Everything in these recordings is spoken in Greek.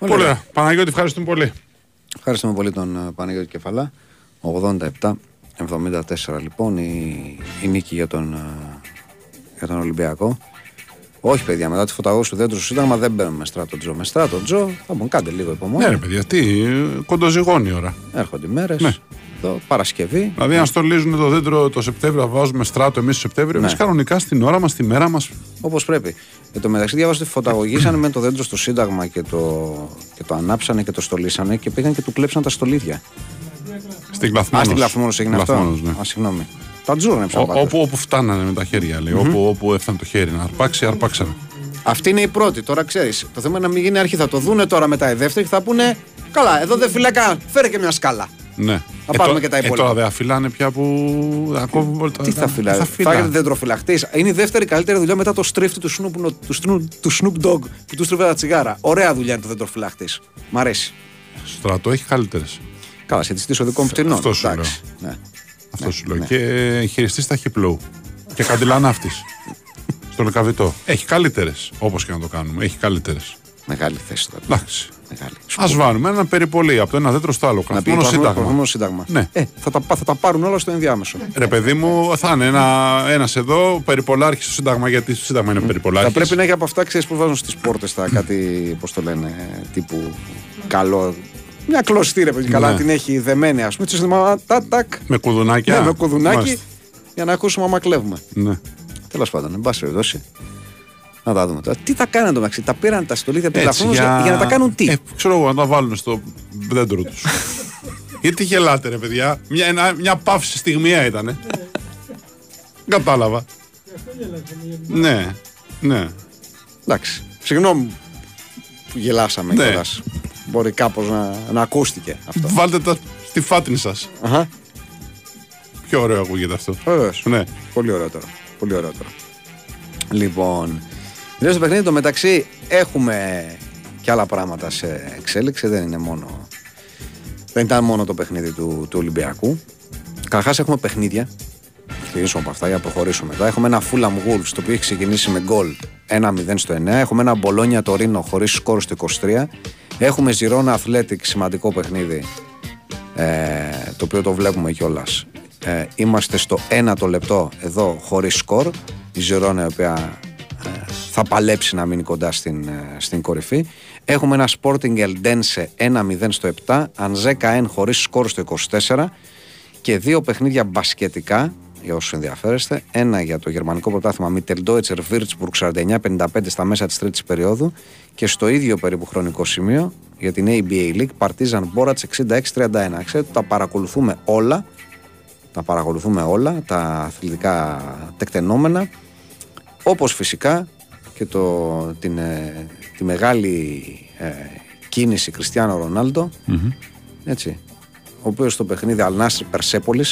Πολύ ωραία. Παναγιώτη, ευχαριστούμε πολύ. Ευχαριστούμε πολύ τον ε, Παναγιώτη Κεφαλά. 87-74 λοιπόν η, η νίκη για τον, ε, για τον Ολυμπιακό. Όχι, παιδιά, μετά τη φωταγό του δέντρου στο Σύνταγμα δεν μπαίνουμε με στράτο Τζο. Με στράτο Τζο θα μου κάντε λίγο υπομονή. Ναι, ρε παιδιά, τι, κοντοζυγώνει η ώρα. Έρχονται οι μέρες. Ναι. Εδώ, Παρασκευή. Δηλαδή, αν στολίζουν το δέντρο το Σεπτέμβριο, θα βάζουμε στράτο εμείς το Σεπτέμβριο, Ναι. εμείς κανονικά στην ώρα μας, στη μέρα μας. Όπως πρέπει. Εν τω μεταξύ, διάβασα ότι φωταγωγήσανε με το δέντρο στο Σύνταγμα και το, και το ανάψανε και το στολίσανε και πήγαν και του κλέψαν τα στολίδια. Στην Α, Κλαθμόνος. στην Κλαθμόνος έγινε αυτό; Κλαθμόνος, ναι. Α, συγγνώμη. Τα τζούρνεψαν Ό- πάντα. όπου, όπου φτάνανε με τα χέρια, λέει. Όπου, όπου έφτανε το χέρι να αρπάξει, αρπάξανε. Αυτή είναι η πρώτη. Τώρα ξέρεις. Το θέμα είναι να μην γίνει αρχή. Θα το δούνε τώρα μετά οι δεύτεροι και θα πούνε. Καλά, εδώ δεν φυλακά. Φέρε και μια σκάλα. Ναι. Θα πάρουμε τω- και τα Ε, υπόλοιπα. τώρα δεν αφιλάνε πια που. θα κόβουν όλα τα- Τι θα τα- φυλάει. θα Φάγεται φυλάνε. δεντροφυλαχτή. Είναι η δεύτερη καλύτερη δουλειά μετά το στρίφτη του Snoop, του, Snoop, του Snoop Dogg που του στρίβε τα τσιγάρα. Ωραία δουλειά είναι το δεντροφυλαχτή. Μ' αρέσει. Στρατό έχει καλύτερες. Καλά, σχετιστή οδικών πτηνών. Αυτό σου Εντάξει. Ναι. Αυτό σου λέω. Και χειριστής ταχυπλού. Και καντιλανάφτης. στο λεκαβιτό. Έχει καλύτερες. Όπως και να το κάνουμε. Έχει καλύτερες. Μεγάλη θέση τώρα. Εντάξει. Μεγάλη. Α βάλουμε έναν περιπολί από το ένα δέντρο στο άλλο. Να πει Μόνο προηγούμενο- σύνταγμα. προηγούμενο σύνταγμα. Ναι. Ε, θα, τα, πά- θα τα πάρουν όλα στο ενδιάμεσο. Ρε παιδί μου, θα είναι ένα ένας εδώ περιπολάρχης στο Σύνταγμα, γιατί στο Σύνταγμα είναι Θα περιπολάρχης. πρέπει να έχει από αυτά, ξέρεις που βάζουν στις πόρτες τα κάτι, πώς το λένε, τύπου καλό. Μια κλωστή ρε παιδί, καλά Ναι. την έχει δεμένη, ας πούμε. Έτσι ώστε να τα τάκ. Με κουδουνάκια. Ναι, με κουδουνάκι Μάλιστα. για να ακούσουμε άμα κλέβουμε. Ναι. Τέλος πάντων, εν πάση περιπτώσει. Να τα δούμε τώρα. Τι τα κάνανε το μεταξύ, τα πήραν τα στολίδια από την Έτσι, Λαφρόνος για... για να τα κάνουν τι; Ε, ξέρω εγώ, να τα βάλουν στο δέντρο τους. Γιατί γελάτε, ρε παιδιά. Μια, ένα- μια παύση στιγμιαία ήταν. Κατάλαβα. Ναι, ναι. Εντάξει. Συγγνώμη που γελάσαμε Ναι. κιόλας. Μπορεί κάπως να, να ακούστηκε αυτό. Βάλτε τα στη φάτνη σας. Αχα. Πιο ωραίο ακούγεται αυτό. Βεβαίως. Ναι. Πολύ ωραίο τώρα. Πολύ ωραίο τώρα. Λοιπόν, λέω στο παιχνίδι το μεταξύ έχουμε και άλλα πράγματα σε εξέλιξη. Δεν είναι μόνο. Δεν ήταν μόνο το παιχνίδι του, του Ολυμπιακού. Καταρχάς έχουμε παιχνίδια. Ξεκινήσουμε από αυτά για να προχωρήσουμε μετά. Έχουμε ένα Fulham Wolves το οποίο έχει ξεκινήσει με γκολ 1-0 στο 9. Έχουμε ένα Bologna Torino χωρίς σκόρ στο 23. Έχουμε Girona Athletic σημαντικό παιχνίδι ε, το οποίο το βλέπουμε κιόλας. Ε, είμαστε στο 1 το λεπτό εδώ χωρίς σκορ. Η Ζερόνα η οποία ε, θα παλέψει να μείνει κοντά στην, ε, στην κορυφή. Έχουμε ένα Sporting Eldense 1-0 στο 7, Ανζέκα 1 χωρίς σκορ στο 24 και δύο παιχνίδια μπασκετικά για όσους ενδιαφέρεστε. Ένα για το γερμανικό πρωτάθλημα Μιτελντόιτσερ Würzburg 49-55 στα μέσα της τρίτης περίοδου και στο ίδιο περίπου χρονικό σημείο για την ABA League Partizan Borac 66-31. Ξέρετε, τα παρακολουθούμε όλα. Τα παρακολουθούμε όλα, τα αθλητικά τεκτενόμενα. Όπως φυσικά και το, την, ε, τη μεγάλη ε, κίνηση Κριστιανό Ρονάλντο. Έτσι. Ο οποίος στο παιχνίδι Αλνάστρ Περσέπολη.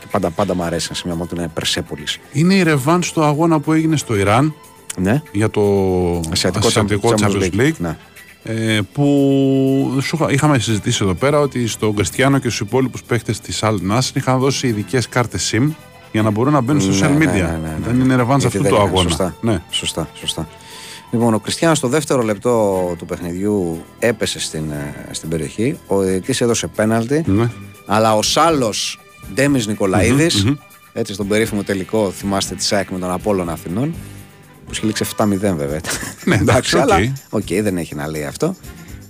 Και πάντα, πάντα μου αρέσει να σημειώνω ότι είναι Περσέπολη. Είναι η ρεβάν στο αγώνα που έγινε στο Ιράν Ναι. για το Ασιατικό Ασιατικό Champions Champions League. League. Ναι. Ε, που σου είχα- είχαμε συζητήσει εδώ πέρα ότι στον Κριστιανό και στους υπόλοιπους παίχτε της Al Nassr είχαν δώσει ειδικές κάρτες SIM για να μπορούν να μπαίνουν στο social Ναι, media. ναι, ναι, ναι, ναι. Δεν είναι ρεβάνς Γιατί αυτού δεν του είναι, αγώνα. Σωστά. Ναι. σωστά, σωστά. Λοιπόν, ο Κριστιάνο στο δεύτερο λεπτό του παιχνιδιού έπεσε στην, ε, στην περιοχή. Ο διαιτητής έδωσε πέναλτι. Ναι. Αλλά ως άλλος Ντέμης Νικολαίδης, έτσι στον περίφημο τελικό, θυμάστε της ΑΕΚ με τον Απόλλωνα Αθηνών, που έληξε 7-0 βέβαια. Ναι, εντάξει, οκ. αλλά οκ, δεν έχει να λέει αυτό.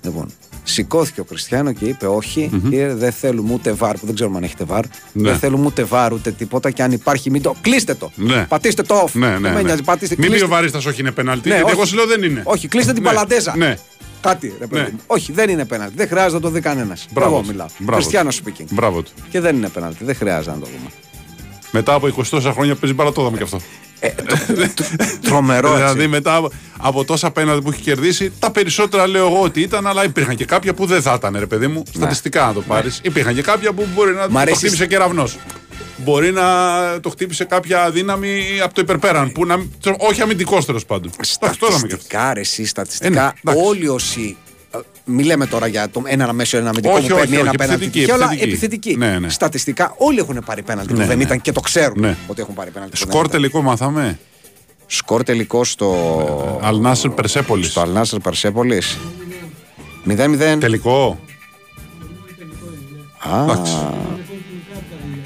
Λοιπόν, σηκώθηκε ο Κριστιάνο και είπε: Όχι, κύριε, δεν θέλουμε ούτε VAR, που δεν ξέρουμε αν έχετε VAR. Ναι. Δεν θέλουμε ούτε VAR ούτε τίποτα. Και αν υπάρχει, μην το. Κλείστε το! Ναι. Πατήστε το off! Ναι, Δεν ναι, με ναι. νοιάζει, πατήστε, Μην πει κλείστε. ο Βαρίστα όχι είναι πέναλτι. Ναι, γιατί όχι. εγώ σου λέω δεν είναι. Όχι, κλείστε την Ναι, παλαντέζα. Ναι. Κάτι, ρε παιδί Ναι. μου. Όχι, δεν είναι πέναλτι. Δεν χρειάζεται να το δει κανένας. Μπράβο Εγώ του. μιλάω. Μπράβο Κριστιανό του. speaking. Μπράβο του. Και δεν είναι πέναλτι. Δεν χρειάζεται να το δούμε. Μετά από 20 τόσα χρόνια παίζει μπάλα, το είδαμε και αυτό. Τρομερό έτσι. δηλαδή μετά από, από τόσα πέναλτι που έχει κερδίσει, τα περισσότερα λέω εγώ ότι ήταν, αλλά υπήρχαν και κάποια που δεν θα ήταν, ρε παιδί μου. Στατιστικά να το πάρεις. Υπήρχαν και κάποια που μπορεί να Μ' το αρέσει- χτύπησε κεραυνό. Μπορεί να το χτύπησε κάποια δύναμη από το υπερπέραν. Που να, όχι αμυντικός τέλος πάντων. Εντάξει, το είδαμε και αυτό. Στατιστικά, ρε, εσύ, Ε, στατιστικά, ναι, εντάξει. όλοι όσοι. Ε, Μη λέμε τώρα για το ένα μέσο, ένα αμυντικό Όχι, που παίρνει όχι, ένα όχι, πέναλτι. επιθετική, τυχαίο, αλλά επιθετική. επιθετική. Ναι, ναι. Στατιστικά όλοι έχουν πάρει πέναλτι που Ναι, δεν ναι. ήταν και το ξέρουν Ναι. ότι έχουν πάρει πέναλτι. που δεν Σκορ ήταν. τελικό μάθαμε; Σκορ τελικό στο. Αλνάσερ Περσέπολη. Στο Αλνάσερ Περσέπολη. 0-0. Τελικό. Α, Εντάξει.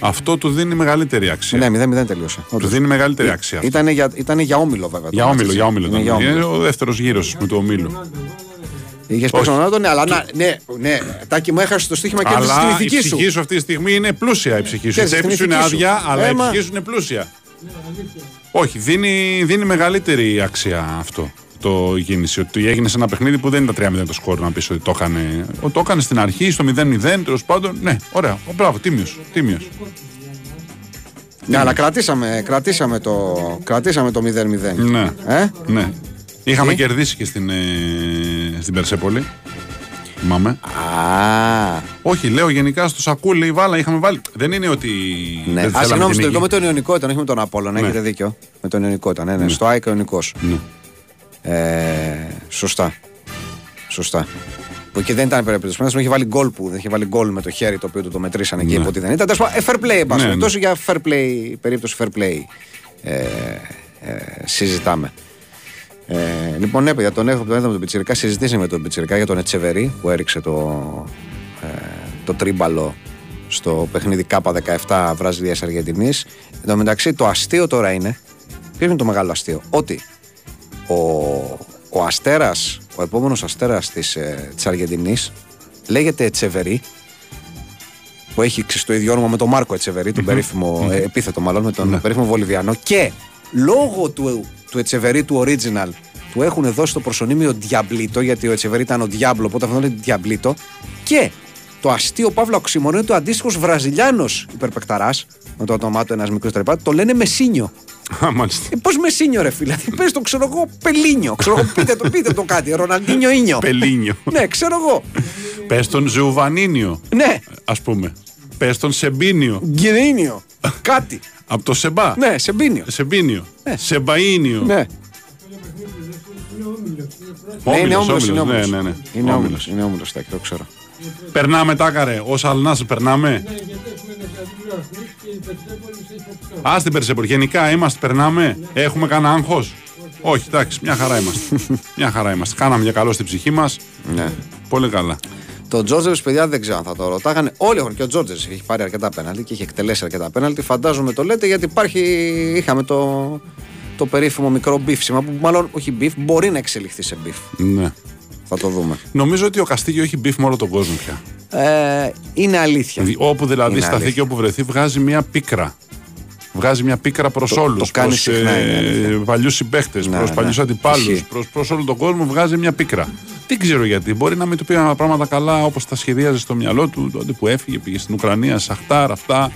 Αυτό του δίνει μεγαλύτερη αξία. ναι, 0-0 τελείωσε. Του δίνει μεγαλύτερη αξία. αυτό. Ήταν για, ήτανε για όμιλο βέβαια. το Για μάτς, όμιλο, έτσι. για όμιλο. Είναι ήταν. για όμιλο. Είναι ο δεύτερος γύρος με το όμιλο. Είχες παίξει τον Ρονάλντο, ναι, αλλά να, ναι, ναι, τάκι μου έχασε το στοίχημα και έπαιζε στην Αλλά η ηθική σου. ψυχή σου αυτή τη στιγμή είναι πλούσια. Η ψυχή σου. Η Ξέρεις, τσέπη στην σου είναι ηθική σου. άδεια, αλλά η Ε, μα- ψυχή σου είναι πλούσια. Όχι, δίνει, δίνει μεγαλύτερη αξία αυτό το η κίνηση. Ότι έγινε σε ένα παιχνίδι που δεν ήταν 3-0 το σκόρ να πεις ότι το έκανε. Ο- Το έκανε στην αρχή, στο 0-0, τέλος πάντων. Ναι, ωραία. Ο, μπράβο, τίμιος. Τίμιος. Ναι, αλλά κρατήσαμε, κρατήσαμε το, κρατήσαμε το 0-0. Ναι. Ε; ναι. Είχαμε Τι; κερδίσει και στην, ε, στην Περσέπολη. Θυμάμαι. Α, Όχι, λέω γενικά στο σακούλι η βάλα είχαμε βάλει. Δεν είναι ότι. ναι. δεν Α, θέλαμε συγγνώμη, την στο τελικό νίκη. με τον Ιωνικό ήταν, όχι με τον Απόλλωνα, Ναι. έχετε δίκιο. Με τον Ιωνικό ήταν, ναι, ναι. Στο ΑΕΚ ο Ιωνικός. Ναι. Ε, σωστά. Σωστά. Που και δεν ήταν περιπτωσμένο, είχε βάλει γκολ που δεν είχε βάλει γκολ με το χέρι το οποίο του το μετρήσανε και είπε ότι δεν ήταν. Τέλος πάντων, ε, fair play, εν πάση Ναι, περιπτώσει, για fair play, περίπτωση fair play ε, ε, συζητάμε. Ε, λοιπόν, ναι, παιδιά, τον έχω τον είδαμε τον Πιτσυρικά. Συζητήσαμε με τον Πιτσυρικά για τον Ετσεβερή που έριξε το, ε, το τρίμπαλο στο παιχνίδι K17 Βραζιλία Αργεντινής. Εν τω μεταξύ, το αστείο τώρα είναι. Ποιος είναι το μεγάλο αστείο, Ότι ο, ο Αστέρας, ο επόμενος Αστέρας της, ε, της Αργεντινής λέγεται Ετσεβερή που έχει ξέρεις, το ίδιο όνομα με τον Μάρκο Ετσεβερή, τον περίφημο ε, επίθετο μάλλον με τον περίφημο Βολιβιανό και λόγω του, του Ετσεβερή του original του έχουν δώσει το προσωνύμιο Διαμπλίτο γιατί ο Ετσεβερή ήταν ο Διάμπλο οπότε αυτό είναι Διαμπλίτο και το αστείο Παύλο Οξυμονίου του αντίστοιχος Βραζιλιάνος υπερπεκταράς, με το όνομά του ένας μικρός τρεπάτη, το λένε Μεσίνιο. Α, μάλιστα. Ε, Πώς Μεσίνιο, ρε φίλε. Δηλαδή, πες το ξέρω εγώ Πελίνιο. Ξέρω εγώ, πείτε το, πείτε το κάτι. Ροναλντίνιο ίνιο. Πελίνιο. ναι, ξέρω εγώ. Πες τον Ζουβανίνιο, Ναι, ας πούμε. Πες τον Σεμπίνιο. γκυρίνιο. κάτι. Από το Σεμπά. Ναι, σεμπίνιο. Σεμπίνιο. Ναι. Σεμπαΐνιο. Ναι. Ναι, είναι Όμιλος, όμιλος, είναι όμιλος, όμιλος. Ναι, ναι, ναι. Είναι Όμιλος. όμιλος, είναι όμιλος, Τάκη, το ξέρω. Περνάμε τάκαρε. Ω Αλνάς περνάμε. Α την Περσέπολη. Γενικά είμαστε, περνάμε. Έχουμε κανένα άγχος; Όχι, εντάξει, μια χαρά είμαστε. μια χαρά είμαστε. Κάναμε για καλό στην ψυχή μας. Ναι. Πολύ καλά. Το Τζόρτζεβ, παιδιά, δεν ξέρω αν θα το ρωτάγανε. Όλοι έχουν και ο Τζόρτζεβ έχει πάρει αρκετά πέναλτι και έχει εκτελέσει αρκετά πέναλτι. Φαντάζομαι το λέτε γιατί υπάρχει. Είχαμε το, το περίφημο μικρό beef που μάλλον όχι beef, μπορεί να εξελιχθεί σε beef. Ναι. Θα το δούμε. Νομίζω ότι ο Καστίγιο έχει beef με όλο τον κόσμο πια. Ε, είναι αλήθεια. Δη- Όπου δηλαδή Είναι σταθεί αλήθεια. και όπου βρεθεί, βγάζει μια πίκρα. Βγάζει μια πίκρα προς Το- όλους. το κάνει συχνά, είναι αλήθεια. παλιούς συμπαίχτες, Ναι, προς ναι. παλιούς αντιπάλους, Ισχύει. προς όλο τον κόσμο βγάζει μια πίκρα. Δεν ξέρω γιατί. Μπορεί να μην του πήγαν τα πράγματα καλά όπως τα σχεδίαζε στο μυαλό του τότε που έφυγε, πήγε στην Ουκρανία, Σαχτάρ, αυτά.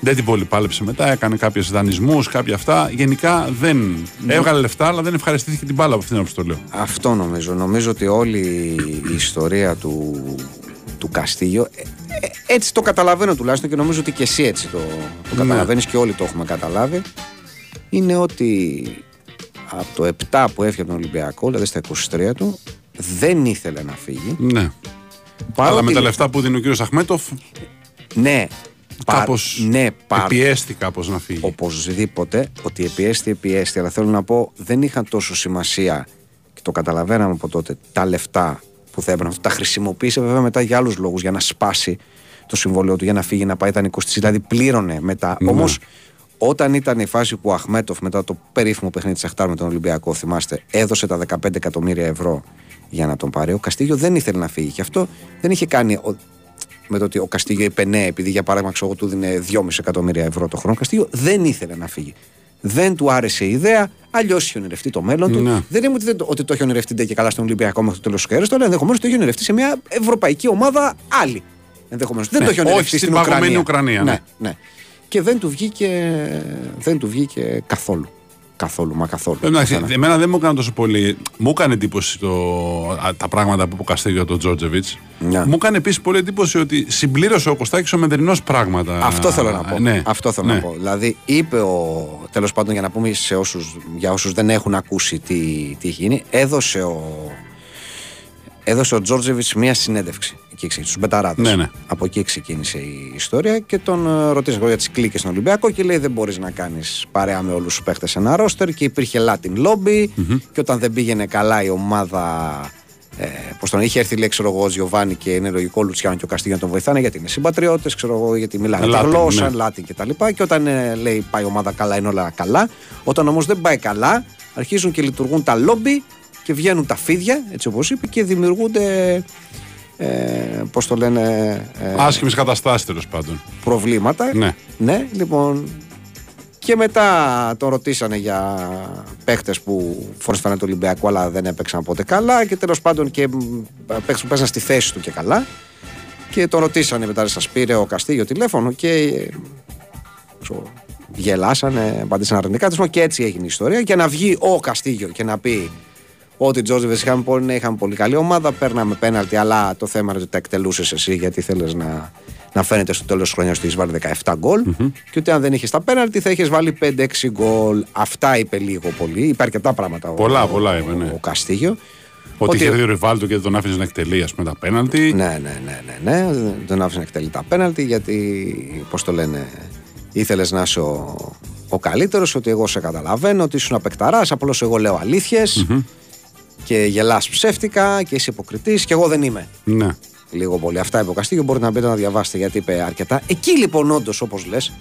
Δεν την πολύ πάλεψε μετά, έκανε κάποιου δανεισμούς, κάποια αυτά. Γενικά δεν. Ναι. Έβγαλε λεφτά, αλλά δεν ευχαριστήθηκε την μπάλα από αυτήν την το λέω. Αυτό νομίζω. Νομίζω ότι όλη η ιστορία του, του Καστίγιο ε, ε, έτσι το καταλαβαίνω τουλάχιστον και νομίζω ότι και εσύ έτσι το, το Ναι. καταλαβαίνεις και όλοι το έχουμε καταλάβει είναι ότι από το 7 που έφυγε από τον Ολυμπιακό δηλαδή στα 23 του δεν ήθελε να φύγει Ναι. Αλλά Παρότι- με τα λεφτά που δίνει ο κύριος Αχμέτοφ, ναι, πα- κάπως ναι, πα- πιέστη κάπως να φύγει. οπωσδήποτε ότι επιέστη, επιέστη. Αλλά θέλω να πω, δεν είχαν τόσο σημασία και το καταλαβαίναμε από τότε τα λεφτά που θα έπαιρνε. Τα χρησιμοποίησε βέβαια μετά για άλλους λόγους, για να σπάσει το συμβόλαιο του, για να φύγει, να πάει τα 20. Δηλαδή πλήρωνε μετά. Ναι. Όμως, όταν ήταν η φάση που ο Αχμέτοφ μετά το περίφημο παιχνίδι της Αχτάρ με τον Ολυμπιακό, θυμάστε, έδωσε τα 15 εκατομμύρια ευρώ για να τον πάρει. Ο Καστίγιο δεν ήθελε να φύγει. Και αυτό δεν είχε κάνει. Ο, με το ότι ο Καστίγιο είπε ναι, επειδή για παράδειγμα ξέρω, εγώ, του δίνει 2,5 εκατομμύρια ευρώ το χρόνο. Ο Καστίγιο δεν ήθελε να φύγει. Δεν του άρεσε η ιδέα, αλλιώς είχε ονειρευτεί το μέλλον του. Ναι. Δεν είναι ότι, δεν, το- ότι το έχει ονειρευτεί ντε και καλά στον Ολυμπιακό μέχρι το τέλος της καριέρας του, αλλά ενδεχομένως το έχει ονειρευτεί σε μια ευρωπαϊκή ομάδα άλλη. Ενδεχομένως. δεν Ναι, το έχει όχι ονειρευτεί στην στην παγωμένη Ουκρανία. Ουκρανία, ναι. ναι. Και δεν του βγήκε, δεν του βγήκε καθόλου. Καθόλου, μα καθόλου. Εντάξει, Καθένα. εμένα δεν μου έκανε τόσο πολύ. Μου έκανε εντύπωση το, α, τα πράγματα που είπε ο Καστίγιο τον Τζόρτζεβιτς. Ναι. Μου έκανε επίσης πολύ εντύπωση ότι συμπλήρωσε ο Κωστάκης ο Μεδρινός πράγματα. Αυτό θέλω να πω. Ναι. Αυτό θέλω Ναι. να πω. Δηλαδή, είπε ο. Τέλος πάντων, για να πούμε σε όσους, για όσους δεν έχουν ακούσει τι, τι έχει γίνει, έδωσε ο. Έδωσε ο Τζόρτζεβιτς μία συνέντευξη εκεί στους Μπεταράδες. Ναι, ναι. Από εκεί ξεκίνησε η ιστορία και τον ε, ρωτήσαμε για τις κλίκες στον Ολυμπιακό και λέει: Δεν μπορείς να κάνεις παρέα με όλους τους παίχτες ένα ρόστερ και υπήρχε Latin lobby. Και όταν δεν πήγαινε καλά η ομάδα Ε, Πώς τον είχε έρθει λέει, ξέρω εγώ, Γιωβάνι και είναι λογικό Λουτσιάνο και ο Καστίγιο να τον βοηθάνε γιατί είναι συμπατριώτες, ξέρω εγώ, γιατί μιλάνε τη Λάτιν, γλώσσα, ναι. Λάτιν κτλ. Και, και όταν ε, λέει πάει η ομάδα καλά, είναι όλα καλά. Όταν όμως δεν πάει καλά, αρχίζουν και λειτουργούν τα λόμπι και βγαίνουν τα φίδια, έτσι όπως είπε, και δημιουργούνται. Ε, Πώς το λένε. Ε, Άσχημες καταστάσεις τέλος πάντων. προβλήματα. Ναι. ναι, λοιπόν. Και μετά τον ρωτήσανε για παίχτες που φόρεσαν το Ολυμπιακό αλλά δεν έπαιξαν ποτέ καλά και τέλος πάντων και παίχτες που παίζαν στη θέση του και καλά. Και τον ρωτήσανε μετά, σας πήρε ο Καστίγιο τηλέφωνο και ε, ξέρω, γελάσανε, απαντήσαν αρνητικά. Τέλος πάντων, Και έτσι έγινε η ιστορία. Και να βγει ο Καστίγιο και να πει ότι οι Τζόρτζεβε είχαμε, πολύ- ναι, είχαμε πολύ καλή ομάδα, παίρναμε πέναλτι, αλλά το θέμα είναι ότι τα εκτελούσες εσύ γιατί θέλεις να, να φαίνεται στο τέλος της χρονιάς ότι έχεις βάλει 17 γκολ. Και ότι αν δεν είχες τα πέναλτι θα είχες βάλει 5-6 γκολ. Αυτά είπε λίγο πολύ. Είπε αρκετά πράγματα ο, Πολλά, ο, πολλά είπε, ναι. ο Καστίγιο. Ότι είχε έρθει ο Ριβάλτο και δεν τον άφησε να εκτελεί ας πούμε, τα πέναλτι. Ναι, ναι, ναι, ναι, ναι. Δεν τον άφησε να εκτελεί τα πέναλτι γιατί, πώς το λένε, ήθελες να είσαι ο, ο καλύτερος, ότι εγώ σε καταλαβαίνω, ότι ήσουν απεκταράς. Απλώς εγώ λέω αλήθειες και γελάς ψεύτικα και είσαι υποκριτής και εγώ δεν είμαι. Ναι. Λίγο πολύ. Αυτά είπε ο Καστίγιο. Μπορείτε να μπείτε να διαβάσετε γιατί είπε αρκετά. Εκεί λοιπόν, όντως, όπως λες,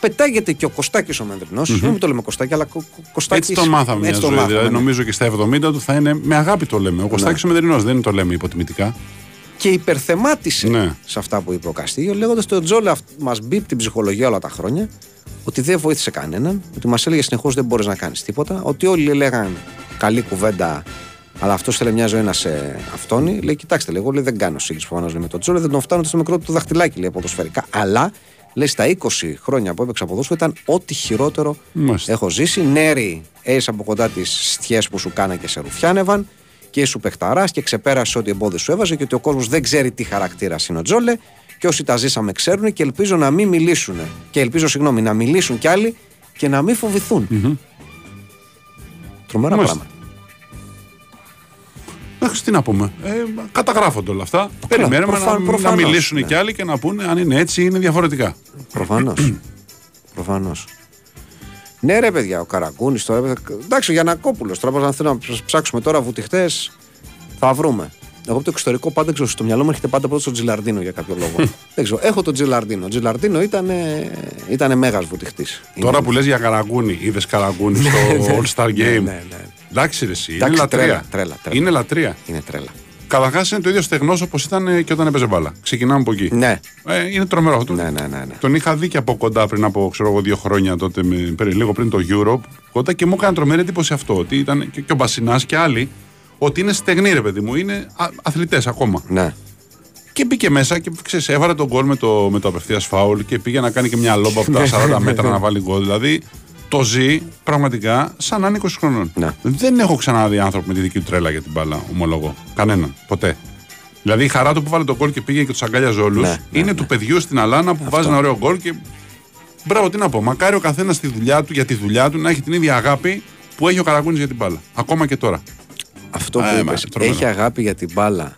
πετάγεται και ο Κωστάκης ο μενδρινο Δεν το λέμε Κωστάκη, αλλά Κο- Κο- Κωστάκης. Έτσι τον μάθαμε μια έτσι τον ζωή. μάθαμε, δηλαδή, ναι. νομίζω και στα 70 του θα είναι με αγάπη το λέμε. Ο Κωστάκης ο Μεδρινό δεν το λέμε υποτιμητικά. Και υπερθεμάτισε Ναι. σε αυτά που είπε ο Καστίγιο, λέγοντας ότι ο Τζόλε μας μπει την ψυχολογία όλα τα χρόνια, ότι δεν βοήθησε κανέναν, ότι μας έλεγε συνεχώς δεν μπορείς να κάνεις τίποτα, ότι όλοι λέγαν καλή κουβέντα, αλλά αυτός θέλει μια ζωή να σε αυτόνει. Λέει, κοιτάξτε, λέει, εγώ λέει, δεν κάνω σύγκριση προφανώς με τον Τζόλε, δεν τον φτάνω στο μικρό του δαχτυλάκι, λέει ποδοσφαιρικά. Αλλά λέει στα 20 χρόνια που έπαιξα ποδόσφαιρο ήταν ό,τι χειρότερο Μάλιστα. έχω ζήσει. Νέρι, έζησε από κοντά τις στιές που σου κάνα και σε ρουφιάνευαν και ήσου παιχταράς και ξεπέρασε ό,τι εμπόδιο σου έβαζε και ότι ο κόσμος δεν ξέρει τι χαρακτήρα είναι ο Τζόλε και όσοι τα ζήσαμε ξέρουν και ελπίζω να μην μιλήσουν. Και ελπίζω, συγγνώμη, να μιλήσουν κι άλλοι και να μην φοβηθούν. Τρομερά Μάλιστα. πράγματα. Εντάξει, τι να πούμε. Ε, καταγράφονται όλα αυτά. Περιμένουμε προφα- να, να προφανώς, μιλήσουν ναι. κι άλλοι και να πούνε αν είναι έτσι ή είναι διαφορετικά. Προφανώς. Προφανώς. Ναι, ρε παιδιά, ο Καραγκούνης τώρα. παιδιά, Εντάξει, ο Γιανακόπουλος. Τώρα, αν θέλουμε να ψάξουμε τώρα βουτυχτέ, θα βρούμε. Εγώ από το εξωτερικό πάντα ξέρω, στο μυαλό μου έρχεται πάντα πρώτος ο Τζιλαρντίνο για κάποιο λόγο. Δεν ξέρω. Έχω τον Τζιλαρντίνο. Ο Τζιλαρντίνο ήταν, ήταν μέγας βουτυχτής. Τώρα που λες για καραγκούνι, είδες καραγκούνι στο All Star Game. ναι, ναι. Εντάξει, ρε, εσύ. Είναι Εντάξει, λατρεία. τρέλα, τρέλα, τρέλα. Είναι λατρεία. Είναι τρέλα. Καταρχάς είναι το ίδιο στεγνός όπως ήταν ε, και όταν έπαιζε μπάλα. Ξεκινάμε από εκεί. Ναι. Ε, είναι τρομερό αυτό. Ναι, ναι, ναι, ναι. Τον είχα δει και από κοντά πριν από ξέρω, εγώ, δύο χρόνια τότε, με, περί- λίγο πριν το Europe. Κοντά και μου έκανε τρομερή εντύπωση αυτό. Ότι ήταν και, και ο Μπασινάς και άλλοι. Ότι είναι στεγνοί, ρε παιδί μου. Είναι αθλητές ακόμα. ναι. Και μπήκε μέσα και ξέρεις, έβαλε τον γκολ με το, με το απευθείας φάουλ και πήγε να κάνει και μια λόμπα από τα 40 μέτρα να βάλει γκολ. Δηλαδή το ζει πραγματικά σαν να είναι 20 χρονών. Ναι. Δεν έχω ξαναδεί άνθρωπο με τη δική του τρέλα για την μπάλα, ομολογώ. Κανέναν. Ποτέ. Δηλαδή η χαρά του που βάλε τον γκολ και πήγε και τους αγκάλιαζε όλους Ναι, ναι, είναι του παιδιού στην Αλάνα που βάζει ένα ωραίο γκολ και. Μπράβο, τι να πω. Μακάρι ο καθένας στη δουλειά του για τη δουλειά του να έχει την ίδια αγάπη που έχει ο Καραγκούνης για την μπάλα. Ακόμα και τώρα. Αυτό που Ε, μα, είπες, τρομερό. έχει αγάπη για την μπάλα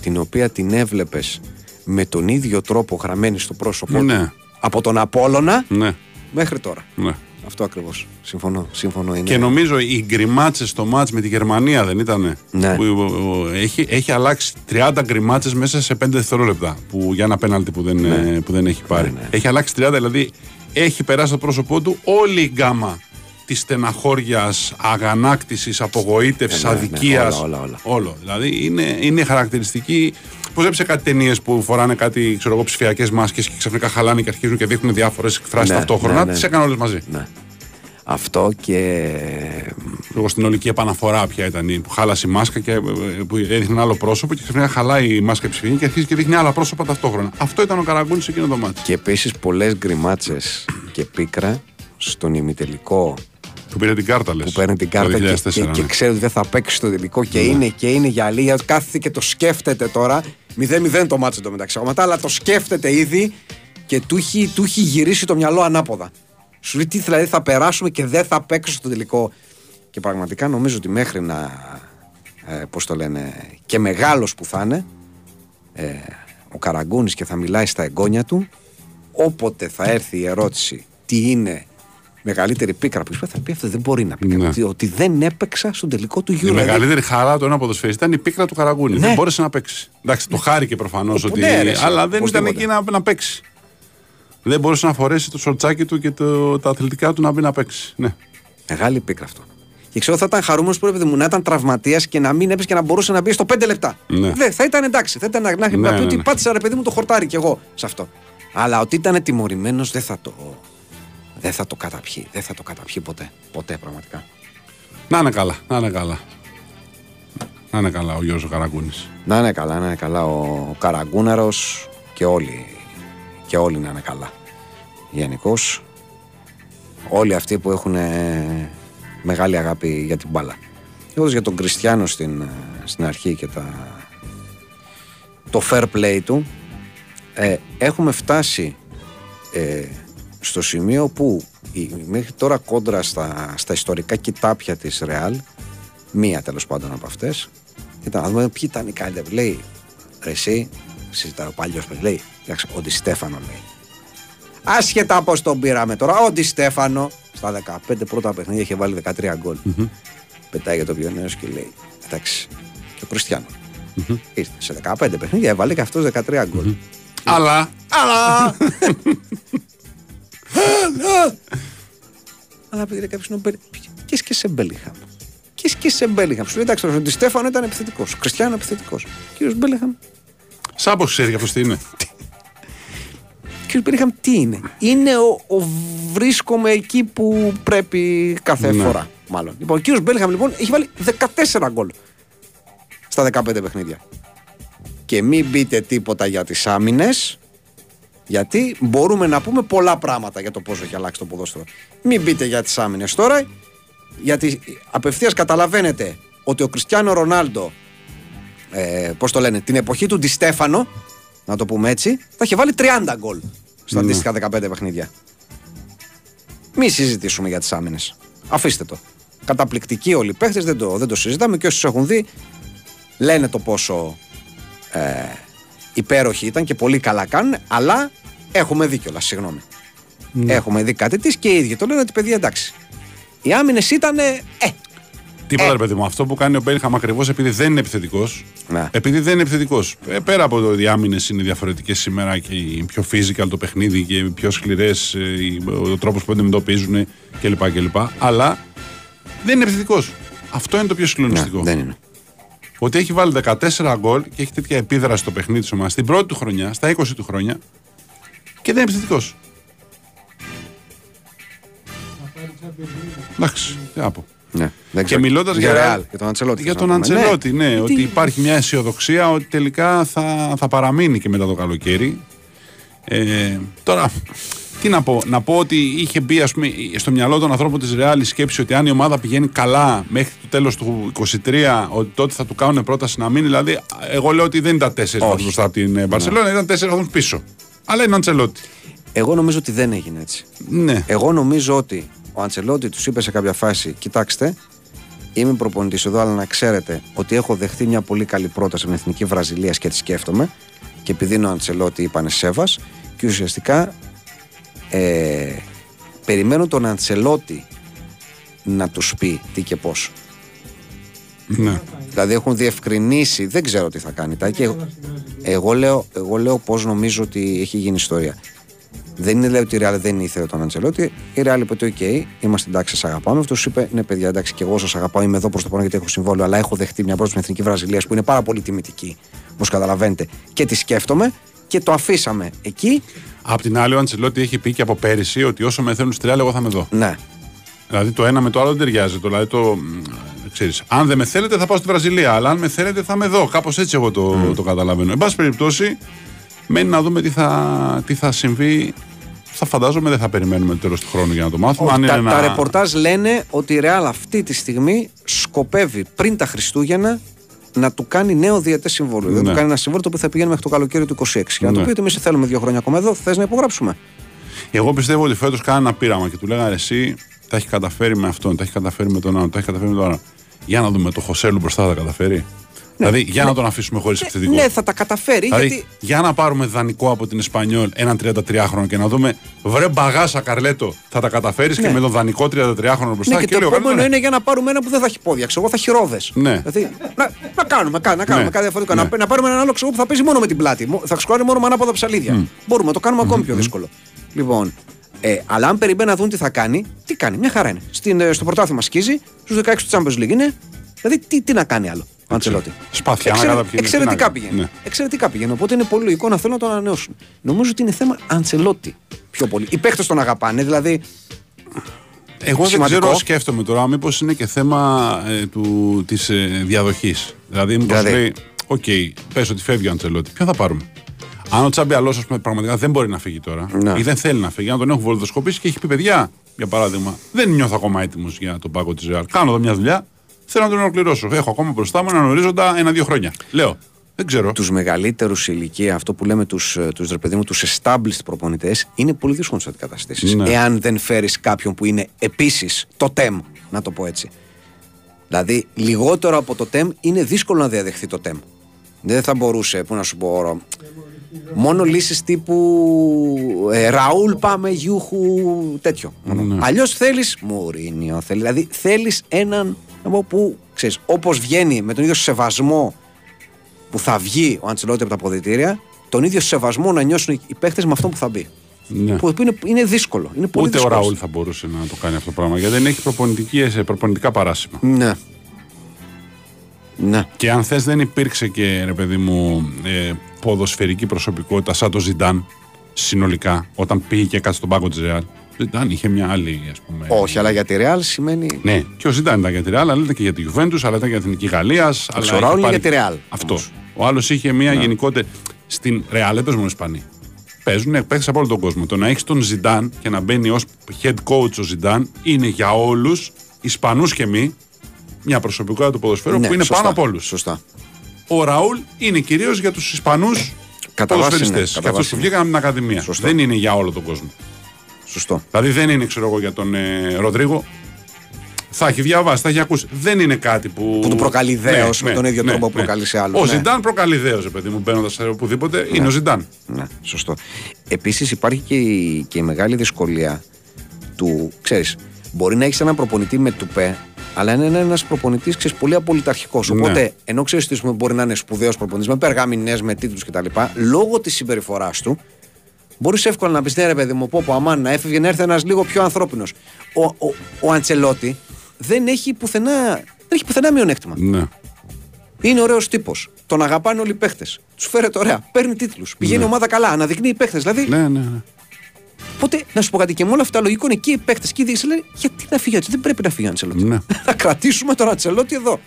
την οποία την έβλεπες με τον ίδιο τρόπο γραμμένη στο πρόσωπό Ναι. του από τον Απόλλωνα Ναι, μέχρι τώρα. ναι. Αυτό ακριβώς. Συμφωνώ. Συμφωνώ είναι. Και νομίζω οι γκριμάτσες στο μάτς με τη Γερμανία δεν ήταν. Ναι. Που, ο, ο, έχει, έχει αλλάξει 30 γκριμάτσες μέσα σε 5 δευτερόλεπτα που, για ένα πέναλτι που δεν, ε, που δεν έχει πάρει. Ναι, ναι. Έχει αλλάξει 30, δηλαδή έχει περάσει το πρόσωπό του όλη η γκάμα της στεναχώριας, αγανάκτησης, απογοήτευσης, Ναι, ναι, ναι, αδικίας. όλα, όλα, όλα. Όλο. Δηλαδή είναι, είναι χαρακτηριστική. Πώ έβλεψε κάτι ταινίες που φοράνε κάτι ξέρω εγώ, ψηφιακές μάσκες και ξαφνικά χαλάνε και αρχίζουν και δείχνουν διάφορες εκφράσεις Ναι, ταυτόχρονα. ναι, ναι. Τι έκανε όλες μαζί; Ναι. Αυτό και. Εγώ στην ολική επαναφορά πια ήταν η που χάλασε η μάσκα και ε, που έδειχνε ένα άλλο πρόσωπο και ξαφνικά χαλάει η μάσκα η ψηφιακή και αρχίζει και δείχνει άλλα πρόσωπα ταυτόχρονα. Αυτό ήταν ο Καραγκούνη σε εκείνο το μάτι. Και επίσης πολλές γκριμάτσες και πίκρα στον ημιτελικό Που πήρε την κάρτα, λες. που παίρνει την κάρτα και, και, και ξέρει ότι δεν θα παίξει στο τελικό και είναι και είναι για λίγα. Κάθεται και το σκέφτεται τώρα. 0-0 το μάτσο το μεταξύ αγώματα, αλλά το σκέφτεται ήδη και του έχει, του έχει γυρίσει το μυαλό ανάποδα. Σου λέει τι δηλαδή θα περάσουμε και δεν θα παίξω στο τελικό. Και πραγματικά νομίζω ότι μέχρι να. Ε, πώς το λένε, και μεγάλος που θα είναι, ε, ο Καραγκούνης και θα μιλάει στα εγγόνια του, όποτε θα έρθει η ερώτηση τι είναι μεγαλύτερη πίκρα που θα πει αυτός δεν μπορεί να πει ναι. ότι, ότι δεν έπαιξα στον τελικό του Euro. Η μεγαλύτερη χαρά του ένα ποδοσφαιριστή ήταν η πίκρα του Καραγκούνη. Ναι. Δεν μπόρεσε να παίξει. Εντάξει, το χάρηκε προφανώς ότι. Ναι, αλλά δεν ήταν εκεί να, να παίξει. Δεν μπορούσε να φορέσει το σορτσάκι του και το, τα αθλητικά του να μπει να παίξει. Ναι. Μεγάλη πίκρα αυτό. Και ξέρω θα ήταν χαρούμενος που έπρεπε να ήταν τραυματίας και να μην έπαιζε και να μπορούσε να μπει στο 5 λεπτά. Ναι. Δεν, θα ήταν εντάξει. Θα ήταν να, να, ναι, πει ότι ναι. πάτησα ρε παιδί μου το χορτάρι κι εγώ σε αυτό. Αλλά ότι ήταν τιμωρημένος δεν θα το. Δεν θα το καταπιεί. Δεν θα το καταπιεί ποτέ. Ποτέ πραγματικά. Να είναι καλά. Να είναι καλά. Να είναι καλά ο Γιώργο Καραγκούνης. Να είναι καλά, να είναι καλά ο Καραγκούναρος και όλοι. Και όλοι να είναι καλά. Γενικώς. Όλοι αυτοί που έχουν μεγάλη αγάπη για την μπάλα. Εγώ για τον Κριστιανό στην, στην αρχή και τα, το fair play του ε, έχουμε φτάσει ε, στο σημείο που η, μέχρι τώρα κόντρα στα, στα ιστορικά κοιτάπια της Ρεάλ μία τέλος πάντων από αυτές ήταν να δούμε ποιοι ήταν οι καλύτεροι λέει εσύ συζητάει ο παλιός λέει ο Ντι Στέφανο λέει άσχετα πως τον πήραμε τώρα ο Ντι Στέφανο στα 15 πρώτα παιχνίδια είχε βάλει 13 γκολ mm-hmm. πετάει για το πιο νέο και λέει εντάξει και ο Κριστιανό mm-hmm. ήρθε σε 15 παιχνίδια έβαλε και αυτός 13 γκολ mm-hmm. Αλλά. Αλλά. Αλλά πήγε κάποιος να μπει. Και και σε Μπέλιχαμ. Και και σε Μπέλιχαμ. Σου λέει εντάξει, ο Στέφανο ήταν επιθετικός. Ο Κριστιανό επιθετικός. Κύριος Μπέλιχαμ. Σάμπο ξέρει αυτό τι είναι. Κύριος Μπέλιχαμ τι είναι; Είναι ο, ο βρίσκομαι εκεί που πρέπει κάθε ναι. φορά. Μάλλον. Λοιπόν, ο κύριος Μπέλιχαμ λοιπόν έχει βάλει 14 γκολ στα 15 παιχνίδια και μην μπείτε τίποτα για τις άμυνες γιατί μπορούμε να πούμε πολλά πράγματα για το πώς έχει αλλάξει το ποδόσφαιρο. Μην μπείτε για τις άμυνες τώρα γιατί απευθείας καταλαβαίνετε ότι ο Κριστιανό Ρονάλντο ε, πώς το λένε, την εποχή του Ντιστέφανο να το πούμε έτσι, θα είχε βάλει 30 γκολ στα ναι. αντίστοιχα 15 παιχνίδια. Μην συζητήσουμε για τις άμυνες. Αφήστε το. Καταπληκτικοί όλοι οι παίχτες, δεν το, δεν το συζητάμε και όσοι έχουν δει λένε το πόσο ε, υπέροχοι ήταν και πολύ καλά κάνουν, αλλά έχουμε δει κιόλας, συγγνώμη. Ναι. Έχουμε δει κάτι της και οι ίδιοι το λένε ότι παιδιά εντάξει. Οι άμυνες ήταν. Ε, Τίποτα, ε. ρε παιδί μου. Αυτό που κάνει ο Μπέλχαμ ακριβώς επειδή δεν είναι επιθετικός. Ναι. Επειδή δεν είναι επιθετικός. Ε, πέρα από το ότι οι άμυνες είναι διαφορετικές σήμερα και πιο physical το παιχνίδι και πιο σκληρές ε, ο τρόπος που αντιμετωπίζουν κλπ. κλπ. Αλλά δεν είναι επιθετικός. Αυτό είναι το πιο συγκλονιστικό. Ναι, δεν είναι ότι έχει βάλει 14 γκολ και έχει τέτοια επίδραση στο παιχνίδι της ομάδας στην πρώτη του χρονιά, στα 20 του χρόνια και δεν είναι επιθετικός. Εντάξει, τι να πω. Ναι, και μιλώντας για, για, για, τον Αντσελότη. Για τον Αντσελότη, ναι, ναι ότι υπάρχει μια αισιοδοξία ότι τελικά θα, θα παραμείνει και μετά το καλοκαίρι. Ε, τώρα, τι να πω, να πω ότι είχε μπει ας πούμε, στο μυαλό των ανθρώπων της Ρεάλ η σκέψη ότι αν η ομάδα πηγαίνει καλά μέχρι το τέλος του 23, ότι τότε θα του κάνουν πρόταση να μείνει. Δηλαδή, εγώ λέω ότι δεν ήταν τέσσερις βαθμού μπροστά από την Μπαρσελόνα, ναι. ήταν τέσσερις βαθμού πίσω. Αλλά είναι Αντσελότη. Εγώ νομίζω ότι δεν έγινε έτσι. Ναι. Εγώ νομίζω ότι ο Αντσελότη τους είπε σε κάποια φάση: Κοιτάξτε, είμαι προπονητής εδώ, αλλά να ξέρετε ότι έχω δεχτεί μια πολύ καλή πρόταση με εθνική Βραζιλία και τη σκέφτομαι. Και επειδή είναι ο Αντσελότη, είπανε Σέβας. Και ουσιαστικά ε, περιμένω τον Αντσελότη να τους πει τι και πώς. Ναι. Δηλαδή έχουν διευκρινίσει, δεν ξέρω τι θα κάνει. Τάκη. Εγώ λέω, εγώ λέω πώς νομίζω ότι έχει γίνει ιστορία. Δεν είναι λέει ότι η Ρεάλ δεν ήθελε τον Αντσελότη. Η Ρεάλ είπε ότι, OK, είμαστε εντάξει, σας αγαπάμε. Αυτός είπε, ναι, παιδιά, εντάξει, και εγώ σας αγαπάω. Είμαι εδώ προς το πάνω γιατί έχω συμβόλαιο. Αλλά έχω δεχτεί μια πρώτη εθνική Βραζιλία που είναι πάρα πολύ τιμητική, όπως καταλαβαίνετε. Και τη σκέφτομαι και το αφήσαμε εκεί. Απ' την άλλη, ο Αντσελότη έχει πει και από πέρυσι ότι όσο με θέλουν στη εγώ θα με δω. Ναι. Δηλαδή το ένα με το άλλο δεν ταιριάζει. Δηλαδή το. Ξέρεις, αν δεν με θέλετε θα πάω στη Βραζιλία. Αλλά αν με θέλετε θα με δω. Κάπως έτσι εγώ το, το καταλαβαίνω. Εν πάση περιπτώσει, μένει να δούμε τι θα, τι θα συμβεί. Θα φαντάζομαι δεν θα περιμένουμε το τέλος του χρόνου για να το μάθουμε. αν τα, είναι τα ρεπορτάζ λένε ότι η Ρεάλ αυτή τη στιγμή σκοπεύει πριν τα Χριστούγεννα να του κάνει νέο διαιτέ συμβόλαιο. Ναι. Δεν του κάνει ένα συμβόλαιο που θα πηγαίνει μέχρι το καλοκαίρι του 26. Και να του ναι. πει ότι εμείς θέλουμε δύο χρόνια ακόμα εδώ, θες να υπογράψουμε. Εγώ πιστεύω ότι φέτος κάνει ένα πείραμα και του λέγανε εσύ τα έχει καταφέρει με αυτόν, τα έχει καταφέρει με τον άλλον, τα έχει καταφέρει με τον άλλον. Για να δούμε το Χωσέλου μπροστά θα καταφέρει. Δηλαδή, για να τον αφήσουμε χωρίς επιθετικό. Ναι, θα τα καταφέρει. Δηλαδή, γιατί... για να πάρουμε δανεικό από την Εσπανιόλ έναν 33χρονο και να δούμε, βρε μπαγάσα Καρλέτο, θα τα καταφέρεις και με τον δανεικό 33χρονο μπροστά. Ναι, και, και το λέω, επόμενο «Ναι». είναι για να πάρουμε ένα που δεν θα έχει πόδια. Ξέρω, εγώ θα έχει ρόδες. Ναι. Δηλαδή, να, να κάνουμε, κα- να κάνουμε Ναι. κάτι διαφορετικό. Ναι. Να, να πάρουμε έναν άλλο ξέρω, που θα παίζει μόνο με την πλάτη. Μο- Θα σκοράρει μόνο με ανάποδα ψαλίδια. Μπορούμε να το κάνουμε ακόμη πιο δύσκολο. Λοιπόν, ε, αλλά αν περιμένουν να δουν τι θα κάνει, τι κάνει, μια χαρά είναι. Στην, ε, στο πρωτάθλημα σκίζει, στους 16 του Champions League είναι. Δηλαδή, τι, τι να κάνει άλλο ο Αντσελότη; Σπαθιά, Εξαιρε- να καταπιεί, τι Εξαιρετικά να- πηγαίνει. ναι. Εξαιρετικά πηγαίνει. Οπότε είναι πολύ λογικό να θέλουν να τον ανανεώσουν. Νομίζω ότι είναι θέμα Αντσελότη πιο πολύ. Οι παίχτες τον αγαπάνε, δηλαδή. Εγώ δεν Σημαντικό. ξέρω, σκέφτομαι τώρα, μήπως είναι και θέμα ε, του, της ε, διαδοχής. Δηλαδή, μήπως Δηλαδή; λέει, οκ, πες ότι φεύγει ο Αντσελότη, ποιον θα πάρουμε. Αν ο Τσάμπι Αλόσο πραγματικά δεν μπορεί να φύγει τώρα Ναι. ή δεν θέλει να φύγει, αν τον έχουν βολιδοσκοπήσει και έχει πει παιδιά, για παράδειγμα, δεν νιώθω ακόμα έτοιμος για τον πάγκο της Ρεάλ. Κάνω εδώ μια δουλειά, θέλω να τον ολοκληρώσω. Έχω ακόμα μπροστά μου έναν ορίζοντα ένα-δύο χρόνια. Λέω, δεν ξέρω. τους μεγαλύτερους σε ηλικία, αυτό που λέμε τους τους, ρε παιδί μου, τους established προπονητές, είναι πολύ δύσκολο να τους αντικαταστήσεις. Ναι. Εάν δεν φέρεις κάποιον που είναι επίσης το TEM, να το πω έτσι. Δηλαδή, λιγότερο από το TEM είναι δύσκολο να διαδεχθεί το TEM. Δεν θα μπορούσε, πού να σου πω, όρο, μόνο λύσεις τύπου ε, Ραούλ πάμε, Γιούχου, τέτοιο. Ναι. Αλλιώς θέλεις Μουρίνιο. Θέλει, δηλαδή θέλεις έναν από που ξέρεις, όπως βγαίνει με τον ίδιο σεβασμό που θα βγει ο Αντσελότη από τα αποδητήρια, τον ίδιο σεβασμό να νιώσουν οι παίχτε με αυτό που θα μπει. Ναι. Που είναι, είναι δύσκολο. Είναι πολύ Ούτε ο δύσκολο. Ραούλ θα μπορούσε να το κάνει αυτό το πράγμα γιατί δεν έχει προπονητικές, ε, προπονητικά παράσημα. Ναι. Ναι. Και αν θες δεν υπήρξε και ρε παιδί μου ε, ποδοσφαιρική προσωπικότητα σαν το Ζιντάν συνολικά όταν πήγε και κάτσε στον πάγκο της Ρεάλ. Ζιντάν είχε μια άλλη ας πούμε. Όχι, αλλά για τη Real σημαίνει. Ναι, και ο Ζιντάν ήταν για τη Ρεάλ, αλλά ήταν και για τη Juventus, αλλά ήταν για την Εθνική Γαλλίας. ο Ραούλ είναι για τη Real, Αυτό. όμως. Ο άλλος είχε μια γενικότερη. Στην Ρεάλ δεν παίζουν Ισπανοί. Παίζουν παίχτε από όλο τον κόσμο. Το να έχεις τον Ζιντάν και να μπαίνει ως head coach ο Ζιντάν είναι για όλους, Ισπανούς και μη, μια προσωπικότητα του ποδοσφαίρου Ναι, που είναι σωστά, πάνω από όλους. Σωστά. Ο Ραούλ είναι κυρίως για τους Ισπανούς Κατά βάση ποδοσφαιριστέ. ναι, και κατά αυτούς βάση που ναι. βγήκαν από την Ακαδημία. Σωστά. Δεν είναι για όλο τον κόσμο. Σωστό. Δηλαδή δεν είναι, ξέρω εγώ, για τον ε, Ροντρίγο. Θα έχει διαβάσει, θα έχει ακούσει. Δεν είναι κάτι που. Που του προκαλεί δέος με τον ίδιο τρόπο που προκαλεί σε άλλους, Ο ναι. Ζιντάν προκαλεί δέος, παιδί μου, μπαίνοντας οπουδήποτε. Είναι ο Ζιντάν. Ναι, σωστό. Επίσης υπάρχει και η, και η μεγάλη δυσκολία του. ξέρεις, μπορεί να έχεις έναν προπονητή με τουπέ, αλλά είναι ένα προπονητής πολύ απολυταρχικός. Ναι. Οπότε, ενώ ξέρεις ότι μπορεί να είναι σπουδαίος προπονητής με περγαμηνέ, με τίτλους κτλ., λόγω της συμπεριφοράς του, μπορείς εύκολα να πεις ναι, ρε παιδί μου, πω, πω αμάν να έφευγε να έρθει ένας λίγο πιο ανθρώπινος. Ο, ο, ο Αντσελότη δεν έχει πουθενά, δεν έχει πουθενά μειονέκτημα. Ναι. Είναι ωραίος τύπος. Τον αγαπάνε όλοι οι παίχτες. Τους φέρεται ωραία. Παίρνει τίτλους. Πηγαίνει η ομάδα καλά. Αναδεικνύει παίχτες. Δηλαδή, Ναι, ναι, ναι. Οπότε, να σου πω κάτι και με όλα αυτά λογικό είναι και οι παίχτες και οι διοίκηση λένε γιατί να φύγει ο Αντσελότη; Δεν πρέπει να φύγει ο Αντσελότη. Ναι. θα κρατήσουμε τον Αντσελότη εδώ.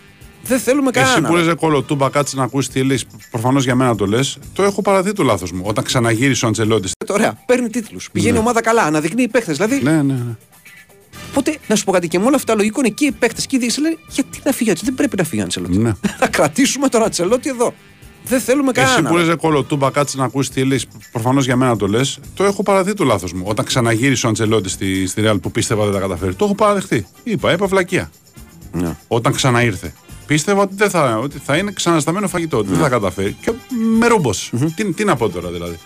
Δεν θέλουμε Εσύ κανέναν. που άλλο. λε κολοτούμπα, κάτσε να ακούσεις τι λε. Προφανώς για μένα το λες. Το έχω παραδεί το λάθος μου. Όταν ξαναγύρισε ο Αντζελότη. Ωραία. Παίρνει τίτλους. Πηγαίνει η ομάδα καλά. Αναδεικνύει παίχτε. Δηλαδή, Ναι, ναι, ναι. Οπότε, να σου πω κάτι και με όλα αυτά λογικό είναι και οι παίχτε και οι διοίκηση λένε γιατί να φύγει ο Αντσελότη. Δεν πρέπει να φύγει ο Αντσελότη. Ναι. θα κρατήσουμε τον Αντσελότη εδώ. Δεν θέλουμε Εσύ κανέναν. που άλλο. λε κολοτούμπα, κάτσε να ακούσεις τι λε. Προφανώς για μένα το λες. Το έχω παραδεί το λάθος μου. Όταν ξαναγύρισε ο Αντζελότη στη, στη Real που πίστευα δεν τα καταφέρει. Το έχω παραδεχτεί. Είπα, είπα βλακεία. Ναι. Όταν ξαναήρθε. Πίστευα ότι, δεν θα, ότι θα είναι ξανασταμένο φαγητό, ότι δεν θα καταφέρει. Και με ρούμπος. Τι, τι να πω τώρα δηλαδή.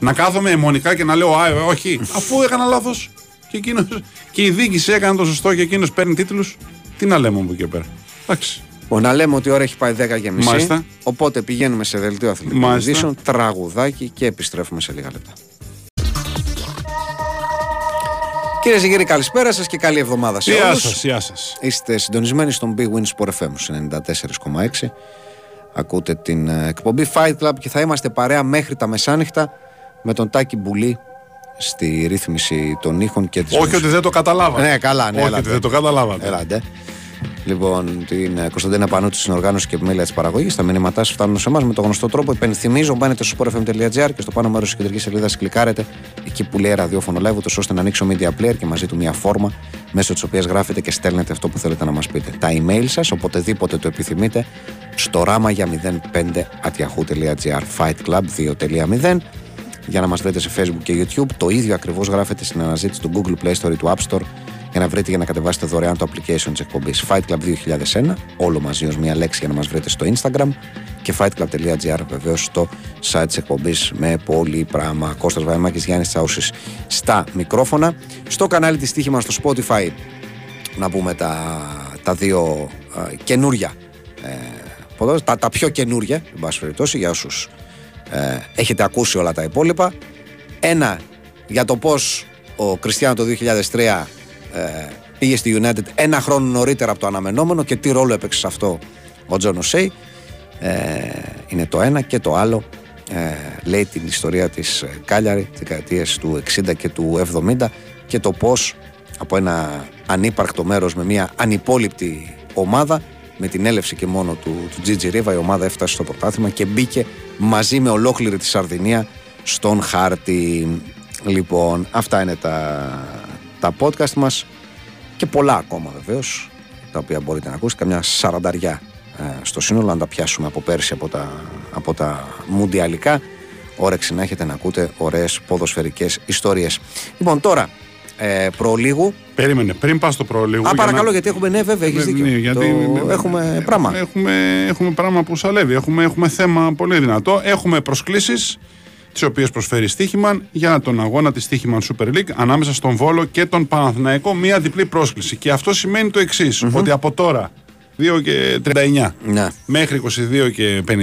Να κάθομαι αιμονικά και να λέω Α, ε, όχι, αφού έκανα λάθος. Και, εκείνος- και η διοίκηση έκανε το σωστό και εκείνος παίρνει τίτλους. Τι να λέμε από εκεί και πέρα. Εντάξει. Λοιπόν, να λέμε ότι η ώρα έχει πάει 10 και μισή. Μάλιστα. Οπότε πηγαίνουμε σε δελτίο αθλητικών Μάλιστα. ειδήσεων, τραγουδάκι και επιστρέφουμε σε λίγα λεπτά. Κυρίε και κύριοι, καλησπέρα σας και καλή εβδομάδα σε Γεια όλους. σας, γεια σας. Είστε συντονισμένοι στον Big Win Sport FM στους 94,6. Ακούτε την ε, εκπομπή Fight Club και θα είμαστε παρέα μέχρι τα μεσάνυχτα με τον Τάκη Μπουλή στη ρύθμιση των ήχων και της Όχι ότι δεν το καταλάβατε. Ναι, καλά, ναι, Όχι έλατε. ότι δεν το καταλάβατε. Έλατε. Λοιπόν, την ε, Κωνσταντίνα Πανού τη συνοργάνωση και επιμέλεια της παραγωγής. Τα μηνύματά σας φτάνουν σε εμάς με τον γνωστό τρόπο. Υπενθυμίζω, μπαίνετε στο sportfm.gr και στο πάνω μέρος της κεντρικής σελίδας κλικάρετε εκεί που λέει ραδιόφωνο live, ούτως ώστε να ανοίξει ο media player και μαζί του μια φόρμα μέσω της οποίας γράφετε και στέλνετε αυτό που θέλετε να μας πείτε. Τα email σας, οποτεδήποτε το επιθυμείτε, στο ράμα για 05 at Fight Club 2.0 για να μας βρείτε σε facebook και youtube το ίδιο ακριβώς γράφετε στην αναζήτηση του google play store ή του app store για να βρείτε για να κατεβάσετε δωρεάν το application της εκπομπής Fight Club 2001 όλο μαζί ως μία λέξη για να μας βρείτε στο Instagram και fightclub.gr βεβαίως στο site της εκπομπής με πολύ πράγμα. Κώστας Βαϊμάκης Γιάννης Τσάουσης στα μικρόφωνα. Στο κανάλι της Στίχημα στο Spotify να πούμε τα, τα δύο ε, καινούρια ε, τα, τα πιο καινούρια εν πάση περιπτώσει για όσους ε, έχετε ακούσει όλα τα υπόλοιπα. Ένα για το πώς ο Κριστιανό το 2003 ε, πήγε στη United ένα χρόνο νωρίτερα από το αναμενόμενο και τι ρόλο έπαιξε σε αυτό ο Τζον Οσέι ε, είναι το ένα και το άλλο ε, λέει την ιστορία της Κάλιαρι της δεκαετίες του 60 και του 70 και το πώς από ένα ανύπαρκτο μέρος με μια ανυπόληπτη ομάδα με την έλευση και μόνο του, του Τζιτζι Ρίβα η ομάδα έφτασε στο πρωτάθλημα και μπήκε μαζί με ολόκληρη τη Σαρδινία στον χάρτη. Λοιπόν, αυτά είναι τα, τα podcast μας και πολλά ακόμα βεβαίως τα οποία μπορείτε να ακούσετε, καμιά σαρανταριά ε, στο σύνολο, αν τα πιάσουμε από πέρσι από τα, από τα μουντιαλικά. Όρεξη να έχετε να ακούτε ωραίες ποδοσφαιρικές ιστορίες. Λοιπόν, τώρα ε, προλίγου. Περίμενε, πριν πας στο προλίγου. Α, παρακαλώ, γιατί έχουμε. Ναι, βέβαια, έχεις ναι, δίκιο. Ναι, γιατί, το... Έχουμε πράγμα. Έχουμε, έχουμε πράγμα που σαλεύει. Έχουμε, έχουμε θέμα πολύ δυνατό. Έχουμε προσκλήσεις τις οποίες προσφέρει Στίχημαν για τον αγώνα της Στίχημαν Super League ανάμεσα στον Βόλο και τον Παναθηναϊκό. Μία διπλή πρόσκληση. Και αυτό σημαίνει το εξής, ότι από τώρα 2 και 39 ναι. μέχρι 22 και 58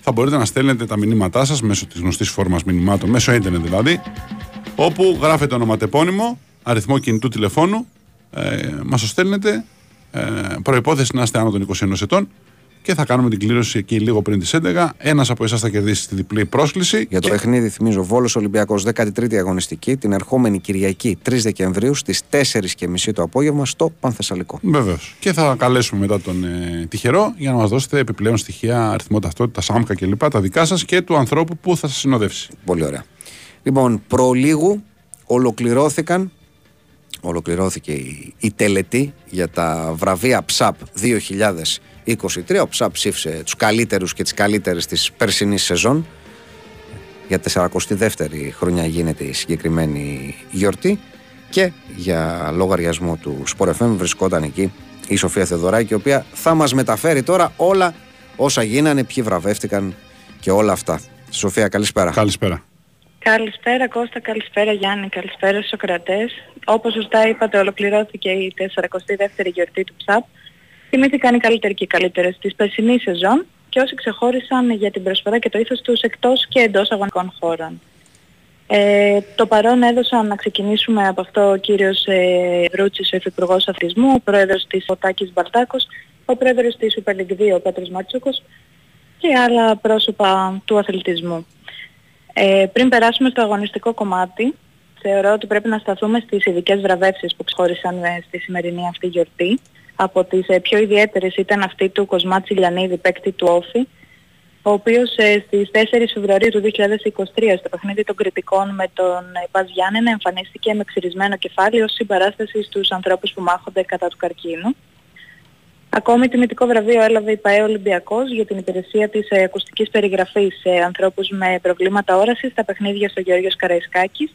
θα μπορείτε να στέλνετε τα μηνύματά σας μέσω της γνωστής φόρμας μηνυμάτων, μέσω ίντερνετ δηλαδή, όπου γράφετε ονοματεπώνυμο, αριθμό κινητού τηλεφώνου, ε, μας το στέλνετε, ε, προϋπόθεση να είστε άνω των 21 ετών και θα κάνουμε την κλήρωση εκεί λίγο πριν τις 11. Ένας από εσάς θα κερδίσει τη διπλή πρόσκληση. Για το και... παιχνίδι, θυμίζω, Βόλος Ολυμπιακός 13η αγωνιστική την ερχόμενη Κυριακή 3 Δεκεμβρίου στις 4.30 το απόγευμα στο Πανθεσσαλικό. Βεβαίως. Και θα καλέσουμε μετά τον ε, τυχερό για να μας δώσετε επιπλέον στοιχεία, αριθμό ταυτότητα, ΣΑΜΚΑ κλπ. Τα δικά σας και του ανθρώπου που θα σας συνοδεύσει. Πολύ ωραία. Λοιπόν, προλίγου ολοκληρώθηκαν ολοκληρώθηκε η, η τελετή για τα βραβεία ΨΑΠ 2023. Ο ΨΑΠ ψήφισε τους καλύτερους και τις καλύτερες της περσινής σεζόν. Για 42η χρονιά γίνεται η συγκεκριμένη γιορτή και για λογαριασμό του Σπορεφέμ βρισκόταν εκεί η Σοφία Θεοδωράκη η οποία θα μας μεταφέρει τώρα όλα όσα γίνανε, ποιοι βραβεύτηκαν και όλα αυτά. Σοφία καλησπέρα. Καλησπέρα. Καλησπέρα Κώστα, καλησπέρα Γιάννη, καλησπέρα στους Σοκρατές. Όπως σωστά είπατε ολοκληρώθηκε η 42η γιορτή του ΨΑΠ. Θυμήθηκαν οι καλύτεροι και οι καλύτερες της περσινής σεζόν και όσοι ξεχώρισαν για την προσφορά και το ήθος τους εκτός και εντός αγωνικών χώρων. Ε, το παρόν έδωσαν να ξεκινήσουμε από αυτό ο κύριος ε, Βρούτσης, ο Υφυπουργός Αθλητισμού, ο πρόεδρος της Οτάκης Μπαλτάκος, ο πρόεδρος της Super League 2, ο Πέτρος Μάτσοκος και άλλα πρόσωπα του αθλητισμού. Ε, πριν περάσουμε στο αγωνιστικό κομμάτι, θεωρώ ότι πρέπει να σταθούμε στις ειδικές βραβεύσεις που ξεχώρισαν ε, στη σημερινή αυτή γιορτή. Από τις ε, πιο ιδιαίτερες ήταν αυτή του Κοσμά Τσιλιανίδη, παίκτη του Όφη, ο οποίος ε, στις 4 Φεβρουαρίου του 2023 στο παιχνίδι των κριτικών με τον ε, Πας Γιάννενα εμφανίστηκε με ξυρισμένο κεφάλι ως συμπαράσταση στους ανθρώπους που μάχονται κατά του καρκίνου. Ακόμη τιμητικό βραβείο έλαβε η ΠαΕ Ολυμπιακός για την υπηρεσία της ε, ακουστικής περιγραφής σε ανθρώπους με προβλήματα όρασης στα παιχνίδια στο Γεώργιος Καραϊσκάκης.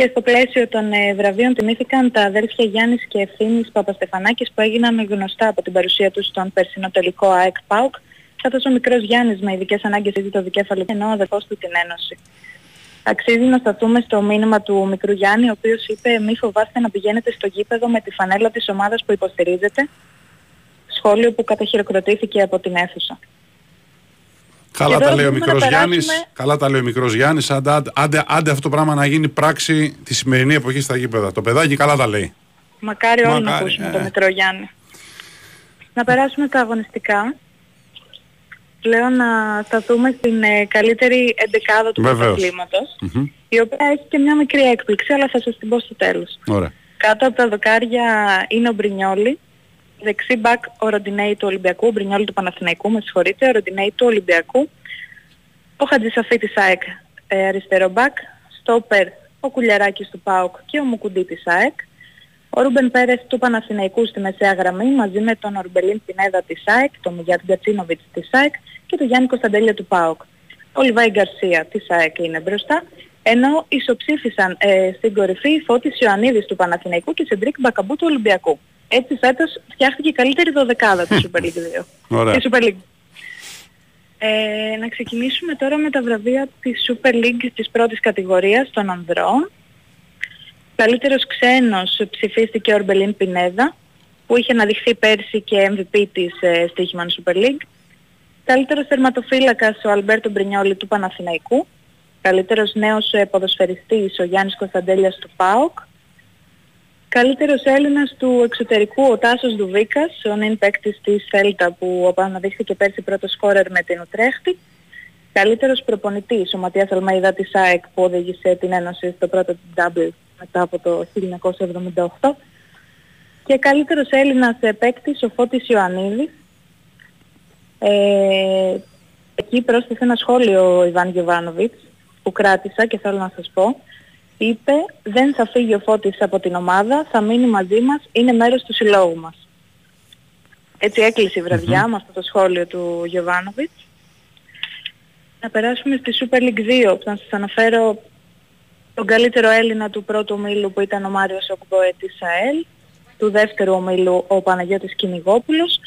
Και στο πλαίσιο των ε, βραβείων τιμήθηκαν τα αδέλφια Γιάννης και Ευθύνης Παπαστεφανάκης που έγιναν γνωστά από την παρουσία τους στον περσινό τελικό ΑΕΚ ΠΑΟΚ, καθώς ο μικρός Γιάννης με ειδικές ανάγκες ήδη το δικέφαλο ενώ ο αδερφός του την Ένωση. Αξίζει να σταθούμε στο μήνυμα του μικρού Γιάννη, ο οποίος είπε μη φοβάστε να πηγαίνετε στο γήπεδο με τη φανέλα της ομάδας που υποστηρίζετε σχόλιο που καταχειροκροτήθηκε από την αίθουσα. Καλά τα, λέει ο μικρός Γιάννης, καλά τα λέει ο μικρός Γιάννης, άντε, άντε, άντε, αυτό το πράγμα να γίνει πράξη τη σημερινή εποχή στα γήπεδα. Το παιδάκι καλά τα λέει. Μακάρι όλοι να ακούσουμε ε. τον μικρό Γιάννη. Να περάσουμε στα αγωνιστικά. Λέω να σταθούμε στην ε, καλύτερη εντεκάδα του πρωταθλήματος, mm-hmm. η οποία έχει και μια μικρή έκπληξη, αλλά θα σας την πω στο τέλος. Ωραία. Κάτω από τα δοκάρια είναι ο Μπρινιόλη, δεξί μπακ ο Ροντινέη του Ολυμπιακού, ο Μπρινιόλη του Παναθηναϊκού, με συγχωρείτε, ο Ροντινέη του Ολυμπιακού, ο Χατζησαφή της ΑΕΚ ε, αριστερό μπακ, στόπερ ο Κουλιαράκης του ΠΑΟΚ και ο Μουκουντή της ΑΕΚ, ο Ρούμπεν Πέρες του Παναθηναϊκού στη μεσαία γραμμή μαζί με τον Ορμπελίν Πινέδα της ΑΕΚ, τον Μιγιάτ Γκατσίνοβιτς της ΑΕΚ και τον Γιάννη Κωνσταντέλια του ΠΑΟΚ. Ο Λιβάη Γκαρσία της ΑΕΚ είναι μπροστά ενώ ισοψήφισαν ε, στην κορυφή οι Φώτης Ιωαννίδης του Παναθηναϊκού και Σεντρίκ Μπακαμπού του Ολυμπιακού. Έτσι φέτος φτιάχτηκε η καλύτερη δωδεκάδα του Super League 2. Ωραία. Τη Super League. Ε, να ξεκινήσουμε τώρα με τα βραβεία της Super League της πρώτης κατηγορίας των ανδρών. Καλύτερος ξένος ψηφίστηκε ο Ορμπελίν Πινέδα, που είχε αναδειχθεί πέρσι και MVP της ε, Στίχημαν Super League. Καλύτερος τερματοφύλακας ο Αλμπέρτο Μπρινιόλη του Παναθηναϊκού. Καλύτερος νέος ε, ποδοσφαιριστής ο Γιάννης Κωνσταντέλιας του ΠΑΟΚ. Καλύτερος Έλληνας του εξωτερικού ο Τάσος Δουβίκας, ο νυν παίκτης της Φέλτα που αναδείχθηκε πέρσι πρώτο σκόρερ με την Ουτρέχτη. Καλύτερος προπονητής ο Ματίας Αλμαϊδά της ΑΕΚ που οδήγησε την Ένωση στο πρώτο double μετά από το 1978. Και καλύτερος Έλληνας παίκτης ο Φώτης Ιωαννίδης. Ε, εκεί πρόσθεσε ένα σχόλιο ο Ιβάν Γιωβάνοβιτς που κράτησα και θέλω να σας πω είπε δεν θα φύγει ο Φώτης από την ομάδα, θα μείνει μαζί μας, είναι μέρος του συλλόγου μας. Έτσι έκλεισε η βραδιά με αυτό το σχόλιο του Γιωβάνοβιτς. Να περάσουμε στη Super League 2, που θα σας αναφέρω τον καλύτερο Έλληνα του πρώτου ομίλου που ήταν ο Μάριος Οκμποέ της ΑΕΛ, του δεύτερου ομίλου ο Παναγιώτης Κυνηγόπουλος.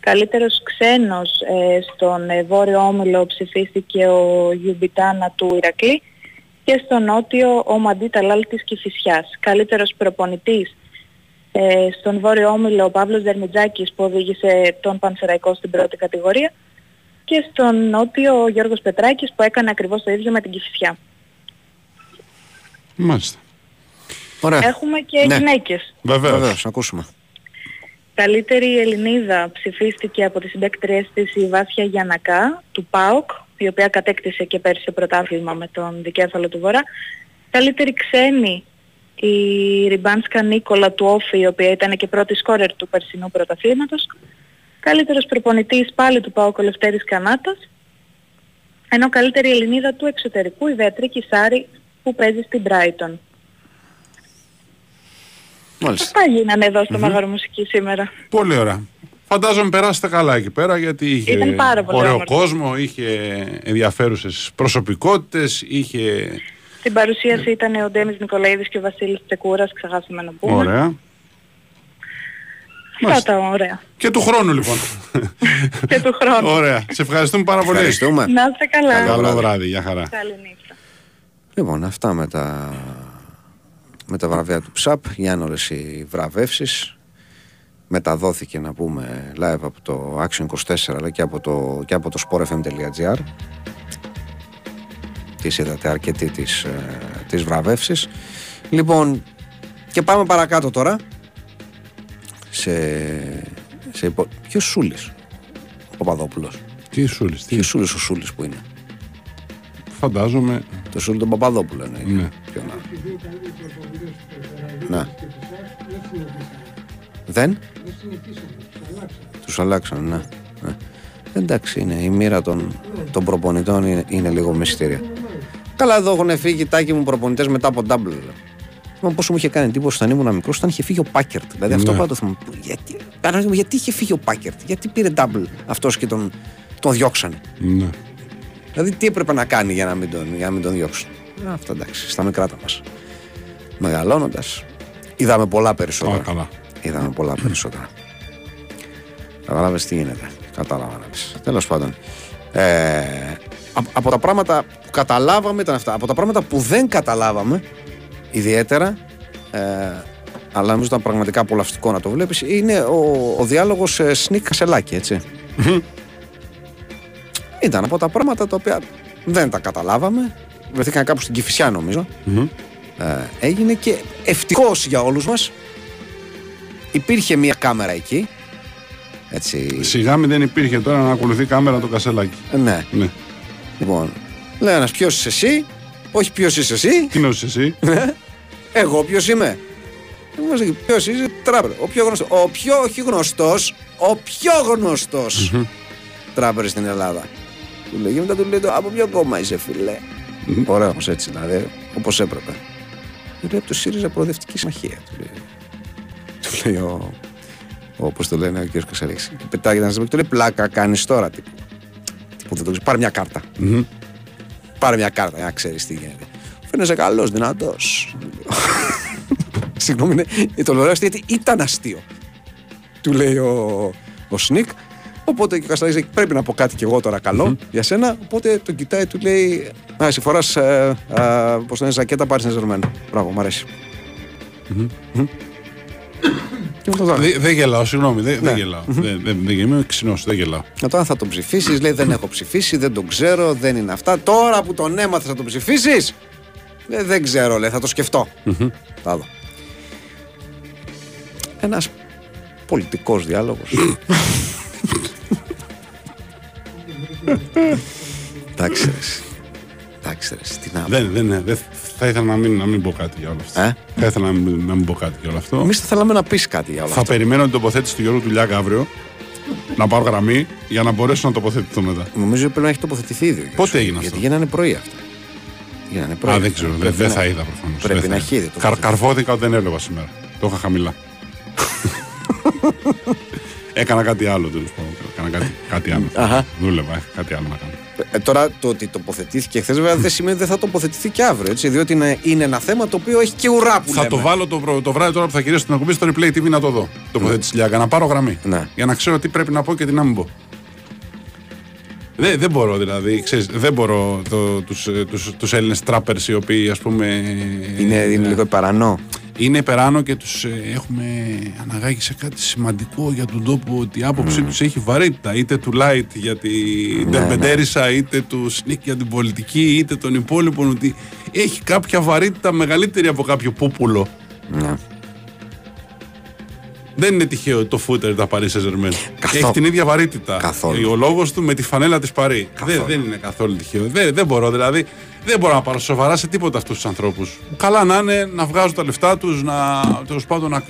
Καλύτερος ξένος ε, στον ε, βόρειο όμιλο ψηφίστηκε ο Γιουμπιτάνα του Ηρακλή και στο νότιο ο Μαντί Ταλάλ της Κηφισιάς. Καλύτερος προπονητής ε, στον βόρειο όμιλο ο Παύλος Δερμιτζάκης που οδήγησε τον Πανσεραϊκό στην πρώτη κατηγορία και στον νότιο ο Γιώργος Πετράκης που έκανε ακριβώς το ίδιο με την Κηφισιά. Μάλιστα. Ωραία. Έχουμε και Ναι. γυναίκες. Βεβαίως. Βεβαίως, να ακούσουμε. Καλύτερη Ελληνίδα ψηφίστηκε από τις συμπαίκτριες της η Βάσια Γιανακά του ΠΑΟΚ, η οποία κατέκτησε και πέρσι το πρωτάθλημα με τον δικέφαλο του Βορρά. Καλύτερη ξένη η Ριμπάνσκα Νίκολα του Όφη, η οποία ήταν και πρώτη σκόρερ του περσινού πρωταθλήματος. Καλύτερος προπονητής πάλι του ΠΑΟΚ ο Λευτέρης Κανάτας. Ενώ καλύτερη Ελληνίδα του εξωτερικού η Βεατρίκη Σάρη που παίζει στην Brighton. Μάλιστα. Αυτά γίνανε εδώ στο Μέγαρο Μουσική σήμερα. Πολύ ωραία. Φαντάζομαι περάσετε καλά εκεί πέρα γιατί είχε Ήταν πάρα πολύ ωραίο όμορφο. κόσμο, είχε ενδιαφέρουσες προσωπικότητες, είχε... Στην παρουσίαση ήταν ο Ντέμις Νικολαίδης και ο Βασίλης Τσεκούρας, ξεχάσαμε να πούμε. Ωραία. Αυτά Μάλιστα. τα ωραία. Και του χρόνου λοιπόν. και του χρόνου. Ωραία. Σε ευχαριστούμε πάρα πολύ. Ευχαριστούμε. Να είστε καλά. Καλό βράδυ. Γεια χαρά. Καλή νύχτα. Λοιπόν, αυτά με τα, με τα βραβεία του ΨΑΠ. Γιάννορες οι βραβεύσεις. Μεταδόθηκε να πούμε live από το Action 24 αλλά και από το, και από το sportfm.gr Τις είδατε αρκετοί τις, ε, τις βραβεύσεις. Λοιπόν, και πάμε παρακάτω τώρα. Σε, σε υπο... Ποιος Σούλης, ο Παπαδόπουλος. Τι Σούλης, τι Ποιος Σούλης ο Σούλης που είναι; φαντάζομαι. Το Σούλη τον Παπαδόπουλο είναι. Ναι. Ποιον άλλο. Ναι. Δεν; Τους αλλάξαν, ναι. ναι. Εντάξει, είναι. Η μοίρα των, των προπονητών είναι, είναι λίγο μυστήρια. Καλά, εδώ έχουν φύγει τάκι μου προπονητές μετά από double. Θυμάμαι πόσο μου είχε κάνει εντύπωση όταν ήμουν μικρός, όταν είχε φύγει ο Πάκερτ. Δηλαδή αυτό Ναι. πάντα το θυμάμαι. Γιατί, παράδειγμα, γιατί είχε φύγει ο Πάκερτ, γιατί πήρε double αυτός και τον, τον διώξανε; Ναι. Δηλαδή τι έπρεπε να κάνει για να μην τον, για να μην τον διώξουν; Α, Αυτά εντάξει, στα μικρά τα μας. Μεγαλώνοντας, είδαμε πολλά περισσότερα. Α, καλά. Είδαμε πολλά περισσότερα. Καταλάβες τι γίνεται. Κατάλαβα να πεις. Τέλος πάντων. Ε, α- από τα πράγματα που καταλάβαμε ήταν αυτά. Από τα πράγματα που δεν καταλάβαμε ιδιαίτερα ε, αλλά νομίζω ήταν πραγματικά απολαυστικό να το βλέπεις είναι ο, ο διάλογος ε, Σνίκ Κασελάκη έτσι ήταν από τα πράγματα τα οποία δεν τα καταλάβαμε βρεθήκαν κάπου στην Κηφισιά νομίζω ε, έγινε και ευτυχώς για όλους μας υπήρχε μια κάμερα εκεί έτσι Σιγά μη δεν υπήρχε τώρα να ακολουθεί κάμερα το κασελάκι. Ε, ναι Ναι. λοιπόν λέει ένας ποιος είσαι εσύ; Όχι ποιος είσαι εσύ; Τι νόησε εσύ; Εγώ ποιος είμαι; Ποιος είσαι, τράπερ. Ο πιο γνωστός. Ο πιο όχι γνωστός. Ο πιο γνωστός τράπερ στην Ελλάδα. Του λέει, και μετά του λέει, από ποιο κόμμα είσαι, φίλε; Ωραίος όμω έτσι, δηλαδή, όπως έπρεπε. Του λέει, από το ΣΥΡΙΖΑ Προοδευτική Συμμαχία. Του λέει, του λέει ο. Όπω το λένε ο κ. Κασαλέξη. Και πετάγεται ένα του λέει, πλάκα κάνεις τώρα. Τύπου. Τύπου δεν το ξέρεις. Πάρε μια κάρτα. Πάρε μια κάρτα για να ξέρεις τι γίνεται. Φαίνεσαι καλός, δυνατός. Συγγνώμη, είναι το λέω γιατί ήταν αστείο. Του λέει ο, ο Σνικ. Οπότε και ο Καστανίδη πρέπει να πω κάτι και εγώ τώρα καλό για σένα. Οπότε τον κοιτάει, του λέει: Α, εσύ φοράς. Ε, Πώς το λένε, ζακέτα πάρεις ζερμένο. Μπράβο, μου αρέσει. Και μου το δώσει. Δεν γελάω, συγγνώμη. Δεν δεν γελάω. Δεν- δεν- δεν- Είμαι ξινός, δεν γελάω. Να τώρα θα τον ψηφίσεις, λέει δεν έχω ψηφίσει, δεν τον ξέρω, δεν είναι αυτά. Τώρα που τον έμαθε θα τον ψηφίσεις; Λέει δεν ξέρω, λέει, θα το σκεφτώ. Θα δω. Ένας πολιτικός διάλογος. Εντάξει, ρε. εσύ. Εντάξει, ρε. εσύ, Τι να Δεν, δεν, δεν, θα ήθελα να μην, να μην πω κάτι για όλο αυτό. Ε; Θα ήθελα να μην, να μην πω κάτι για όλο αυτό. Εμείς θα θέλαμε να πεις κάτι για όλα Θα αυτά. περιμένω την τοποθέτηση του Γιώργου Τουλιάκα αύριο. Να πάρω γραμμή για να μπορέσω να τοποθετηθώ μετά. Νομίζω πρέπει να έχει τοποθετηθεί ήδη. ο Γιώργος. Πότε έγινε Γιατί αυτό; γίνανε πρωί αυτά. Γίνανε πρωί. Α, δεν ξέρω. Δεν, Πρέπει δεν να- θα είδα προφανώς. Πρέπει να έχει ήδη Καρ, τοποθετηθεί. καρφώθηκα ότι δεν έβλεπα σήμερα. Το είχα χαμηλά. Έκανα κάτι άλλο τέλος πάντων. Έκανα κάτι, κάτι άλλο. Αχα. Δούλευα, είχα κάτι άλλο να κάνω. Ε, τώρα το ότι τοποθετήθηκε χθες, βέβαια δεν σημαίνει ότι δεν θα τοποθετηθεί και αύριο. Έτσι, διότι είναι, είναι ένα θέμα το οποίο έχει και ουρά που Θα λέμε. το βάλω το, προ- το βράδυ τώρα που θα κυρίω στην εκπομπή στο replay TV να το δω. Τοποθέτηση Λιάγκα, να πάρω γραμμή. Ναι. Για να ξέρω τι πρέπει να πω και τι να μην πω. Δεν, δεν μπορώ δηλαδή, ξέρεις, δεν μπορώ το, τους, ε, τους, τους Έλληνες τράπερς οι οποίοι ας πούμε Είναι, είναι λίγο παρανό. Είναι υπεράνω και τους ε, έχουμε αναγάγει σε κάτι σημαντικό για τον τόπο ότι η άποψή τους έχει βαρύτητα είτε του Light για την Τερμπεντέρισα είτε του Σνίκ για την πολιτική είτε των υπόλοιπων ότι έχει κάποια βαρύτητα μεγαλύτερη από κάποιο πούπουλο. Ναι. Δεν είναι τυχαίο ότι το φούτερ τα Paris Saint-Germain. Καθόλου. Έχει την ίδια βαρύτητα. Καθόλου. Ο λόγος του με τη φανέλα της Παρή. Δεν, δεν είναι καθόλου τυχαίο. Δεν, δεν μπορώ δηλαδή. Δεν μπορώ να πάρω σοβαρά σε τίποτα αυτούς τους ανθρώπους. Καλά να είναι, να βγάζουν τα λεφτά τους, να, τέλος πάντων, να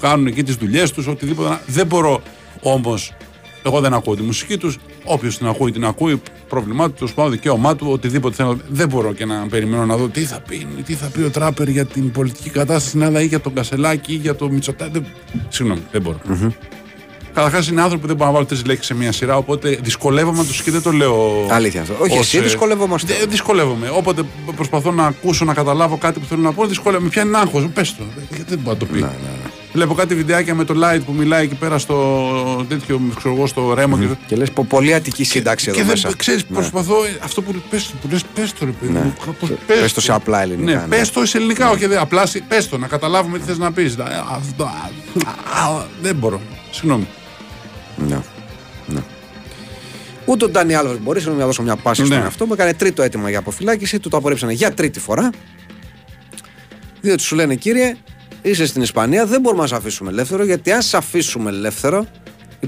κάνουν εκεί τις δουλειές τους, οτιδήποτε. να- Δεν μπορώ όμως. Εγώ δεν ακούω τη μουσική τους. Όποιος την ακούει, την ακούει. Πρόβλημά του, τέλο πάντων, δικαίωμά του, οτιδήποτε θέλω. Δεν μπορώ και να περιμένω να δω τι θα πει, τι θα πει ο Τράπερ για την πολιτική κατάσταση στην Ελλάδα ή για τον Κασελάκη ή για τον Μητσοτάκη. Δεν... Συγγνώμη, δεν μπορώ. Καταρχάς είναι άνθρωποι που δεν μπορούν να βάλουν τρεις λέξεις σε μία σειρά, οπότε δυσκολεύομαι να τους και δεν το λέω. Αλήθεια αυτό. Όχι, ως, εσύ ε, δυσκολευόμαστε. δε- Δυσκολεύομαι. Όποτε προσπαθώ να ακούσω, να καταλάβω κάτι που θέλω να πω, δυσκολεύομαι. Πια είναι άγχος. Πες το. Γιατί δεν μπορεί να το πει. Βλέπω κάτι βιντεάκια με το light που μιλάει εκεί πέρα στο τέτοιο, ξέρω εγώ, στο ρέμο. Και, Και λες πολύ αττική σύνταξη εδώ και μέσα. δεν ξέρει, προσπαθώ ε, αυτό που πες, το, που λες, πες το ρε παιδί Ναι. μου, κάπως Πες το σε απλά ελληνικά, Ναι, ναι. πες το σε ελληνικά, όχι δε, απλά σε- πες το, να καταλάβουμε τι θες να πεις. Α, αυτό, α, α, Δεν μπορώ, συγγνώμη. Ναι. ναι. Ούτε ο Ντάνι Άλβερ μπορείς συγγνώμη, να δώσω μια πάση Ναι. στον εαυτό μου. Έκανε τρίτο αίτημα για αποφυλάκηση, του το απορρίψανε για τρίτη φορά. Διότι σου λένε κύριε, είσαι στην Ισπανία, δεν μπορούμε να σε αφήσουμε ελεύθερο, γιατί αν σε αφήσουμε ελεύθερο,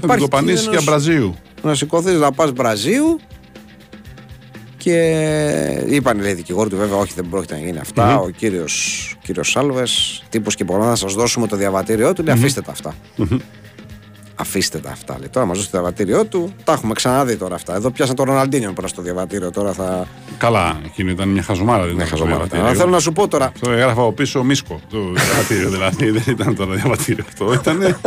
Θα την κοπανίσεις και κίνδυνος Αμπραζίου. να σηκωθείς να πας Βραζίου. Και είπαν λέει δικηγόροι του, βέβαια, όχι, δεν πρόκειται να γίνει αυτά. Ο κύριος κύριος Σάλβες, τύπος και μπορούμε να σας δώσουμε το διαβατήριό του, λέει, αφήστε τα αυτά. Αφήστε τα αυτά. Λέει. Τώρα μας δώσει το διαβατήριό του. Τα έχουμε ξαναδεί τώρα αυτά. Εδώ πιάσαν τον Ροναλντίνιο πέρα στο διαβατήριο. Τώρα θα. Καλά, εκείνη ήταν μια χαζομάρα. δεν Ναι, ήταν το χαζομάρα. διαβατήριο. Αλλά θέλω να σου πω τώρα. Αυτό έγραφα από πίσω μίσκο. Το διαβατήριο δηλαδή. Δεν ήταν τώρα διαβατήριο αυτό. Ήταν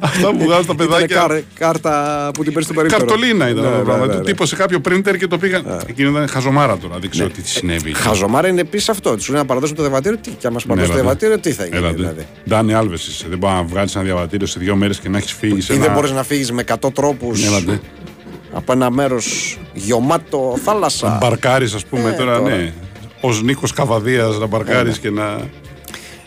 αυτά που βγάζουν τα Ήταν παιδάκια. κάρ- κάρτα που την παίρνει στο περίπτερο. Καρτολίνα ήταν Ναι, το ναι, πράγμα. ναι, Του ναι. τύπωσε κάποιο printer και το πήγαν. Εκείνο ήταν χαζομάρα τώρα. Δεν ξέρω τι συνέβη. εκεί. Χαζομάρα είναι επίσης αυτό. Του λένε να παραδώσουν το διαβατήριο. Τι, και αν μα παραδώσουν το έλατε. διαβατήριο, τι θα γίνει. Έλατε. Δηλαδή. Ντάνι Άλβε είσαι. Δεν μπορεί να βγάλεις ένα διαβατήριο σε δύο μέρες και να έχεις φύγει σε Ή δεν ένα. μπορείς να φύγεις με 100 τρόπους Έλατε. από ένα μέρος γεωμάτο θάλασσα. Μπαρκάρεις, ας πούμε Ε, τώρα, τώρα. ναι. Ω Νίκος Καβαδίας να μπαρκάρεις και να,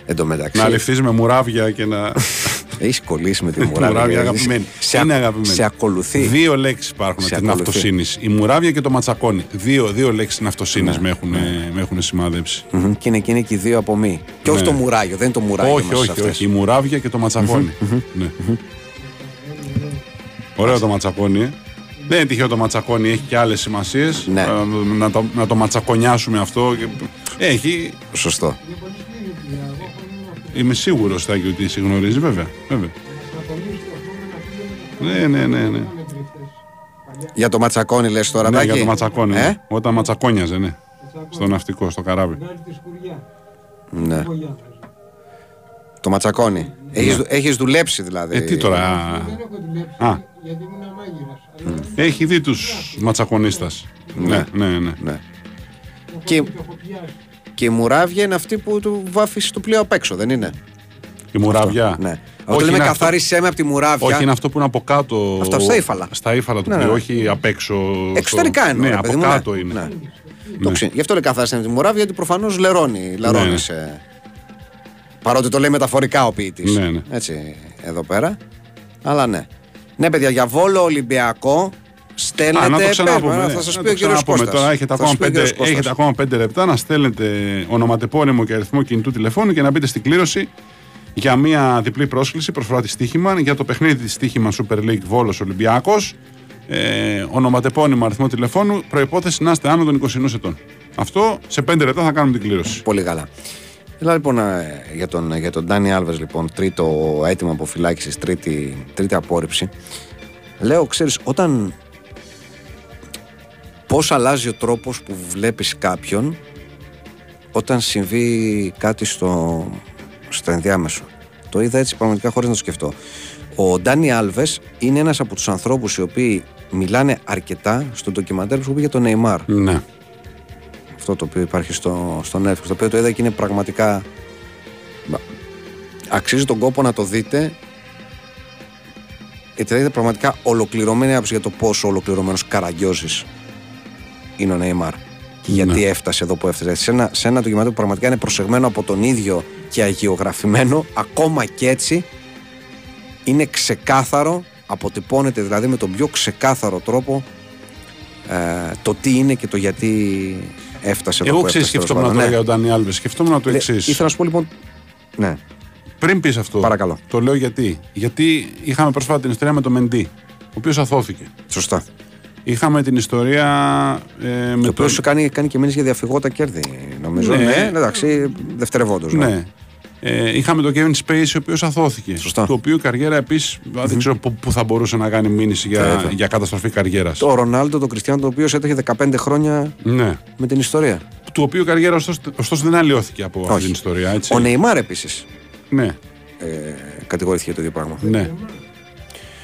Εν τω μεταξύ, να αληφθεί με μουράβια και να. έχεις κολλήσει με τη Μουράβια μουράβια. αγαπημένη. Σε, Είναι α- αγαπημένη. σε ακολουθεί. Δύο λέξεις υπάρχουν Σε από την ακολουθεί. αυτοσύνη. Η μουράβια και το ματσακόνι. Δύο, δύο λέξεις την αυτοσύνη Ναι, με, έχουν, με έχουν σημάδεψει. Μμμ, Και είναι και είναι και οι δύο από μη. Και όχι Ναι. το μουράγιο, δεν είναι το μουράγιο. όχι, μέσα σε όχι, αυτές. όχι. Η μουράβια και το ματσακόνι. Ναι. Ωραίο το ματσακόνι. ε. Δεν είναι τυχαίο το ματσακόνι, έχει και άλλες σημασίες. Ναι. Να, το, να το ματσακονιάσουμε αυτό. και- Έχει. Σωστό. Είμαι σίγουρος, Τάκη, ότι σε γνωρίζει, βέβαια. βέβαια. Ναι, ναι, ναι. ναι. Για το ματσακόνι λες τώρα, ναι Τάκη; για το ματσακόνι. Ε; ναι. Όταν ματσακόνιαζε, ναι. Στο ναυτικό, στο καράβι. Ναι. Το ματσακόνι. Έχεις, δου- έχεις δουλέψει δηλαδή. Ε, τι τώρα. α, Δεν έχω δουλέψει Α. γιατί ήμουν μάγειρας. Έχει δει τους ματσακονίστας. Ναι, ναι, ναι. Ναι. Το Και- έχω, το έχω πιάσει. Και η μουράβια είναι αυτή που του βάφεις το πλοίο απ' έξω, δεν είναι; Η μουράβια; Ναι. Όχι, Όταν λέμε είναι αυτό- καθάρισέ με από τη μουράβια. Όχι, είναι αυτό που είναι από κάτω. Αυτό στα ύφαλα. Στα ύφαλα του Ναι, πλοίου, ναι. όχι απ' έξω. στο- Εξωτερικά εννοώ. Ναι, ρε από παιδί μου, κάτω ναι. είναι. Ναι. Το ξύ- Γι' αυτό λέει καθάρισέ με τη μουράβια, γιατί προφανώς λερώνει. λερώνει Ναι. σε- Παρότι το λέει μεταφορικά ο ποιητής. Ναι, ναι. Έτσι, εδώ πέρα. Αλλά ναι. Ναι, παιδιά, για βόλο Ολυμπιακό στέλνετε. Α, να το ξαναπούμε. παίρνουμε, ναι. θα σας Να πει ο το κύριος ξαναπούμε. Κώστας. Τώρα έχετε Θα ακόμα, σας πει ο πέντε, κύριος Κώστας. έχετε ακόμα πέντε λεπτά να στέλνετε ονοματεπώνυμο και αριθμό κινητού τηλεφώνου και να μπείτε στην κλήρωση για μια διπλή πρόσκληση προσφορά της στοίχημα για το παιχνίδι της στοίχημας Super League Βόλος Ολυμπιακός. Ε, ονοματεπώνυμο αριθμό τηλεφώνου. Προπόθεση να είστε άνω των 21 ετών. Αυτό σε πέντε λεπτά θα κάνουμε την κλήρωση. Πολύ καλά. Έλα λοιπόν ε, για τον, για τον Ντάνι Άλβες λοιπόν, τρίτο αίτημα αποφυλάκησης, τρίτη, τρίτη απόρριψη. Λέω, ξέρεις, όταν πώς αλλάζει ο τρόπος που βλέπεις κάποιον όταν συμβεί κάτι στο, στο ενδιάμεσο. Το είδα έτσι πραγματικά χωρίς να το σκεφτώ. Ο Ντάνι Άλβες είναι ένας από τους ανθρώπους οι οποίοι μιλάνε αρκετά στο ντοκιμαντέρ που είπε για τον Νεϊμάρ Ναι. Αυτό το οποίο υπάρχει στο, στο Netflix, το οποίο το είδα και είναι πραγματικά Μπα- αξίζει τον κόπο να το δείτε γιατί θα δείτε πραγματικά ολοκληρωμένη άποψη για το πόσο ολοκληρωμένος καραγκιόζης είναι ο Νεϊμάρ και γιατί Ναι. έφτασε εδώ που έφτασε. Σε ένα, σε ένα ντοκιμαντέρ που πραγματικά είναι προσεγμένο από τον ίδιο και αγιογραφημένο, ακόμα και έτσι είναι ξεκάθαρο, αποτυπώνεται δηλαδή με τον πιο ξεκάθαρο τρόπο ε, το τι είναι και το γιατί έφτασε εδώ Εγώ που ξέρεις, έφτασε, τέλος σκεφτόμουν πάντων. τώρα Ναι. για τον Ντάνι Άλβες. Σκεφτόμουν το Λε- εξής. Ήθελα να σου πω λοιπόν. Ναι, Πριν πεις αυτό, Παρακαλώ. το λέω γιατί. Γιατί είχαμε πρόσφατα την ιστορία με τον Μεντί, ο οποίος αθώθηκε. σωστά. Είχαμε την ιστορία ε, με Το οποίος τον. σου κάνει, κάνει και μήνυση για διαφυγότα κέρδη, νομίζω. Ναι. Ναι, εντάξει, δευτερευόντως. Ναι. Ε, είχαμε τον Kevin Space, ο οποίος αθώθηκε. Σωστά. Το οποίο η καριέρα επίσης δεν ξέρω πού, πού θα μπορούσε να κάνει μήνυση για, Βέβαια. για καταστροφή καριέρας. Το Ρονάλντο, τον Κριστιανό, το οποίος έτρεχε 15 χρόνια Ναι. με την ιστορία. Του οποίου η καριέρα ωστόσο, ωστόσο δεν αλλοιώθηκε από αυτή Όχι. την ιστορία. Έτσι. Ο Νεϊμάρ επίσης Ναι, ε, κατηγορήθηκε για το ίδιο πράγμα. ναι.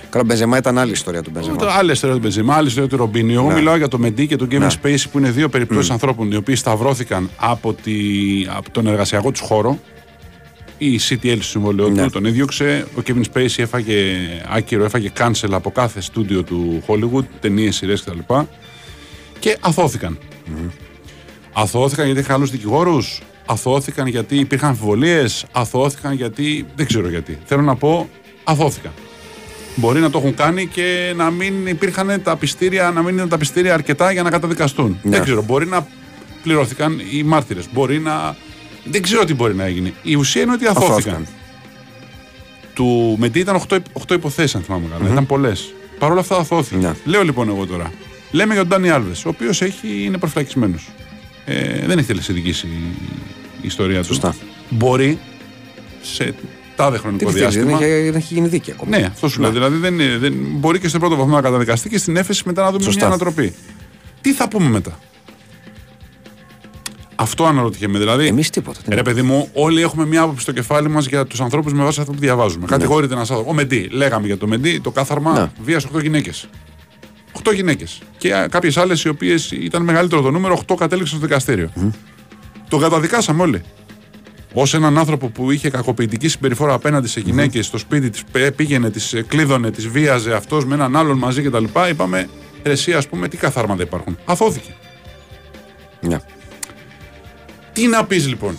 Καλά, ο Μπενζεμά ήταν άλλη ιστορία του Μπενζεμά. Το άλλη ιστορία του Μπενζεμά, άλλη ιστορία του Ρομπίνι. Εγώ Ναι. μιλάω για το Μεντί και τον Kevin Ναι. Spacey που είναι δύο περιπτώσεις ανθρώπων οι οποίοι σταυρώθηκαν από, τη, από τον εργασιακό τους χώρο. Η CTL του συμβολέου Ναι. του τον έδιωξε. Ο Kevin Spacey έφαγε άκυρο, έφαγε cancel από κάθε στούντιο του Hollywood, ταινίες, σειρές κτλ. Και αθώθηκαν. Αθώθηκαν γιατί είχαν άλλους δικηγόρους. Αθώθηκαν γιατί υπήρχαν αμφιβολίες. Αθώθηκαν γιατί. Δεν ξέρω γιατί. Θέλω να πω, αθώθηκαν. Μπορεί να το έχουν κάνει και να μην υπήρχαν τα πιστήρια, να μην ήταν τα πιστήρια αρκετά για να καταδικαστούν. Ναι. Δεν ξέρω. Μπορεί να πληρώθηκαν οι μάρτυρες. Μπορεί να. Δεν ξέρω τι μπορεί να έγινε. Η ουσία είναι ότι αθώθηκαν. Αθώθηκαν. Του Μεντή ήταν 8, 8 υποθέσεις, αν θυμάμαι καλά. Ήταν πολλές. Παρ' όλα αυτά αθώθηκε. Ναι. Λέω λοιπόν εγώ τώρα. Λέμε για τον Ντάνι Άλβες, ο οποίος είναι προφυλακισμένος. Ε, δεν έχει τελεσυδικήσει η ιστορία του. Σωστά. Μπορεί σε τάδε Τι χρονικό πιστεύει, δεν διάστημα. έχει, δεν έχει γίνει δίκη ακόμα. Ναι, αυτό σου λέω. Δηλαδή δεν, είναι- δεν, μπορεί και στο πρώτο βαθμό να καταδικαστεί και στην έφεση μετά να δούμε Σωστά. μια ανατροπή. Τι θα πούμε μετά; Αυτό αναρωτιέμαι. Δηλαδή, Εμείς τίποτα. ρε παιδί μου, όλοι έχουμε μια άποψη στο κεφάλι μας για τους ανθρώπους με βάση αυτό που διαβάζουμε. Κατηγορείται ένας άνθρωπος. Ο Μεντί, λέγαμε για το Μεντί, το κάθαρμα Ναι. βίασε 8 γυναίκες. 8 γυναίκες. Και κάποιες άλλες οι οποίες ήταν μεγαλύτερο το νούμερο, 8 κατέληξαν στο δικαστήριο. Το καταδικάσαμε όλοι. Ω έναν άνθρωπο που είχε κακοποιητική συμπεριφορά απέναντι σε γυναίκες στο σπίτι της, πήγαινε, τις κλείδωνε, τις βίαζε αυτός με έναν άλλον μαζί κτλ. Είπαμε, ρε, εσύ, ας πούμε, τι καθάρματα υπάρχουν. Αθώθηκε. Ναι. Τι να πεις λοιπόν;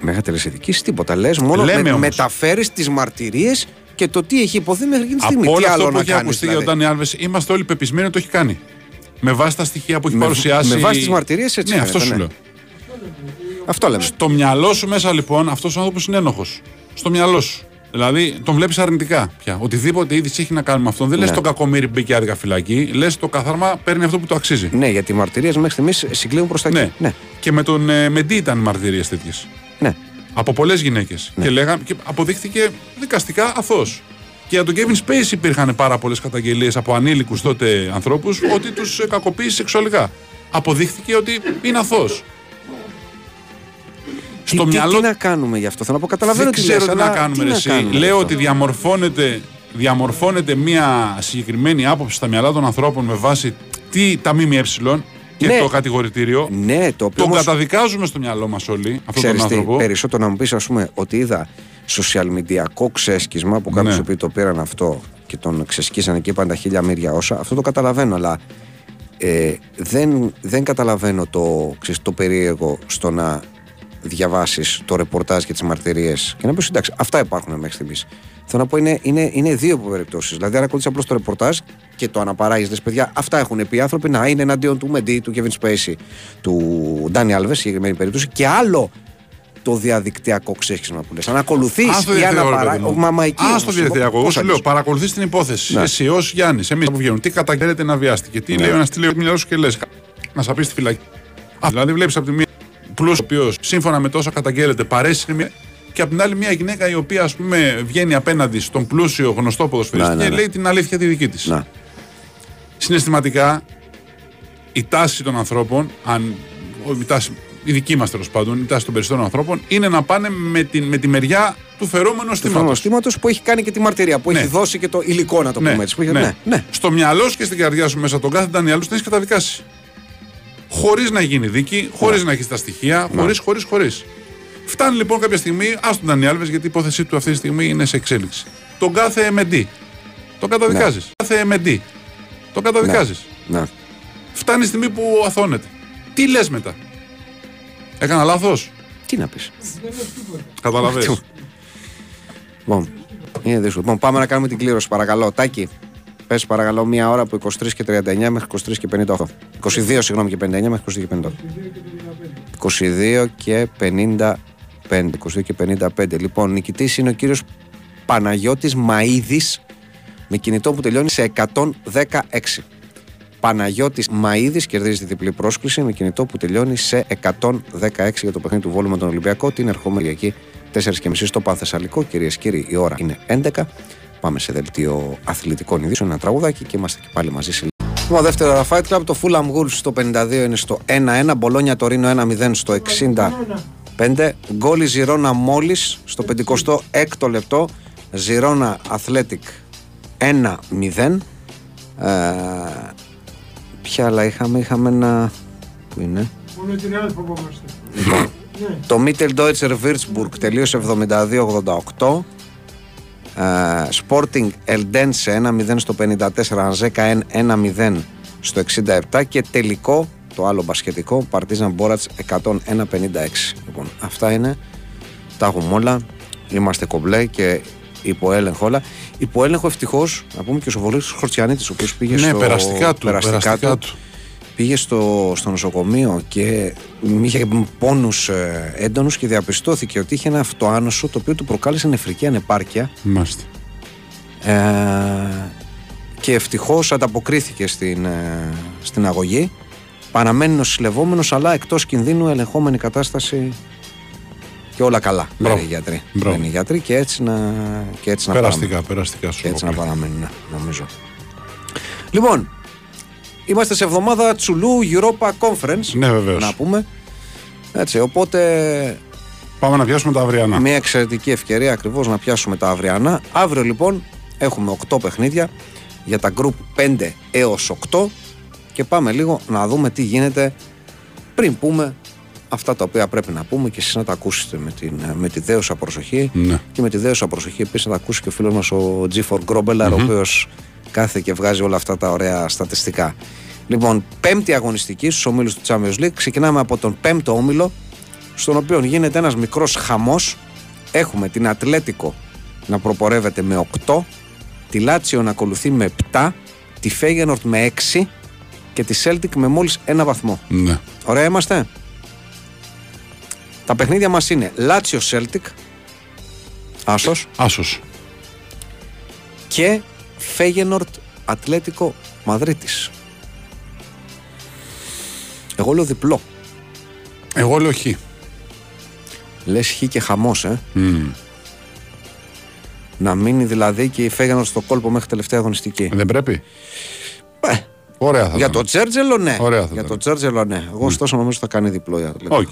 Μέχρι τελεσυδική τίποτα. Λες μόνο Λέμε με, όμως. μεταφέρεις τις μαρτυρίες και το τι έχει υποθεί μέχρι εκείνη τη στιγμή. Από τι όλο άλλο αυτό που να έχει κάνεις, ακουστεί για δηλαδή; τον Ντάνι Άλβες, είμαστε όλοι πεπισμένοι ότι το έχει κάνει. Με βάση τα στοιχεία που έχει Με- παρουσιάσει. με βάση τις μαρτυρίες έτσι Ναι, φαίνεται, αυτό σου ναι. λέω. Αυτό λέμε. Στο μυαλό σου μέσα λοιπόν, αυτός ο άνθρωπος είναι ένοχος. Στο μυαλό σου. Δηλαδή τον βλέπεις αρνητικά πια. Οτιδήποτε είδηση έχει να κάνει με αυτόν. Δεν λες Ναι. το κακομίρι που μπήκε άδικα φυλακή. Λες το καθαρμά παίρνει αυτό που το αξίζει. Ναι, γιατί οι μαρτυρίες μέχρι στιγμής συγκλίνουν προς τα εκεί. Ναι. Ναι. Και με τον ε, Μεντί ήταν μαρτυρίες τέτοιες; ναι. Από πολλές γυναίκες. Ναι. Και, λέγα, και αποδείχθηκε δικαστικά αθώος. Και για τον Kevin Space υπήρχαν πάρα πολλές καταγγελίες από ανήλικους τότε ανθρώπους ότι τους κακοποίησε σεξουαλικά. Αποδείχθηκε ότι είναι αθώος. Στο τι, μυαλό τι, τι να κάνουμε γι' αυτό; Θέλω να πω, καταλαβαίνω δεν τι ξέρω λες, τι να αλλά κάνουμε. τι ρε να εσύ. κάνουμε; Γι' Λέω αυτό. ότι διαμορφώνεται, διαμορφώνεται μια συγκεκριμένη άποψη στα μυαλά των ανθρώπων με βάση τι, τα ΜΜΕ και Ναι. το κατηγορητήριο. Ναι, το οποίο Τον όμως, καταδικάζουμε στο μυαλό μας όλοι αυτόν τον ξέρεις τι, άνθρωπο. περισσότερο να μου πεις ας πούμε ότι είδα social media ξέσκισμα που κάποιους Ναι. οι οποίοι το πήραν αυτό και τον ξεσκίσανε και είπαν τα χίλια μύρια όσα, αυτό το καταλαβαίνω, αλλά ε, δεν, δεν καταλαβαίνω το, ξέρεις, το περίεργο στο να διαβάσεις το ρεπορτάζ και τις μαρτυρίες και να πεις εντάξει, αυτά υπάρχουν μέχρι στιγμής. Θέλω να πω είναι, είναι, είναι δύο περιπτώσεις. Δηλαδή, αν ακολουθείς απλώς το ρεπορτάζ και το αναπαράγεις, λες, παιδιά, αυτά έχουν πει οι άνθρωποι να είναι εναντίον του Μεντή, του Kevin Spacey, του Ντάνι Άλβες, συγκεκριμένη περίπτωση, και άλλο το διαδικτυακό ξέσχισμα που λες. Αν ακολουθείς Ας το ή διαδικτυακό, ρε αναπαράγει. παιδί μου. Μα, μα εκεί Ας όμως, το διαδικτυακό. Εγώ πώς σου θα λέω, λες; παρακολουθείς την υπόθεση. Ναι. Εσύ ω Γιάννη, εμείς που βγαίνουν, τι καταγγέλλεται να βιάστηκε. Τι λέει ο ένας, τι λέει ο μυαλό σου και λες. Να σα πεις στη φυλακή. Α, δηλαδή βλέπεις από τη μία πλούσιο, ο οποίος σύμφωνα με τόσα καταγγέλλεται παρέσει μια και από την άλλη μια γυναίκα η οποία ας πούμε βγαίνει απέναντι στον πλούσιο γνωστό ποδοσφαιριστή Ναι, ναι, και ναι. λέει την αλήθεια τη δική της. Να. Συναισθηματικά η τάση των ανθρώπων, αν, η, τάση, η δική μας τέλος πάντων, η τάση των περισσότερων ανθρώπων, είναι να πάνε με, την, με τη μεριά του φερόμενου Του στήματο. φωνοστήματο που έχει κάνει και τη μαρτυρία, που Ναι. έχει δώσει και το υλικό, να το πούμε έτσι. Που έχει, ναι, ναι. Στο μυαλό σου και στην καρδιά σου μέσα τον κάθε Ντανιέλου την έχεις καταδικάσει. Χωρίς να γίνει δίκη, χωρίς να έχεις τα στοιχεία, χωρίς, χωρίς, χωρίς. Φτάνει λοιπόν κάποια στιγμή, ας τον Ντανιέλβε, γιατί η υπόθεσή του αυτή τη στιγμή είναι σε εξέλιξη. Τον κάθε MD. Τον καταδικάζεις. Κάθε MD. Τον καταδικάζεις. ναι. Φτάνει η στιγμή που αθώνεται. Τι λες μετά; Έκανα λάθος; Τι να πεις. Καταλαβες. Λοιπόν, είναι δύσκολο. Λοιπόν, πάμε να κάνουμε την κλήρωση, παρακαλώ. Τάκη, πες παρακαλώ μία ώρα από 23 και 39 μέχρι 23 και 58. 22, συγγνώμη, και 59 μέχρι 22 και 58. 22 και 55. 22 και 55. Λοιπόν, νικητής είναι ο κύριος Παναγιώτης Μαΐδης με κινητό που τελειώνει σε 116. Παναγιώτης Μαΐδης κερδίζει τη διπλή πρόσκληση με κινητό που τελειώνει σε 116 για το παιχνίδι του Βόλου με τον Ολυμπιακό την ερχόμενη Κυριακή 4.30 στο Πανθεσσαλικό. Κυρίες και κύριοι, η ώρα είναι 11. Πάμε σε δελτίο αθλητικών ειδήσεων, ένα τραγουδάκι και είμαστε και πάλι μαζί σε λίγο. Λοιπόν, δεύτερο Fight Club, το Fulham Wolves στο 52 είναι στο 1-1, Μπολόνια Τωρίνο 1-0 στο 65, γκολ η Ζιρόνα μόλις στο 56ο λεπτό, Ζιρόνα Athletic 1-0. Ε, ποια άλλα είχαμε, είχαμε ένα. Πού είναι; Μόνο την άλλη φοβόμαστε. Ναι. Το Mitteldeutscher Würzburg τελείωσε 72-88. Ε, Sporting Eldense 1-0 στο 54, Ανζέκα 1-0 στο 67 και τελικό, το άλλο μπασκετικό, Partizan Borac 101-56. Λοιπόν, αυτά είναι, τα έχουμε όλα, είμαστε κομπλέ και υποέλεγχο όλα. Υποέλεγχο ευτυχώς, να πούμε και ο Σοβολής Χορτσιανίτης, ο οποίος πήγε Ναι, στο περαστικά του. Περαστικά του. Πήγε στο, στο νοσοκομείο και είχε πόνους ε, έντονους και διαπιστώθηκε ότι είχε ένα αυτοάνωσο το οποίο του προκάλεσε νεφρική ανεπάρκεια Μάλιστα. ε, και ευτυχώς ανταποκρίθηκε στην, ε, στην αγωγή παραμένει νοσηλευόμενος αλλά εκτός κινδύνου ελεγχόμενη κατάσταση και όλα καλά Μπράβο. λένε οι γιατροί. Μπράβο. Λένε οι γιατροί και έτσι να, και έτσι να Περαστικά, περαστικά σου. και έτσι έχω να πει. παραμένει, ναι, νομίζω. Λοιπόν, είμαστε σε εβδομάδα Τσουλού Europa Conference. Ναι, βεβαίως. Να πούμε. Έτσι, οπότε Πάμε να πιάσουμε τα αυριανά. μια εξαιρετική ευκαιρία ακριβώς να πιάσουμε τα αυριανά. Αύριο λοιπόν έχουμε 8 παιχνίδια για τα group 5 έως 8 και πάμε λίγο να δούμε τι γίνεται πριν πούμε αυτά τα οποία πρέπει να πούμε και εσείς να τα ακούσετε με, την, με τη δέουσα προσοχή Ναι. και με τη δέουσα προσοχή επίσης να τα ακούσει και ο φίλος μας ο G4 Γκρόμπελαρ ο οποίος κάθεται και βγάζει όλα αυτά τα ωραία στατιστικά. Λοιπόν, πέμπτη αγωνιστική στους ομίλους του Champions League. Ξεκινάμε από τον πέμπτο όμιλο στον οποίο γίνεται ένας μικρός χαμός. Έχουμε την Ατλέτικο να προπορεύεται με 8, τη Λάτσιο να ακολουθεί με 7, τη Φέγενορτ με 6 και τη Celtic με μόλις ένα βαθμό. Ναι. Ωραία είμαστε; Τα παιχνίδια μας είναι Λάτσιο Celtic, Άσος Άσος. και Φέγενορτ Ατλέτικο Μαδρίτης. Εγώ λέω διπλό. Εγώ λέω χ. Λες χ και χαμός, ε. Μμμ. Να μείνει δηλαδή και η Φέγενορτ στο κόλπο μέχρι τελευταία αγωνιστική. Δεν πρέπει; Ε, Ωραία θα για ήταν. το Τζέρτζελο ναι. Ωραία θα για ήταν. το Τζέρτζελο ναι. Εγώ ωστόσο νομίζω θα κάνει διπλό η Ατλέτικο. OK.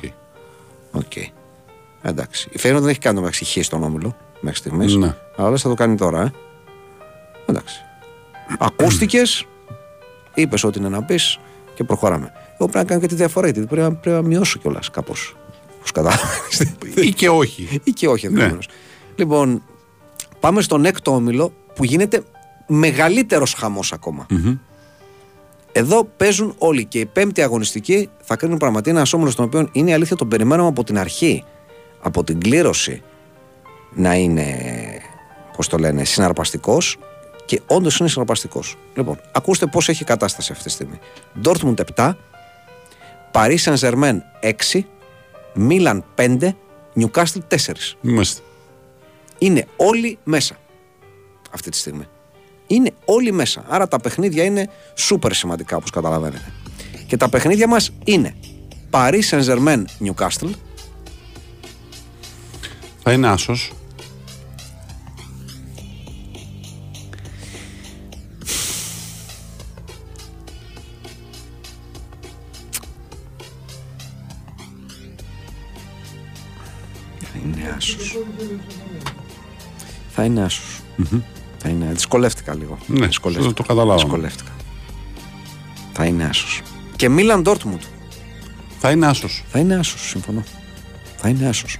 OK. Εντάξει. Η Φέγενορτ δεν έχει κάνει το μεταξύ χ στον όμιλο μέχρι στιγμής. Ναι. Αλλά λες θα το κάνει τώρα, ε. Εντάξει. Ακούστηκες, είπες ό,τι είναι να πεις και προχωράμε. Εγώ πρέπει να κάνω και τη διαφορά, γιατί πρέπει, να- πρέπει να μειώσω κιόλας κάπως. Όπω κατάλαβε. Ή και όχι. ή και όχι ενδεχομένως. Λοιπόν, πάμε στον έκτο όμιλο που γίνεται μεγαλύτερος χαμός ακόμα. Εδώ παίζουν όλοι και η πέμπτη αγωνιστική θα κρίνουν πραγματικά ένας όμιλος τον οποίο είναι η αλήθεια τον περιμέναμε από την αρχή. Από την κλήρωση να είναι, πώς το λένε, συναρπαστικός και όντως είναι συναρπαστικός. Λοιπόν, ακούστε πώς έχει κατάσταση αυτή τη στιγμή. Dortmund 7, Paris Saint-Germain 6, Milan 5, Newcastle 4. Είμαστε. Είναι όλοι μέσα αυτή τη στιγμή. Είναι όλοι μέσα. Άρα τα παιχνίδια είναι σούπερ σημαντικά όπως καταλαβαίνετε. Και τα παιχνίδια μας είναι Paris Saint-Germain Newcastle, Θα είναι άσος. Είναι άσος. Θα είναι... Δυσκολεύτηκα λίγο. Ναι, Δυσκολεύτηκα. το καταλάβαμε. Δυσκολεύτηκα. Θα είναι άσος. Και Μίλαν Dortmund. Θα είναι άσος. Θα είναι άσος, συμφωνώ. Θα είναι άσος.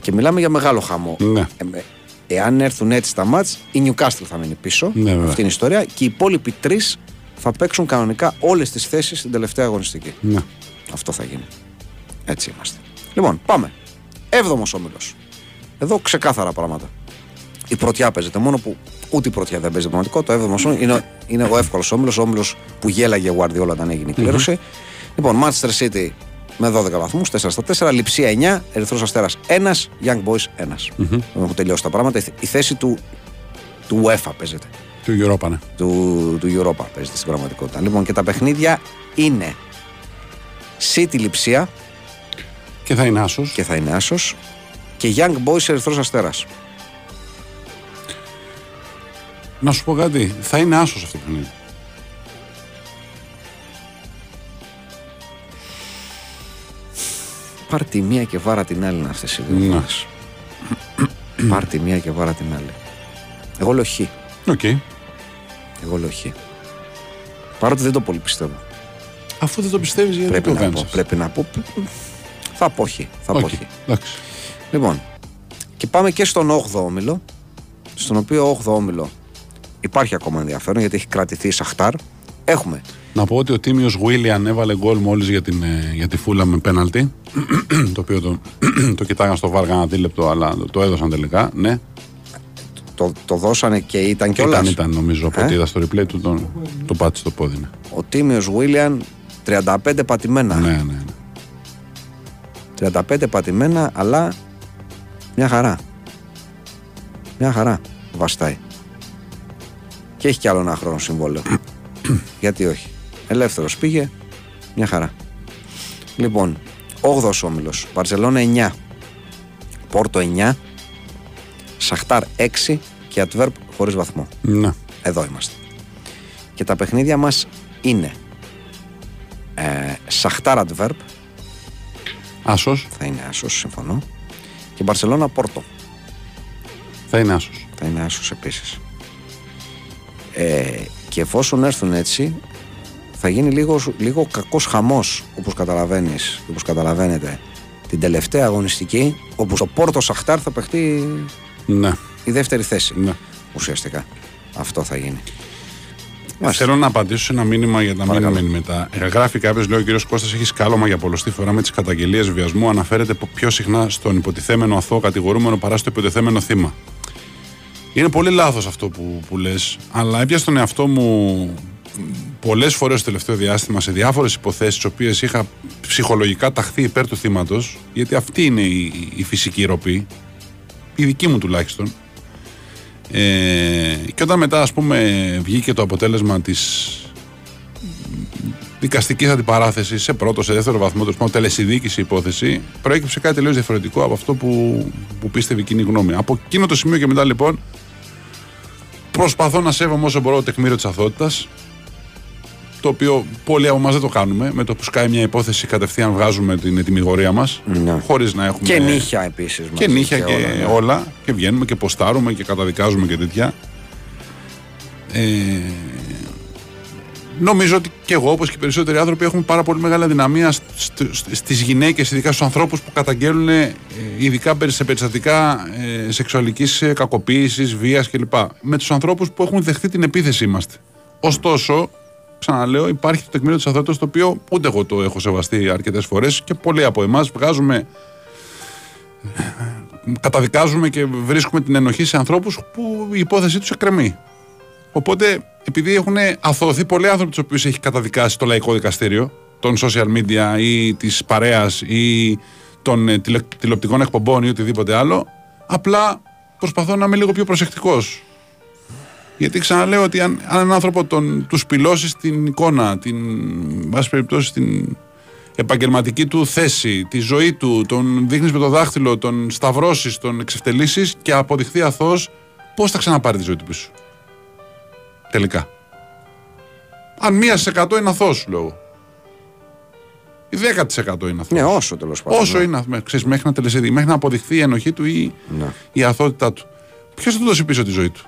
Και μιλάμε για μεγάλο χαμό. Ναι. Ε, ε, εάν έρθουν έτσι τα μάτς, η Newcastle θα μείνει πίσω. Ναι, βέβαια. Αυτή είναι η ιστορία. Και οι υπόλοιποι τρεις θα παίξουν κανονικά όλες τις θέσεις στην τελευταία αγωνιστική. Ναι. Αυτό θα γίνει. Έτσι είμαστε. Λοιπόν, πάμε. Έβδομος όμιλος. Εδώ ξεκάθαρα πράγματα. Η πρωτιά παίζεται. Μόνο που ούτε η πρωτιά δεν παίζει πραγματικό. Το έβδομο όμιλο είναι, είναι ο εύκολος όμιλος. Ο όμιλος που γέλαγε ο Guardiola όταν έγινε η κλήρωση. Λοιπόν, Manchester City με 12 βαθμούς, 4 στα 4. Λιψία 9, Ερυθρός Αστέρας 1, Young Boys 1. Δεν έχουν τελειώσει τα πράγματα. Η θ- Η θέση του, του UEFA παίζεται Του Europa, ναι. του, του Europa παίζεται στην πραγματικότητα. Λοιπόν, και τα παιχνίδια είναι City Λιψία Και θα είναι άσος. και θα είναι άσος και Young Boys Ερυθρός Αστέρας. Να σου πω κάτι. Θα είναι άσος αυτό το παιχνίδι. Πάρ' τη μία και βάρα την άλλη να αυτές οι δύο Ναι. ομάδες. Πάρ' τη μία και βάρα την άλλη. Εγώ λέω χ. Οκ. Εγώ λέω χ. Παρότι δεν το πολύ πιστεύω. Αφού δεν το πιστεύεις γιατί Πρέπει το να, κάνεις πω, αυτό. πρέπει να πω. Θα πω χ. Θα πω Οκ. χ. Εντάξει. Λοιπόν, και πάμε και στον 8ο όμιλο, στον οποίο 8ο όμιλο υπάρχει ακόμα ενδιαφέρον γιατί έχει κρατηθεί η Σαχτάρ. Έχουμε Να πω ότι ο Τίμιος Βίλιαν έβαλε γκολ μόλις για, την, ε, για τη Φούλα με πέναλτι. το οποίο το, το κοιτάγαν στο βάργα ένα δίλεπτο, αλλά το, το έδωσαν τελικά. Ναι, το, το δώσανε και ήταν κιόλας. ήταν, ήταν νομίζω. Από Ε; ό,τι είδα στο replay του, το, το πάτησε το πόδι. Ναι, Ο Τίμιος Βίλιαν 35 πατημένα. ναι, ναι. ναι. 35 πατημένα, αλλά μια χαρά. Μια χαρά βαστάει. Και έχει κι άλλο ένα χρόνο συμβόλαιο. Γιατί όχι. Ελεύθερος πήγε, μια χαρά. Λοιπόν, 8ο όμιλος. Βαρσελόνα 9. Πόρτο 9. Σαχτάρ 6 και Ατβέρπ χωρίς βαθμό. ναι. Εδώ είμαστε. Και τα παιχνίδια μας είναι ε, Σαχτάρ Ατβέρπ, Άσος, θα είναι άσος, συμφωνώ. Και Μπαρσελόνα Πόρτο θα είναι άσος. θα είναι άσος επίσης. Ε, και εφόσον έρθουν έτσι, θα γίνει λίγο, λίγο κακός χαμός, όπως καταλαβαίνεις, όπως καταλαβαίνετε, την τελευταία αγωνιστική, όπου στο Πόρτο Σαχτάρ θα παιχτεί Ναι, η δεύτερη θέση. ναι. Ουσιαστικά. Αυτό θα γίνει. Θέλω να απαντήσω σε ένα μήνυμα για να μην Παρακαλώ. μείνει μετά. Ε, Γράφει κάποιος, λέει ο κύριος Κώστας, έχεις σκάλωμα για πολλωστή φορά με τις καταγγελίες βιασμού. Αναφέρεται πο- πιο συχνά στον υποτιθέμενο αθώο κατηγορούμενο παρά στο υποτιθέμενο θύμα. Είναι πολύ λάθος αυτό που, που λες, αλλά έπιασε τον εαυτό μου πολλές φορές το τελευταίο διάστημα σε διάφορες υποθέσεις, τις οποίες είχα ψυχολογικά ταχθεί υπέρ του θύματος, γιατί αυτή είναι η, η φυσική ροπή, η δική μου τουλάχιστον. Ε, και όταν μετά ας πούμε βγήκε το αποτέλεσμα της δικαστικής αντιπαράθεσης σε πρώτο, σε δεύτερο βαθμό, τέλος πάντων τελεσυδίκηση υπόθεση, προέκυψε κάτι τελείως διαφορετικό από αυτό που, που πίστευε η κοινή γνώμη. Από εκείνο το σημείο και μετά λοιπόν προσπαθώ να σέβομαι όσο μπορώ το τεκμήριο της αθότητας το οποίο πολλοί από εμάς δεν το κάνουμε. Με το που σκάει μια υπόθεση κατευθείαν βγάζουμε την ετοιμιγορία μας Ναι. χωρίς να έχουμε... Και νύχια επίσης. Και μαζί νύχια και, όλα, ναι. όλα, και βγαίνουμε και ποστάρουμε και καταδικάζουμε και τέτοια. Ε, νομίζω ότι και εγώ, όπως και οι περισσότεροι άνθρωποι, έχουμε πάρα πολύ μεγάλη αδυναμία στις γυναίκες, ειδικά στους ανθρώπους που καταγγέλνουν ε, ειδικά σε περιστατικά ε, σεξουαλικής κακοποίησης, βίας κλπ. Με τους ανθρώπους που έχουν δεχτεί την επίθεση είμαστε. Ωστόσο, ξαναλέω, υπάρχει το τεκμήριο της αθότητας το οποίο ούτε εγώ το έχω σεβαστεί αρκετές φορές και πολλοί από εμάς βγάζουμε. Καταδικάζουμε και βρίσκουμε την ενοχή σε ανθρώπους που η υπόθεσή τους εκκρεμεί. Οπότε, επειδή έχουν αθωωωθεί πολλοί άνθρωποι τους οποίους έχει καταδικάσει το λαϊκό δικαστήριο, των social media ή της παρέας ή των ε, τηλεοπτικών εκπομπών ή οτιδήποτε άλλο, απλά προσπαθώ να είμαι λίγο πιο προσεκτικός. Γιατί ξαναλέω ότι αν, αν έναν άνθρωπο τον, τους σπηλώσει την εικόνα, την, βάση περιπτώσει, την επαγγελματική του θέση, τη ζωή του, τον δείχνεις με το δάχτυλο, τον σταυρώσεις, τον εξευτελίσεις και αποδειχθεί αθώος, πώς θα ξαναπάρει τη ζωή του πίσω; Τελικά. Αν μία σε εκατό είναι αθώος, σου λέω. Ή 10% είναι αυτό. Ναι, όσο τέλος πάντων. Όσο ναι. είναι, ξέρεις, μέχρι να τελεσίδει, μέχρι να αποδειχθεί η ενοχή του ή Ναι. η αθότητά του. Ποιος θα του δώσει πίσω τη ζωή του;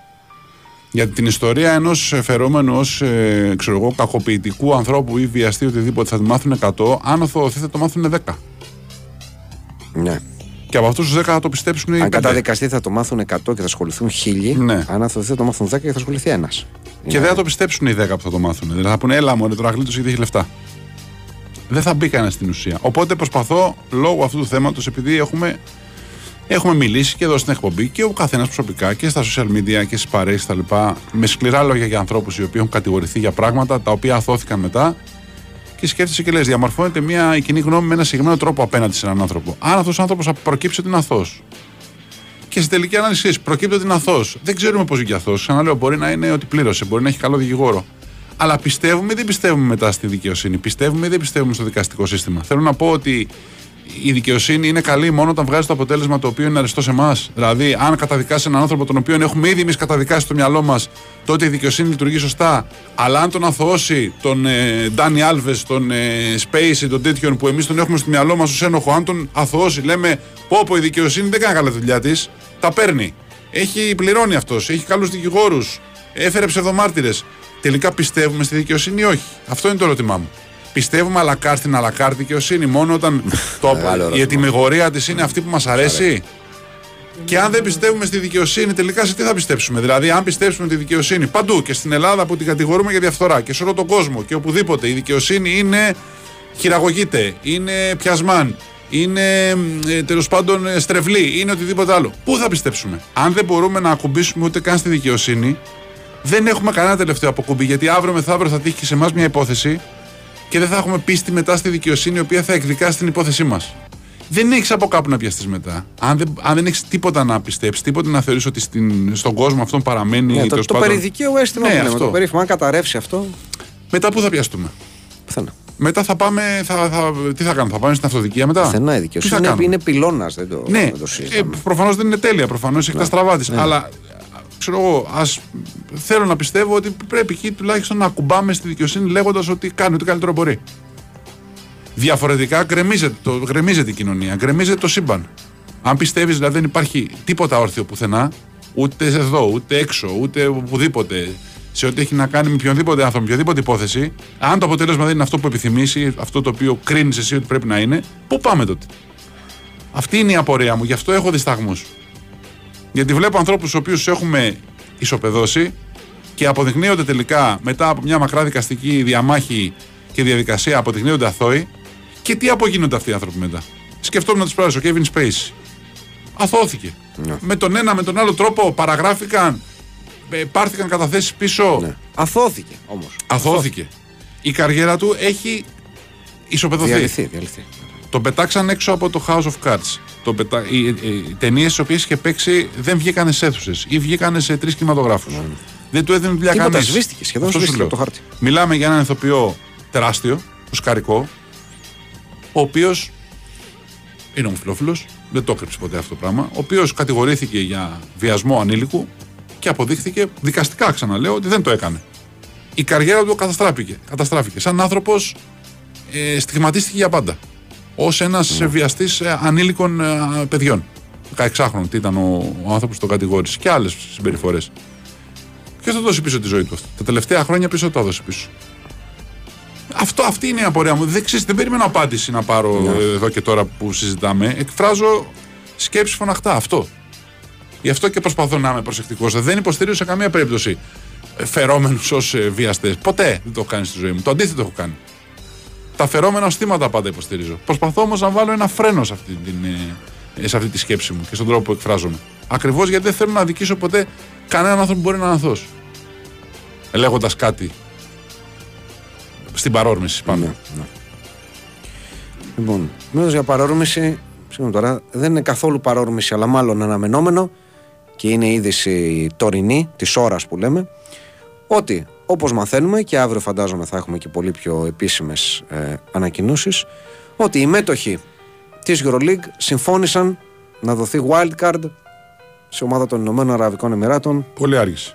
Γιατί την ιστορία ενός φερόμενου ως ε, ξέρω εγώ, κακοποιητικού ανθρώπου ή βιαστή οτιδήποτε θα τη μάθουν 100, αν οθωωθεί θα το μάθουν 10. Ναι. Και από αυτούς τους 10 θα το πιστέψουν οι Αν 5. καταδικαστεί θα το μάθουν 100 και θα ασχοληθούν 1000. Ναι. Αν αθωωθεί θα το μάθουν 10 και θα ασχοληθεί ένας. Και δεν θα το πιστέψουν οι 10 που θα το μάθουν. Δηλαδή θα πούνε, έλα μου, τώρα γλίτωσε γιατί έχει λεφτά. Δεν θα μπει κανένας στην ουσία. Οπότε προσπαθώ λόγω αυτού του θέματος, επειδή έχουμε, έχουμε μιλήσει και εδώ στην εκπομπή και ο καθένας προσωπικά και στα social media και στις παρέε κτλ. με σκληρά λόγια για ανθρώπους οι οποίοι έχουν κατηγορηθεί για πράγματα τα οποία αθώθηκαν μετά. Και σκέφτεσαι και λες: Διαμορφώνεται μια κοινή γνώμη με ένα συγκεκριμένο τρόπο απέναντι σε έναν άνθρωπο. Αν αυτός ο άνθρωπος προκύψει ότι είναι αθώος, και στην τελική ανάλυση ξέρεις, προκύπτει ότι είναι αθώος. Δεν ξέρουμε πώς βγήκε αθώος. Ξαναλέω, μπορεί να είναι ότι πλήρωσε, μπορεί να έχει καλό δικηγόρο. Αλλά πιστεύουμε ή δεν πιστεύουμε μετά στη δικαιοσύνη; Πιστεύουμε ή δεν πιστεύουμε στο δικαστικό σύστημα; Θέλω να πω ότι η δικαιοσύνη είναι καλή μόνο όταν βγάζει το αποτέλεσμα το οποίο είναι αριστός σε εμάς. Δηλαδή, αν καταδικάσει έναν άνθρωπο τον οποίο έχουμε ήδη εμείς καταδικάσει στο μυαλό μας, τότε η δικαιοσύνη λειτουργεί σωστά. Αλλά αν τον αθωώσει τον ε, Ντάνι Άλβες, τον ε, Σπέισι, τον τέτοιον που εμείς τον έχουμε στο μυαλό μας ως ένοχο, αν τον αθωώσει, λέμε πω πω η δικαιοσύνη δεν κάνει καλά τη δουλειά της, τα παίρνει. Έχει πληρώνει αυτός, έχει καλούς δικηγόρους, έφερε ψευδομάρτυρες. Τελικά πιστεύουμε στη δικαιοσύνη ή όχι; Αυτό είναι το ερώτημά μου. Πιστεύουμε αλακάρ στην αλακάρ δικαιοσύνη μόνο όταν το, Μεγάλο η ερώτημα. ετοιμιγορία της είναι αυτή που μας αρέσει. Και αν δεν πιστεύουμε στη δικαιοσύνη, τελικά σε τι θα πιστέψουμε; Δηλαδή, αν πιστέψουμε τη δικαιοσύνη παντού και στην Ελλάδα που την κατηγορούμε για διαφθορά και σε όλο τον κόσμο και οπουδήποτε η δικαιοσύνη είναι χειραγωγείται, είναι πιασμάν, είναι ε, τέλος πάντων ε, στρεβλή, είναι οτιδήποτε άλλο. Πού θα πιστέψουμε; Αν δεν μπορούμε να ακουμπήσουμε ούτε καν στη δικαιοσύνη, δεν έχουμε κανένα τελευταίο αποκούμπι. Γιατί αύριο μεθαύριο θα τύχει και σε εμάς μια υπόθεση και δεν θα έχουμε πίστη μετά στη δικαιοσύνη η οποία θα εκδικάσει την υπόθεσή μας. Δεν έχεις από κάπου να πιαστείς μετά. Αν δεν, αν δεν έχεις τίποτα να πιστέψεις, τίποτα να θεωρήσει ότι στην, στον κόσμο αυτόν παραμένει. Ναι, το, τέλος το πάντων- περιδικαίο αίσθημα Ναι, που λέμε. αυτό. Το περίφημο, αν καταρρεύσει αυτό. Μετά πού θα πιαστούμε; Πουθενά. Μετά θα πάμε. Θα, θα, τι θα κάνουμε, θα πάμε στην αυτοδικία μετά; Πουθενά η Τι δικαιοσύνη θα είναι, κάνουμε; είναι πυλώνας. Δεν το, Ναι, δεν το ε, συζητάμε. προφανώς δεν είναι τέλεια, προφανώς έχει τα στραβά της. Αλλά ξέρω εγώ, ας, θέλω να πιστεύω ότι πρέπει εκεί τουλάχιστον να ακουμπάμε στη δικαιοσύνη λέγοντας ότι κάνει ό,τι καλύτερο μπορεί. Διαφορετικά γκρεμίζεται, το, γκρεμίζεται η κοινωνία, γκρεμίζεται το σύμπαν. Αν πιστεύεις δηλαδή δεν υπάρχει τίποτα όρθιο πουθενά, ούτε εδώ, ούτε έξω, ούτε οπουδήποτε, σε ό,τι έχει να κάνει με οποιονδήποτε άνθρωπο, με οποιαδήποτε υπόθεση, αν το αποτέλεσμα δεν είναι αυτό που επιθυμεί ή αυτό το οποίο κρίνεις εσύ ότι πρέπει να είναι, πού πάμε τότε; Αυτή είναι η απορία μου, γι' αυτό έχω δισταγμούς. Γιατί βλέπω ανθρώπους του οποίους έχουμε ισοπεδώσει και αποδεικνύονται τελικά μετά από μια μακρά δικαστική διαμάχη και διαδικασία, αποδεικνύονται αθώοι. Και τι απογίνονται αυτοί οι άνθρωποι μετά. Σκεφτόμουν τι προάλλε, ο Kevin Space. Αθώθηκε. Ναι. Με τον ένα, με τον άλλο τρόπο παραγράφηκαν, ε, πάρθηκαν καταθέσεις πίσω. Ναι. Αθώθηκε όμως. Αθώθηκε. Η καριέρα του έχει ισοπεδωθεί. Διαλυθεί, διαλυθεί. Τον πετάξαν έξω από το House of Cards. Τον πετα... Οι, οι, οι ταινίες τι οποίες είχε παίξει δεν βγήκαν σε αίθουσες ή βγήκαν σε τρεις κινηματογράφους. Δεν του έδινε δουλειά Τίποτα, κανείς. σβήστηκε, σχεδόν σβήστηκε από το χάρτη. Μιλάμε για έναν ηθοποιό τεράστιο, οσκαρικό, ο οποίος είναι ομοφυλόφιλος, δεν το έκρυψε ποτέ αυτό το πράγμα, ο οποίος κατηγορήθηκε για βιασμό ανήλικου και αποδείχθηκε δικαστικά, ξαναλέω, ότι δεν το έκανε. Η καριέρα του καταστράφηκε. καταστράφηκε. Σαν άνθρωπος ε, στιγματίστηκε για πάντα. Ω ένας Ναι. βιαστή ανήλικων ε, παιδιών. 16χρονων, τι ήταν ο, ο άνθρωπος που τον κατηγόρησε και άλλες συμπεριφορές. Ποιος θα δώσει πίσω τη ζωή του αυτή. Τα τελευταία χρόνια ποιο θα το δώσει πίσω. Αυτό, αυτή είναι η απορία μου. Δεν, ξέρεις, δεν περιμένω απάντηση να πάρω Ναι. ε, εδώ και τώρα που συζητάμε. Εκφράζω σκέψη φωναχτά. Αυτό. Γι' αυτό και προσπαθώ να είμαι προσεκτικός. Δεν υποστηρίζω σε καμία περίπτωση φερόμενους ως βιαστές. Ποτέ δεν το έχω κάνει στη ζωή μου. Το αντίθετο έχω κάνει. Τα φερόμενα ω θύματα πάντα υποστηρίζω. Προσπαθώ όμως να βάλω ένα φρένο σε αυτή, την, ε, σε αυτή τη σκέψη μου και στον τρόπο που εκφράζομαι. Ακριβώς γιατί δεν θέλω να αδικήσω ποτέ κανέναν άνθρωπο που μπορεί να είναι αθώο. Λέγοντας κάτι στην παρόρμηση πάνω. Ναι, ναι. Λοιπόν, μιλώντα για παρόρμηση, συγγνώμη τώρα, δεν είναι καθόλου παρόρμηση, αλλά μάλλον αναμενόμενο και είναι η είδηση τωρινή, της ώρας που λέμε, ότι όπως μαθαίνουμε και αύριο φαντάζομαι θα έχουμε και πολύ πιο επίσημες ε, ανακοινώσεις, ότι οι μέτοχοι της Euroleague συμφώνησαν να δοθεί wildcard σε ομάδα των Ηνωμένων Αραβικών Εμμυράτων Πολύ άργησε.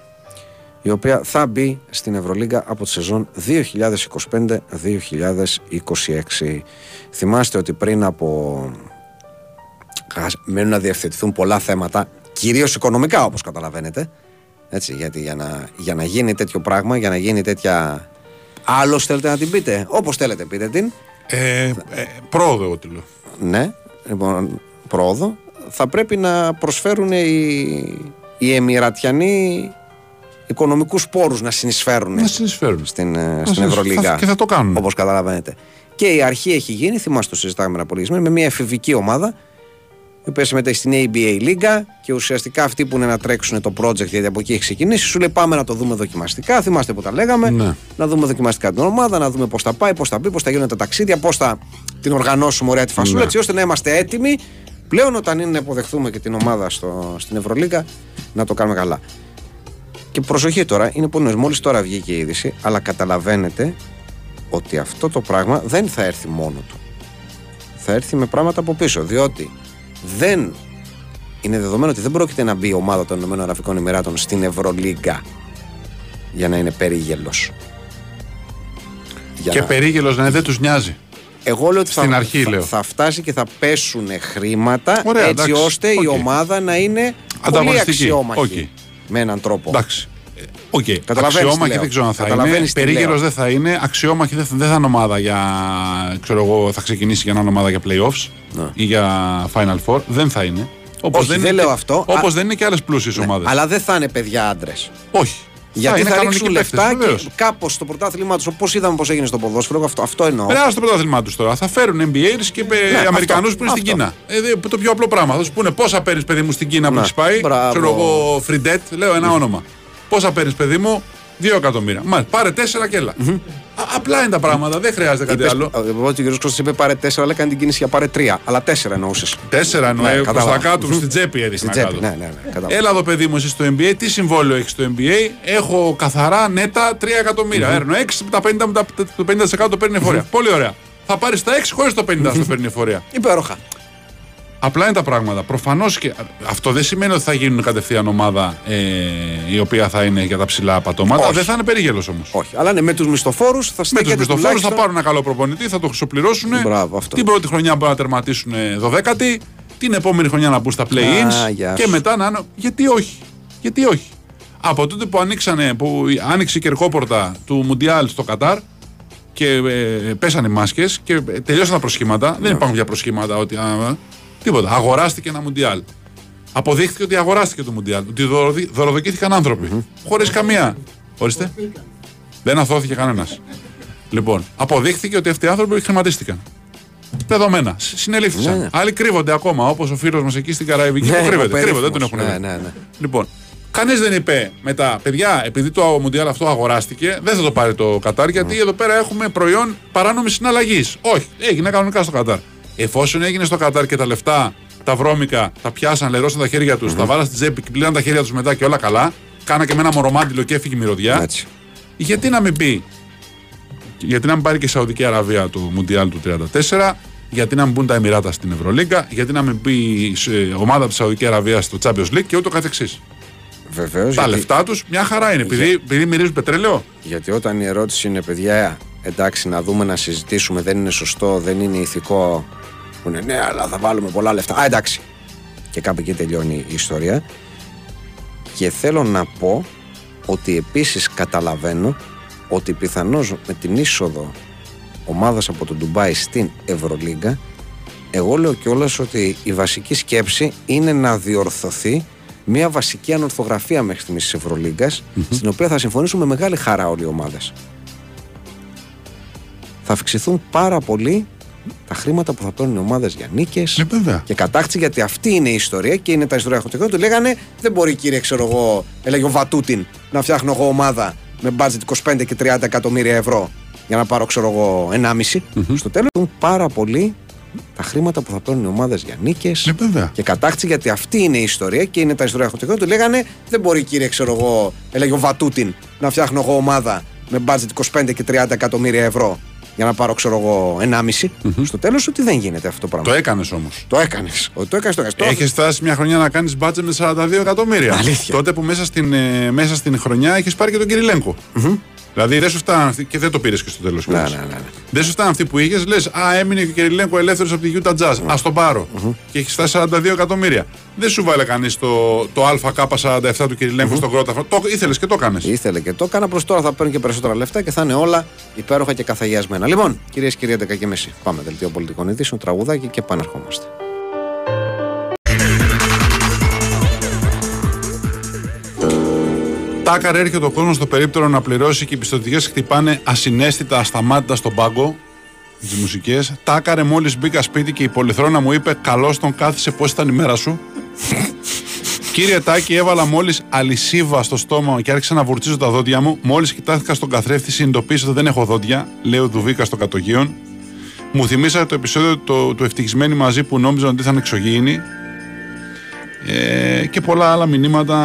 η οποία θα μπει στην Ευρωλίγκα από τη σεζόν 2025-2026. Θυμάστε ότι πριν από... Χα- μένουν να διευθετηθούν πολλά θέματα, κυρίως οικονομικά όπως καταλαβαίνετε. Έτσι, γιατί για να, για να γίνει τέτοιο πράγμα, για να γίνει τέτοια... Άλλος θέλετε να την πείτε, όπως θέλετε πείτε την. Ε, ε, πρόοδο, εγώ τη λέω. Ναι, λοιπόν, πρόοδο. Θα πρέπει να προσφέρουν οι, οι Εμμυρατιανοί οικονομικούς πόρους να συνεισφέρουν Να συνεισφέρουν. στην, ε, στην συνεισφέρουν. Ευρωλίγα. Θα- και θα το κάνουν. Όπως καταλαβαίνετε. Και η αρχή έχει γίνει, θυμάστε το συζητάμε ένα πολύ με μια εφηβική ομάδα η οποία συμμετέχει στην ABA Λίγκα και ουσιαστικά αυτοί που είναι να τρέξουν το project γιατί από εκεί έχει ξεκινήσει, σου λέει πάμε να το δούμε δοκιμαστικά. Θυμάστε που τα λέγαμε. Ναι. Να δούμε δοκιμαστικά την ομάδα, να δούμε πώς θα πάει, πώς θα μπει, πώς θα γίνουν τα ταξίδια, πώς θα την οργανώσουμε ωραία τη φασούλα, Ναι. έτσι ώστε να είμαστε έτοιμοι πλέον όταν είναι να υποδεχθούμε και την ομάδα στο, στην Ευρωλίγα να το κάνουμε καλά. Και προσοχή τώρα, είναι πολύ νωρίς. Μόλις τώρα βγήκε η είδηση, αλλά καταλαβαίνετε ότι αυτό το πράγμα δεν θα έρθει μόνο του. Θα έρθει με πράγματα από πίσω. Διότι δεν είναι δεδομένο ότι δεν πρόκειται να μπει η ομάδα των Ηνωμένων Αραβικών Εμιράτων στην Ευρωλίγκα για να είναι περίγελος. Για Και να- περίγελος να είναι, δεν τους νοιάζει. Εγώ λέω ότι Στην θα, αρχή, θα, λέω. θα φτάσει και θα πέσουν χρήματα Ωραία, έτσι εντάξει. ώστε η Οκ. ομάδα να είναι πολύ Ανταγωνιστική. αξιόμαχη. Οκ. Με έναν τρόπο. Εντάξει. Ε, Οκ. Καταλαβαίνεις τι Αξιόμαχη λέω. δεν ξέρω αν θα είναι. Καταλαβαίνεις τι Περίγελο λέω. δεν θα είναι. Αξιόμαχη δεν θα, δεν θα είναι ομάδα για. ξέρω εγώ, θα ξεκινήσει για να είναι ομάδα για playoffs Ναι. ή για Final Four. Δεν θα είναι. Όπως Όχι, δεν είναι λέω και- αυτό. Όπως Α- δεν είναι και άλλες πλούσιες Ναι, ομάδες. Αλλά δεν θα είναι παιδιά άντρες. Όχι. Γιατί είναι θα, κανονικοί ρίξουν παίκτες, λεφτά βεβαίως. και κάπως στο πρωτάθλημά τους, όπως είδαμε πώς έγινε στο ποδόσφαιρο, αυτό, αυτό εννοώ. Περάσει στο πρωτάθλημά τους τώρα. Θα φέρουν NBAers και Ναι, Αμερικανούς αυτό, που είναι στην αυτό. Κίνα. Ε, δε- το πιο απλό πράγμα. Θα σου πούνε πόσα παίρνεις, παιδί μου, στην Κίνα που Ναι, έχεις πάει. μπράβο. Ξέρω εγώ, Φριντέτ, λέω ένα όνομα. Πόσα παίρνεις, παιδί μου, 2 εκατομμύρια. Μάλιστα, πάρε 4 και έλα. Α, απλά είναι τα πράγματα, δεν χρειάζεται κάτι Είπες- άλλο. ε, Εγώ ότι ο κ. Κώστα είπε πάρε τέσσερα, αλλά έκανε την κίνηση για πάρε τρία. Αλλά τέσσερα εννοούσες. Τέσσερα εννοώ, Ναι, ε, προς κατάλαβα. τα κάτω, Μμμ. στην τσέπη έδειξε Στην να τσέπη. κάτω. Ναι, ναι, ναι. κατάλαβα. Έλα εδώ, παιδί μου, εσύ στο NBA, τι συμβόλαιο έχεις στο NBA. Έχω καθαρά νέτα 3 εκατομμύρια. Έρνω 6, τα 50, μου τα- το 50% το παίρνει εφορία. Πολύ ωραία. Θα πάρεις τα 6 χωρίς το 50% το παίρνει εφορία. Υπέροχα. Απλά είναι τα πράγματα. Προφανώς και αυτό δεν σημαίνει ότι θα γίνουν κατευθείαν ομάδα ε, η οποία θα είναι για τα ψηλά πατώματα. Όχι. Δεν θα είναι περίγελος όμως. Όχι. Αλλά ναι, με τους μισθοφόρους θα Με τους στέκεται μισθοφόρους θα τουλάχιστον- πάρουν ένα καλό προπονητή, θα το χρυσοπληρώσουν. Μπράβο, αυτό. Την πρώτη χρονιά μπορεί να τερματίσουν 12η, την επόμενη χρονιά να μπουν στα play-ins Α, γεια και σου. μετά να είναι. Γιατί όχι. Γιατί όχι. Από τότε που, ανοίξανε, που άνοιξε η κερκόπορτα του Μουντιάλ στο Κατάρ και ε, πέσανε οι μάσκες και ε, τελειώσαν τα προσχήματα. Ναι. Δεν υπάρχουν πια προσχήματα ότι. α, τίποτα. Αγοράστηκε ένα Μουντιάλ. Αποδείχθηκε ότι αγοράστηκε το Μουντιάλ. Ότι δωροδι- δωροδοκήθηκαν άνθρωποι. Χωρίς καμία. Ορίστε. Δεν αθώθηκε κανένας. Λοιπόν, αποδείχθηκε ότι αυτοί οι άνθρωποι χρηματίστηκαν. Δεδομένα. Σ- Συνελήφθησαν. Ναι, ναι. Άλλοι κρύβονται ακόμα, όπως ο φίλος μας εκεί στην Καραϊβική Ναι, που κρύβεται. ο κρύβονται, δεν τον περίφημος. έχουν Ναι, βρει. ναι, ναι. Λοιπόν, κανείς δεν είπε μετά, παιδιά, επειδή το Μουντιάλ αυτό αγοράστηκε, δεν θα το πάρει το Κατάρ, γιατί εδώ πέρα έχουμε προϊόν παράνομης συναλλαγής. Όχι, έγινε κανονικά στο Κατάρ. Εφόσον έγινε στο Κατάρ και τα λεφτά, τα βρώμικα, τα πιάσαν, λερώσαν τα χέρια τους, τα βάλαν στην τσέπη και πλήραν τα χέρια τους μετά και όλα καλά, κάνα και με ένα μορομάντιλο και έφυγε η μυρωδιά. Έτσι. Γιατί να μην πει, γιατί να μην πάρει και η Σαουδική Αραβία του Μουντιάλ του 34, γιατί να μην μπουν τα Εμμυράτα στην Ευρωλίγκα, γιατί να μην πει η ε, ομάδα από της Σαουδική Αραβίας στο Champions League και ούτω καθεξής. Βεβαίως. Τα γιατί, λεφτά τους μια χαρά είναι. Επειδή, επειδή μυρίζουν πετρέλαιο. γιατί όταν η ερώτηση είναι, παιδιά, εντάξει, να δούμε να συζητήσουμε, δεν είναι σωστό, δεν είναι ηθικό. Που είναι, ναι, αλλά θα βάλουμε πολλά λεφτά. Α, εντάξει. Και κάπου εκεί τελειώνει η ιστορία. Και θέλω να πω ότι επίσης καταλαβαίνω ότι πιθανώς με την είσοδο ομάδας από το Ντουμπάι στην Ευρωλίγκα, εγώ λέω κιόλας ότι η βασική σκέψη είναι να διορθωθεί μια βασική ανορθογραφία μέχρι στιγμής της ευρωλιγκα στην οποία θα συμφωνήσουν με μεγάλη χαρά όλοι οι ομάδες. Θα αυξηθούν πάρα πολύ τα χρήματα που θα παίρνουν οι ομάδες για νίκες Ναι, και κατάκτηση, γιατί αυτή είναι η ιστορία και είναι τα ιστορία χωτικών. Του λέγανε δεν μπορεί κύριε, ξέρω εγώ, έλεγε ο Βατούτιν, να φτιάχνω εγώ ομάδα με budget 25 και 30 εκατομμύρια ευρώ για να πάρω, ξέρω εγώ, 1,5. Στο τέλος, πάρα πολύ τα χρήματα που θα παίρνουν οι ομάδες για νίκες Ναι, και κατάκτηση, γιατί αυτή είναι η ιστορία και είναι τα ιστορία χωτικών. Του λέγανε δεν μπορεί κύριε, ξέρω εγώ, έλεγε ο Βατούτιν, να φτιάχνω εγώ ομάδα με budget 25 και 30 εκατομμύρια ευρώ για να πάρω, ξέρω εγώ, 1,5. Στο τέλος, ότι δεν γίνεται αυτό το πράγμα. Το έκανες όμως. Το έκανες. Το έκανες, το έκανες. Έχεις φτάσει μια χρονιά να κάνεις μπάτζε με 42 εκατομμύρια. Αλήθεια. Τότε που μέσα στην, ε, μέσα στην χρονιά έχεις πάρει και τον κυριλενκο Δηλαδή δεν σου φτάνουν αυτοί και δεν το πήρες και στο τέλος. Ναι, ναι, ναι, ναι. Δεν σου φτάνουν αυτοί που είχες, λες Α, έμεινε και ο Κυριλέγκο ελεύθερος από τη Utah Jazz. Α τον παρω Και έχεις φτάσει 42 εκατομμύρια. Δεν σου βάλε κανείς το, το ΑΚ47 του κυριλενκου στον κρόταφο. Το ήθελες και το έκανε. Ήθελε και το έκανα. Προς τώρα θα παίρνει και περισσότερα λεφτά και θα είναι όλα υπέροχα και καθαγιασμένα. Λοιπόν, κυρίες και κύριοι, 11 και μισή. Πάμε δελτίο πολιτικών ειδήσεων, τραγουδάκι και επανερχόμαστε. Τάκαρ έρχεται ο κόσμος στο περίπτερο να πληρώσει και οι πιστοτικές χτυπάνε ασυναίσθητα, ασταμάτητα στον πάγκο. Τι μουσικές. Τάκαρε μόλις μπήκα σπίτι και η πολυθρόνα μου είπε: Καλώς τον κάθισε, πώς ήταν η μέρα σου. Κύριε Τάκη, έβαλα μόλις αλυσίβα στο στόμα και άρχισα να βουρτσίζω τα δόντια μου. Μόλις κοιτάθηκα στον καθρέφτη, συνειδητοποίησα ότι δεν έχω δόντια. Λέω Δουβίκα στο κατογείων. Μου θυμήσατε το επεισόδιο το, του Ευτυχισμένοι μαζί που νόμιζαν ότι ήταν εξωγήινοι. Ε, και πολλά άλλα μηνύματα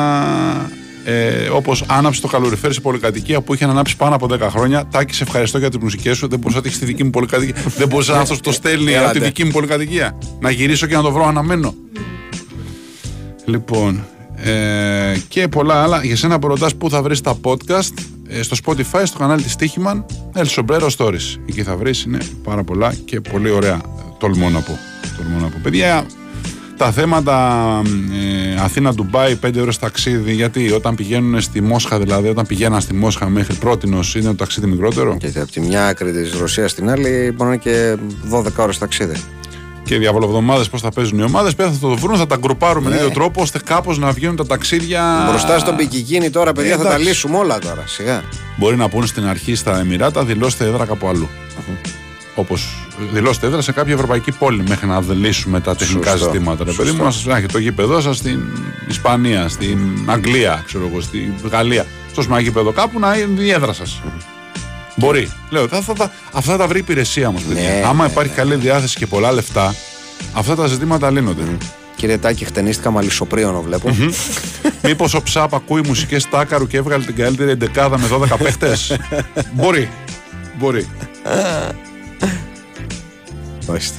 ε, Όπως άναψε το καλοριφέρ σε πολυκατοικία που είχε ανάψει πάνω από 10 χρόνια. Τάκη, σε ευχαριστώ για τις μουσικές σου. Δεν μπορούσα να έχεις τη δική μου πολυκατοικία. Δεν μπορούσα να αυτό το στέλνει από τη Έλατε. δική μου πολυκατοικία. Να γυρίσω και να το βρω αναμένο. Λοιπόν, ε, και πολλά άλλα. Για σένα που ρωτάς πού θα βρεις τα podcast, ε, στο Spotify, στο κανάλι της Τύχημαν, El Sombrero Stories. Εκεί θα βρεις, είναι πάρα πολλά και πολύ ωραία. Τολμώ να πω. Τολμώ να πω. Παιδιά, τα θέματα ε, Αθήνα-Ντουμπάι, 5 ώρες ταξίδι, γιατί όταν πηγαίνουν στη Μόσχα, δηλαδή όταν πηγαίναν στη Μόσχα μέχρι πρότινος, είναι το ταξίδι μικρότερο; Γιατί από τη μια άκρη της Ρωσίας στην άλλη μπορεί να είναι και 12 ώρες ταξίδι. Και διαβολοβδομάδες πώς θα παίζουν οι ομάδες. Πέρα θα το βρουν, θα τα γκρουπάρουμε με Ναι. ίδιο τρόπο ώστε κάπως να βγαίνουν τα ταξίδια. Μπροστά στον Πικικίνη τώρα, παιδιά, θα τα εντάξει. λύσουμε όλα τώρα. Σιγά. Μπορεί να πούν στην αρχή στα Εμμυράτα, δηλώστε έδρα κάπου αλλού. Όπως δηλώστε έδρα σε κάποια ευρωπαϊκή πόλη μέχρι να λύσουμε τα τεχνικά Σωστό. ζητήματα. Ρε παιδί Σωστό. μου, να σας να έχετε το γήπεδό σας στην Ισπανία, στην Αγγλία, ξέρω εγώ, στη Γαλλία. Στο σμά γήπεδο κάπου να είναι η έδρα σας. Μπορεί. Λέω, θα, θα, θα- αυτά τα βρει η υπηρεσία όμως, παιδιά. Ναι, Άμα ναι, υπάρχει καλή διάθεση και πολλά λεφτά, αυτά τα ζητήματα λύνονται. Κύριε Τάκη, χτενίστηκα μαλλισοπρίωνο, βλέπω. Μήπως ο Ψάπ ακούει μουσικές τάκαρου και έβγαλε την καλύτερη εντεκάδα με 12 παίχτες; Μπορεί. Μπορεί. Ορίστε.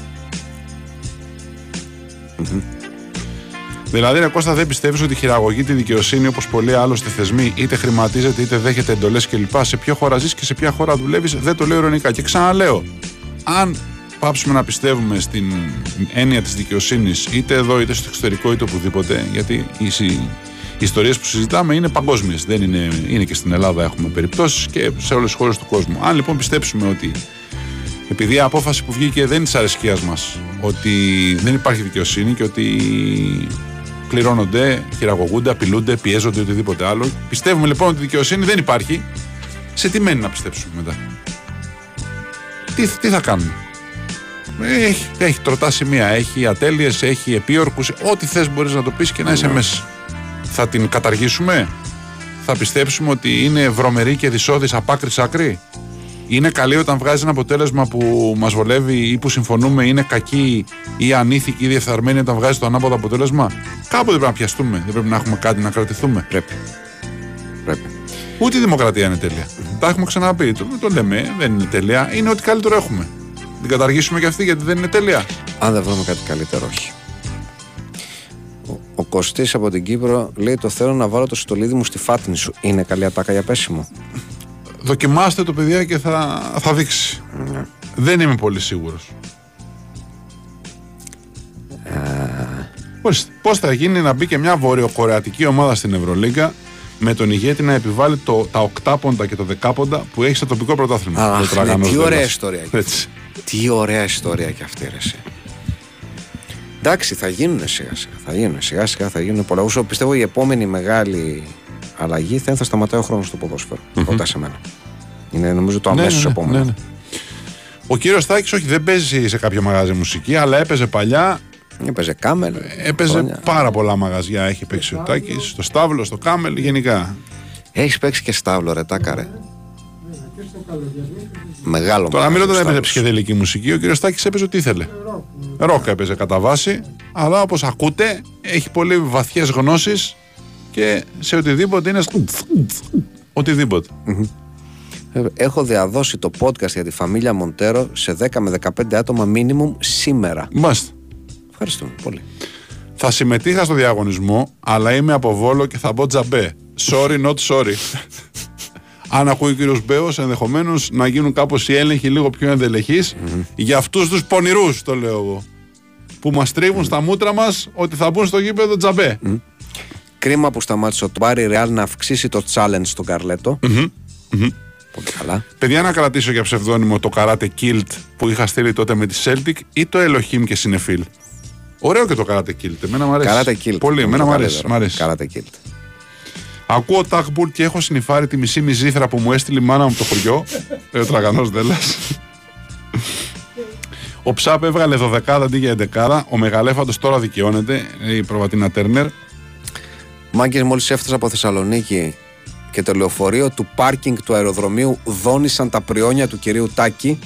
Δηλαδή, ρε Κώστα, δεν πιστεύεις ότι χειραγωγεί τη δικαιοσύνη όπως πολλοί άλλωστε θεσμοί, είτε χρηματίζεται είτε δέχεται εντολές κλπ. Σε ποια χώρα ζεις και σε ποια χώρα δουλεύεις, δεν το λέω ειρωνικά. Και ξαναλέω, αν πάψουμε να πιστεύουμε στην έννοια της δικαιοσύνης, είτε εδώ είτε στο εξωτερικό είτε οπουδήποτε, γιατί οι, συ- οι ιστορίες που συζητάμε είναι παγκόσμιες. Δεν είναι, είναι και στην Ελλάδα έχουμε περιπτώσεις και σε όλες τις χώρες του κόσμου. Αν λοιπόν πιστέψουμε ότι επειδή η απόφαση που βγήκε δεν είναι τη αρεσκία μας ότι δεν υπάρχει δικαιοσύνη και ότι πληρώνονται, χειραγωγούνται, απειλούνται, πιέζονται οτιδήποτε άλλο. Πιστεύουμε λοιπόν ότι η δικαιοσύνη δεν υπάρχει. Σε τι μένει να πιστέψουμε μετά; Τι, τι θα κάνουμε; Έχει, έχει τροτά σημεία, έχει ατέλειες, έχει επίορκους, ό,τι θες μπορείς να το πεις και να είσαι μέσα. Θα την καταργήσουμε, θα πιστέψουμε ότι είναι βρωμερή και δυσόδης από άκρη σ' άκρη; Είναι καλή όταν βγάζει ένα αποτέλεσμα που μας βολεύει ή που συμφωνούμε, είναι κακή ή ανήθικη ή διεφθαρμένη όταν βγάζει το ανάποδο αποτέλεσμα. Κάποτε πρέπει να πιαστούμε. Δεν πρέπει να έχουμε κάτι να κρατηθούμε. Πρέπει. Πρέπει. Ούτε η δημοκρατία είναι τέλεια. Τα έχουμε ξαναπεί. Το, το λέμε, δεν είναι τέλεια. Είναι ό,τι καλύτερο έχουμε. Την καταργήσουμε και αυτή γιατί δεν είναι τέλεια. Αν δεν βρούμε κάτι καλύτερο, όχι. Ο, ο Κωστής από την Κύπρο λέει: Το θέλω να βάλω το στολίδι μου στη φάτνη σου. Είναι καλή ατάκα για πέσιμο. Δοκιμάστε το παιδιά και θα, θα δείξει. Δεν είμαι πολύ σίγουρος. Πώς θα γίνει να μπει και μια βορειοκορεατική ομάδα στην Ευρωλίγκα με τον ηγέτη να επιβάλλει το, τα οκτάποντα και το δεκάποντα που έχει στο τοπικό πρωτάθλημα. Αχ, Το ναι, Τραγανός τι ωραία Δέλλας. ιστορία. Έτσι. Τι ωραία ιστορία και αυτή ρε εσύ. Εντάξει, θα γίνουν σιγά σιγά. Θα γίνουν σιγά σιγά, θα γίνουν πολλά. Όσο πιστεύω η επόμενη μεγάλη αλλαγή θα είναι θα σταματάει ο χρόνος στο ποδόσφαιρο. Ρωτά σε μένα. Είναι νομίζω το Ναι, αμέσως ναι, ναι, επόμενο. ναι, ναι. Ο κύριος Στάκης, όχι, δεν παίζει σε κάποιο μαγάζι μουσική, αλλά έπαιζε παλιά. Έπαιζε κάμελ. Έπαιζε χρόνια. πάρα πολλά μαγαζιά. Έχει παίξει ο Τάκης, στο Στάβλο, στο Κάμελ, γενικά. Έχεις παίξει και στάβλο, ρε τάκαρε. Μεγάλο Τώρα, μην μαγαζί, όταν έπαιζε στάβλος. ψυχεδελική μουσική, ο κύριος Στάκης έπαιζε ό,τι ήθελε. Ροκ έπαιζε κατά βάση, αλλά όπως ακούτε, έχει πολύ βαθιές γνώσεις και σε οτιδήποτε είναι. Οτιδήποτε. Ε, Έχω διαδώσει το podcast για τη φαμίλια Μοντέρο σε 10 με 15 άτομα minimum σήμερα. Μάλιστα. Ευχαριστούμε πολύ. Θα συμμετείχα στο διαγωνισμό, αλλά είμαι από Βόλο και θα μπω τζαμπέ. Sorry, not sorry. Αν ακούει ο κύριος Μπέος, ενδεχομένως να γίνουν κάπως οι έλεγχοι λίγο πιο ενδελεχείς για αυτούς τους πονηρούς, το λέω εγώ. Που μας τρίβουν στα μούτρα μας ότι θα μπουν στο γήπεδο τζαμπέ. Κρίμα που σταμάτησε το Μπάρι Ρεάλ να αυξήσει το challenge στον καρλετο Πολύ καλά. Παιδιά, να κρατήσω για ψευδόνυμο το Karate Kilt που είχα στείλει τότε με τη Celtic ή το Elohim και Συνεφίλ. Ωραίο και το Karate Kilt. Εμένα μου αρέσει. Καράτε kilt. Πολύ, εμένα Το μου αρέσει. καλύτερο. μ' αρέσει. Καράτε kilt. Ακούω Ταχμπουλ και έχω συνυφάρει τη μισή μυζήθρα που μου έστειλε η μάνα μου από το χωριό. Λέει ο τραγανός Δέλλα. Ο Ψάπ έβγαλε 12 αντί για 11. Ο Μεγαλέφαντος τώρα δικαιώνεται. λέει Η προβατίνα Τέρνερ. Μάγκες, μόλις έφτασα από Θεσσαλονίκη και το λεωφορείο του πάρκινγκ του αεροδρομίου δόνησαν τα πριόνια του κυρίου Τάκη.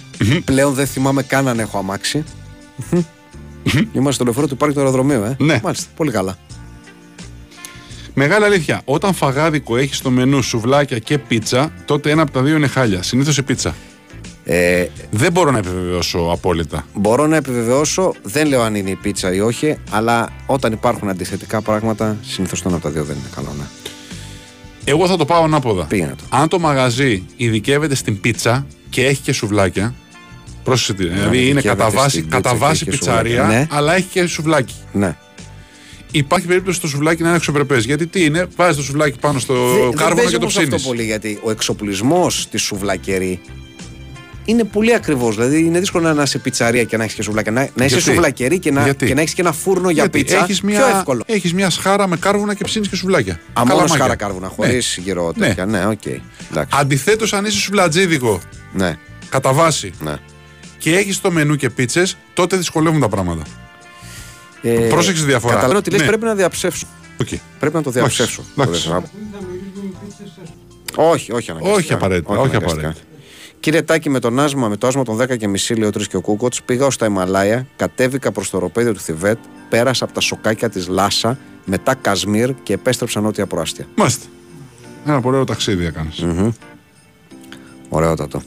Πλέον δεν θυμάμαι καν αν έχω αμάξι. Είμαστε στο λεωφορείο του πάρκινγκ του αεροδρομίου, ε. Ναι. Μάλιστα, πολύ καλά. Μεγάλη αλήθεια. Όταν φαγάδικο έχεις στο μενού σουβλάκια και πίτσα, τότε ένα από τα δύο είναι χάλια. Συνήθως η πίτσα. Ε, Δεν μπορώ να επιβεβαιώσω απόλυτα. μπορώ να επιβεβαιώσω, δεν λέω αν είναι η πίτσα ή όχι, αλλά όταν υπάρχουν αντιθετικά πράγματα, συνήθως το ένα από τα δύο δεν είναι καλό. Ναι. Εγώ θα το πάω ανάποδα. Πήγαινε το. Αν το μαγαζί ειδικεύεται στην πίτσα και έχει και σουβλάκια. Πρόσεξε τι. Δηλαδή είναι ειδικεύεται κατά βάση, στην πίτσα κατά και βάση έχει και πιτσαρία, σουβλάκια. Ναι. αλλά έχει και σουβλάκι. ναι. Υπάρχει περίπτωση το σουβλάκι να είναι αξιοπρεπές. Γιατί τι είναι, βάζεις το σουβλάκι πάνω στο Δεν- δεν κάρβουνο παίζει και το όμως ψήνεις. αυτό πολύ γιατί ο εξοπλισμός της σουβλακερή είναι πολύ ακριβώς. Δηλαδή είναι δύσκολο να είσαι πιτσαρία και να έχεις και σουβλάκια. Να, να είσαι Γιατί; σουβλακερή και να, Γιατί; και να έχεις και ένα φούρνο για Γιατί; πίτσα. έχεις μια, Πιο εύκολο. Έχεις μια σχάρα με κάρβουνα και ψήνεις και σουβλάκια. Α, μόνος Καλαμάκια. σχάρα κάρβουνα, χωρίς Ναι. γύρω τέτοια. Ναι, οκ. Εντάξει. Αντιθέτως, αν είσαι σουβλατζίδικο Ναι, κατά βάση ναι. και έχεις το μενού και πίτσες, τότε δυσκολεύουν τα πράγματα. Ε, Πρόσεξε τη διαφορά. Καταλαβαίνω ότι λες Ναι. πρέπει να διαψεύσω. Οκ. Πρέπει να το διαψεύσω. εντάξει. Το Όχι, όχι αναγκαστικά. Όχι απαραίτητα, όχι αναγκαστικά. απαραίτητα. Κύριε Τάκη, με τον άσμα, με το άσμα των 10 και μισή λέει ο Τρεις και ο Κούκοτς, πήγα ως τα Ιμαλάια, κατέβηκα προς το οροπέδιο του Θιβέτ, πέρασα από τα σοκάκια της Λάσα, μετά Κασμίρ και επέστρεψα νότια προάστια. Μάλιστα. Ένα πολύ ωραίο ταξίδι έκανες. Ωραιότατο.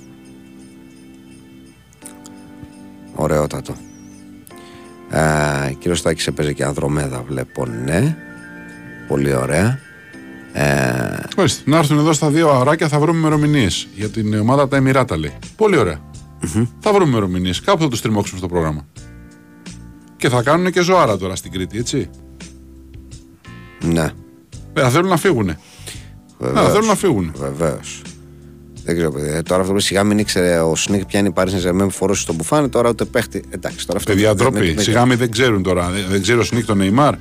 Ωραιότατο. Ε, κύριος Στάκη έπαιζε και Ανδρομέδα, βλέπω, ναι. Πολύ ωραία. Ε, Ορίστε, να έρθουν εδώ στα δύο αράκια θα βρούμε ημερομηνίες. Για την ομάδα τα Εμμυράτα λέει. Πολύ ωραία. Θα βρούμε ημερομηνίες. Κάπου θα τους τριμώξουμε στο πρόγραμμα. Και θα κάνουν και ζωάρα τώρα στην Κρήτη, έτσι. ναι, Δεν θα θέλουν να φύγουν. Θα θέλουν να φύγουν. βεβαίως. Δεν ξέρω, παιδιά. Ε, Τώρα αυτό που σιγά μην ήξερε ο Σνίκ ποια είναι η Paris Saint-Germain που φορούσε στον μπουφάνε, τώρα ούτε παίχτη. Εντάξει, τώρα αυτό. Παιδιά, δεν- δεν- ντροπή. δεν- Σιγά μην δεν ξέρουν τώρα. Δεν, δεν ξέρει ο Σνίκ τον Νεϊμάρ.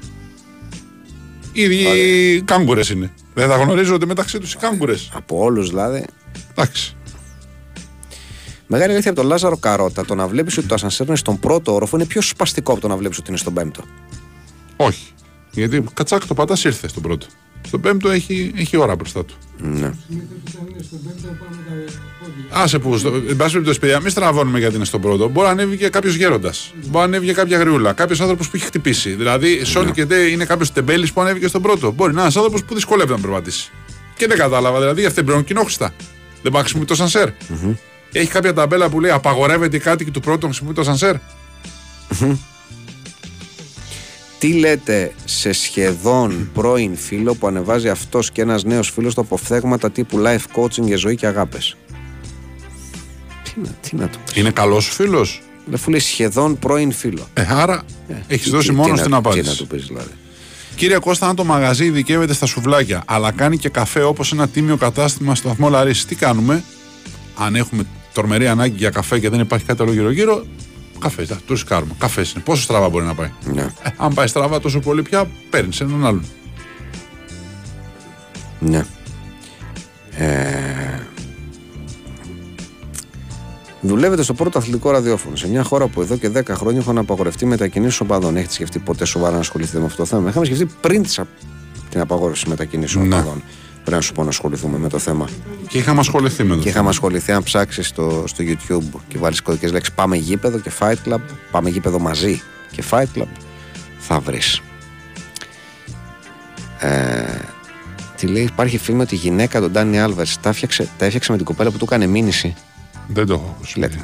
Οι κάγκουρες είναι. Δεν θα γνωρίζονται μεταξύ τους οι κάγκουρες. Από όλους δηλαδή. Εντάξει. Μεγάλη αλήθεια από τον Λάζαρο Καρότα το να βλέπεις ότι το ασανσέρ είναι στον πρώτο όροφο είναι πιο σπαστικό από το να βλέπεις ότι είναι στον πέμπτο. Όχι. Γιατί κατσάκ το πατάς ήρθες στον πρώτο. Στον πέμπτο έχει, έχει ώρα μπροστά του. Ναι. Άσε που, στο, εν πάση περιπτώσει, παιδιά, μην στραβώνουμε γιατί είναι στον πρώτο. Μπορεί να ανέβει και κάποιος γέροντας. Μπορεί να ανέβει και κάποια γριούλα. Κάποιος άνθρωπος που έχει χτυπήσει. Δηλαδή, Σόνι και Ντε είναι κάποιος τεμπέλης που ανέβηκε στον πρώτο. Μπορεί να είναι ένας άνθρωπος που δυσκολεύεται να περπατήσει. Και δεν κατάλαβα, δηλαδή, για αυτήν την κοινόχρηστα. Δεν μπορεί να χρησιμοποιεί το σανσέρ. Έχει κάποια ταμπέλα που λέει απαγορεύεται κάτι και του πρώτου να χρησιμοποιεί το σανσέρ. Τι λέτε σε σχεδόν πρώην φίλο που ανεβάζει αυτός και ένας νέος φίλος το αποφθέγματα τύπου life coaching για ζωή και αγάπες; Τι να, τι να του πεις; Είναι καλός σου φίλος; Αφού λέει σχεδόν πρώην φίλο. Ε, άρα έχεις Τι- δώσει τι- μόνο τι στην να- Τι να απάντηση. του πεις δηλαδή. Κύριε Κώστα, αν το μαγαζί ειδικεύεται στα σουβλάκια, αλλά κάνει και καφέ όπως ένα τίμιο κατάστημα στο βαθμό Λαρίσης, τι κάνουμε; Αν έχουμε τορμερή ανάγκη για καφέ και δεν υπάρχει κάτι άλλο γύρω-γύρω, καφέ. Το ρισκάρουμε. Καφέ είναι. Πόσο στραβά μπορεί να πάει; Ναι. Ε, αν πάει στραβά τόσο πολύ πια, παίρνεις έναν άλλον. Ναι. Ε... Δουλεύετε στο πρώτο αθλητικό ραδιόφωνο. Σε μια χώρα που εδώ και 10 χρόνια έχουν απαγορευτεί μετακινήσεις οπαδών. Έχετε σκεφτεί ποτέ σοβαρά να ασχοληθείτε με αυτό το θέμα; Είχαμε σκεφτεί πριν τις α- την απαγόρευση μετακινήσεων Ναι. Οπαδών. Πρέπει να σου πω να ασχοληθούμε με το θέμα. Και είχαμε ασχοληθεί με το. Και είχαμε ασχοληθεί, αν ψάξεις στο, στο YouTube και βάλεις κωδικές λέξεις Πάμε γήπεδο και Fight Club, Πάμε γήπεδο μαζί και Fight Club, θα βρεις. Ε, τι λέει, υπάρχει φήμη ότι η γυναίκα του Ντάνι Άλβερ τα, έφτιαξε- τα έφτιαξε με την κοπέλα που του έκανε μήνυση; Δεν το έχω ακούσει. Λέτε.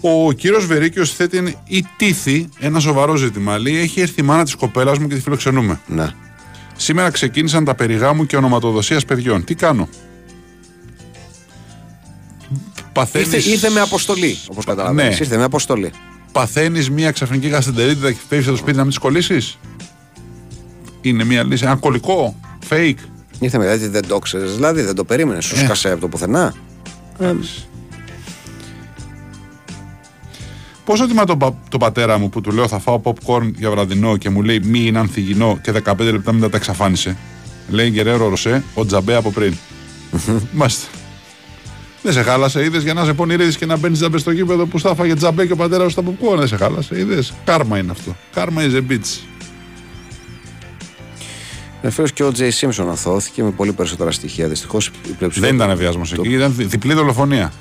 Ο κύριος Βερίκιος θέτει ή τίθη ένα σοβαρό ζήτημα. Λέει: Έχει έρθει η μάνα της κοπέλας μου και τη φιλοξενούμε. Ναι. Σήμερα ξεκίνησαν τα περιγάμου και ονοματοδοσίας παιδιών. Τι κάνω; Παθαίνεις, Ήρθε, ήρθε με αποστολή, όπως καταλαβαίνεις. Ναι. Ήρθε με αποστολή. παθαίνεις μια ξαφνική γαστεντερίτιδα και φεύγεις από το σπίτι να μην τι κολλήσεις; Είναι μια λύση. Ένα κολλικό. Fake; Ήρθε με, δηλαδή δεν το ξέρεις, δηλαδή δεν το περίμενες. Σου Ε. σκάσε από το πουθενά. Πόσο τιμά τον, πα- τον πατέρα μου που του λέω θα φάω popcorn για βραδινό και μου λέει μη είναι ανθυγινό και 15 λεπτά μετά τα εξαφάνισε. Λέει Γκερέρο Ροσέ, ο Τζαμπέ από πριν. Μάλιστα. Δεν σε χάλασε, είδες για να σε πονηρίζει και να μπαίνεις τζαμπές στο γήπεδο που στάφαγε τζαμπέ και ο πατέρας σου στα popcorn. Δεν σε χάλασε, είδες. Κάρμα είναι αυτό. Κάρμα is a bitch. Βεβαίως και ο Τζέι Σίμψον αθώθηκε με πολύ περισσότερα στοιχεία. Δυστυχώς η πλειοψηφία. Δεν ήταν βιασμό εκεί, ήταν δι- διπλή δολοφονία.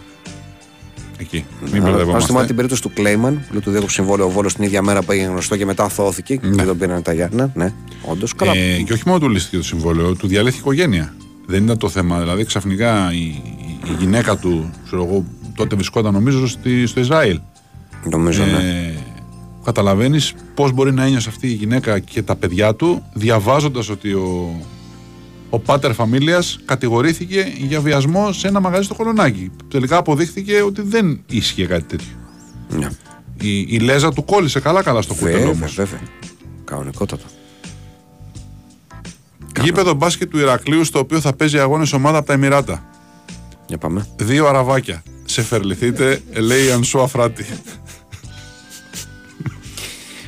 Εκεί. Μην Αν θυμάται μπερδευόμαστε. την περίπτωση του Κλέιμαν, που του διέκοψε συμβόλαιο ο Βόλος την ίδια μέρα που έγινε γνωστό και μετά αθώθηκε και δεν τον πήραν τα Γιάννα. Ναι, όντως. Καλά. Ε, και όχι μόνο του λύστηκε το συμβόλαιο, του διαλύθηκε η οικογένεια. Δεν ήταν το θέμα. Δηλαδή ξαφνικά η, η γυναίκα του, ξέρω εγώ, τότε βρισκόταν νομίζω στη, στο Ισραήλ. Νομίζω, ναι. Ε, Καταλαβαίνεις πώς μπορεί να ένιωσε αυτή η γυναίκα και τα παιδιά του, διαβάζοντας ότι ο, ο πάτερ φαμίλιας κατηγορήθηκε για βιασμό σε ένα μαγαζί στο Κολονάκι. Τελικά αποδείχθηκε ότι δεν ίσχυε κάτι τέτοιο. ναι. Η, η λέζα του κόλλησε καλά-καλά στο κούτελο Βέβαια, όμως. βέβαια. Κανονικότατο. Γήπεδο μπάσκετ του Ηρακλείου, στο οποίο θα παίζει αγώνες ομάδα από τα Εμμυράτα. Για πάμε. Δύο αραβάκια. Σε φερληθείτε, λέει η Ανσού Αφράτη.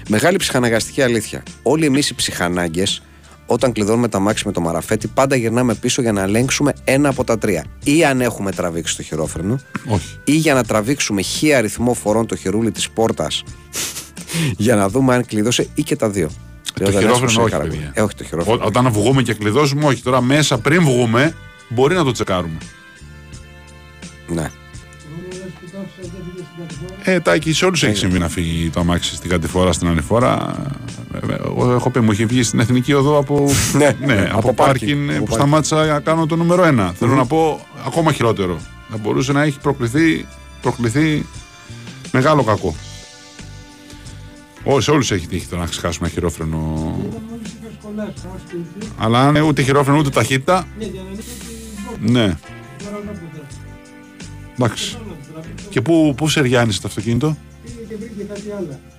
Μεγάλη ψυχαναγκαστική αλήθεια. Όλοι εμείς οι ψυχανάγκες, όταν κλειδώνουμε τα μάξι με το μαραφέτη, πάντα γυρνάμε πίσω για να ελέγξουμε ένα από τα τρία. Ή αν έχουμε τραβήξει το χειρόφρενο, Όχι. ή για να τραβήξουμε χι αριθμό φορών το χειρούλι της πόρτας για να δούμε αν κλειδώσε, ή και τα δύο. Το Λέω, δεν χειρόφρενο έσπασε η όχι, χαραγούλα. παιδιά. Ε, όχι το χειρόφρενο. Ό, όταν βγούμε και κλειδώσουμε, όχι. Τώρα μέσα πριν βγούμε, μπορεί να το τσεκάρουμε. Ναι. Ε, τάκι, σε όλους έχει συμβεί να φύγει το αμάξι στην κατηφορά, στην ανηφορά. Ε, Εγώ έχω πει, μου είχε βγει στην εθνική οδό από, Ναι, από, από πάρκιν πάρκιν, ε, από που πάρκιν. σταμάτησα να κάνω το νούμερο ένα. Θέλω να πω ακόμα χειρότερο. Να μπορούσε να έχει προκληθεί, προκληθεί μεγάλο κακό. Ό, σε όλους έχει τύχει το να ξεχάσουμε ένα χειρόφρενο. Αλλά αν ούτε χειρόφρενο ούτε ταχύτητα. Ναι. Εντάξει. Και πού, πού σε ριάνισε το αυτοκίνητο;